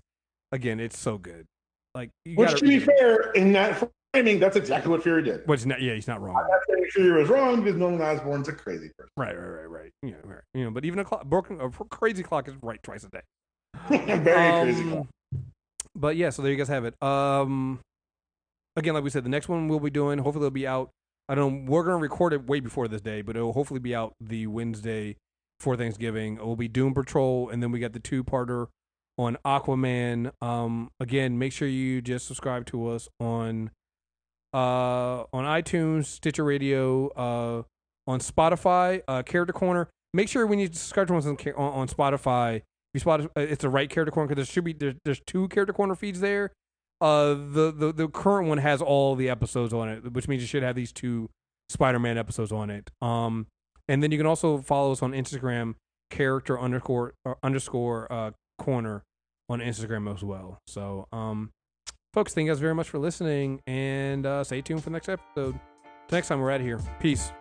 again, it's so good. Like you Which, to be fair, in that framing, that's exactly what Fury did. Which not, yeah, he's not wrong. I'm not saying Fury was wrong because Norman Osborn's a crazy person. Right, right, right, right. Yeah, right. You know, but even a clock, broken, a crazy clock is right twice a day. Very crazy. Um, But yeah, so there you guys have it. Um, again, like we said, the next one we'll be doing. Hopefully, it'll be out. I don't. We're gonna record it way before this day, but it'll hopefully be out the Wednesday for Thanksgiving. It will be Doom Patrol, and then we got the two-parter on Aquaman. Um, again, make sure you just subscribe to us on uh on iTunes, Stitcher Radio, uh on Spotify, uh Character Corner. Make sure when you subscribe to us on, on, on Spotify, you spot uh, it's the right Character Corner because there should be there, there's two Character Corner feeds there. Uh, the, the the current one has all the episodes on it, which means you should have these two Spider-Man episodes on it. Um, and then you can also follow us on Instagram, character underscore uh, underscore uh corner on Instagram as well. So, um, folks, thank you guys very much for listening, and uh, stay tuned for the next episode. Next time, we're out of here. Peace.